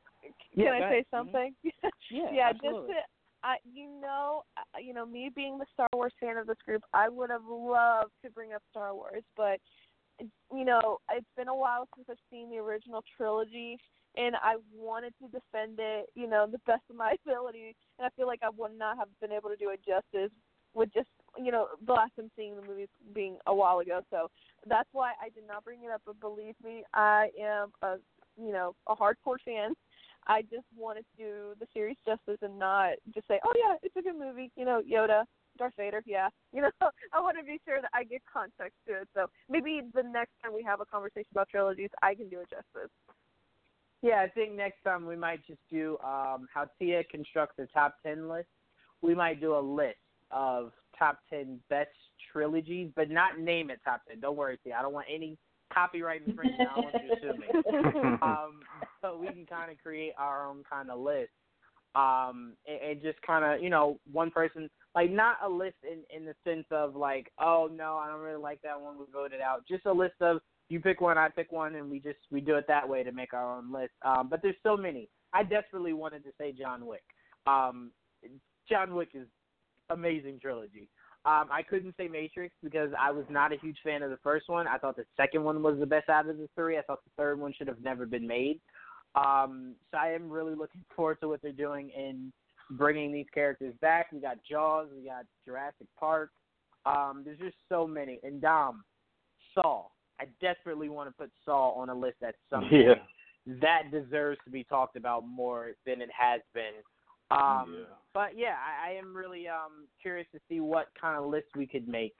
E: Can I say.
A: Mhm.
E: something?
A: Yeah,
E: yeah,
A: absolutely.
E: just to, I, you know, uh, you know, me being the Star Wars fan of this group, I would have loved to bring up Star Wars, but you know, it's been a while since I've seen the original trilogy, and I wanted to defend it, you know, the best of my ability, and I feel like I would not have been able to do it justice with just, you know, the last time seeing the movies being a while ago. So that's why I did not bring it up. But believe me, I am a, you know, a hardcore fan. I just wanted to do the series justice and not just say, "Oh yeah, it's a good movie." You know, Yoda, Darth Vader, yeah. You know, I want to be sure that I get context to it. So maybe the next time we have a conversation about trilogies, I can do it justice.
A: Yeah, I think next time we might just do um, how Tia constructs a top ten list. We might do a list of top ten best trilogies, but not name it top ten. Don't worry, Tia. I don't want any copyright infringement. I want you to sue me. um, so we can kind of create our own kind of list, um, and, and just kind of you know one person like not a list in in the sense of like oh no I don't really like that one we voted out. Just a list of you pick one, I pick one, and we just we do it that way to make our own list. Um, but there's so many. I desperately wanted to say John Wick. Um, John Wick is amazing trilogy. Um, I couldn't say Matrix because I was not a huge fan of the first one. I thought the second one was the best out of the three. I thought the third one should have never been made. Um, so I am really looking forward to what they're doing in bringing these characters back. We got Jaws, we got Jurassic Park. Um, there's just so many. And Dom, Saw. I desperately want to put Saw on a list at some point.
D: Yeah.
A: That deserves to be talked about more than it has been. Um,
D: Yeah.
A: But yeah, I, I am really um, curious to see what kind of list we could make,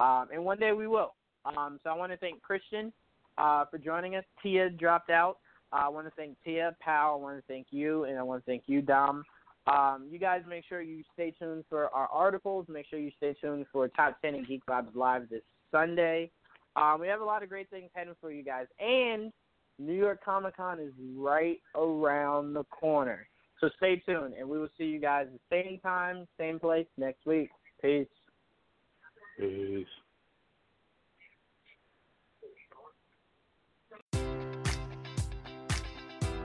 A: um, and one day we will. Um, so I want to thank Christian uh, for joining us. Tia dropped out. Uh, I want to thank Tia, Pal. I want to thank you, and I want to thank you, Dom. Um, you guys make sure you stay tuned for our articles. Make sure you stay tuned for Top 10 and Geek Vibes Live this Sunday. Um, we have a lot of great things heading for you guys. And New York Comic Con is right around the corner. So stay tuned, and we will see you guys the same time, same place next week. Peace.
D: Peace.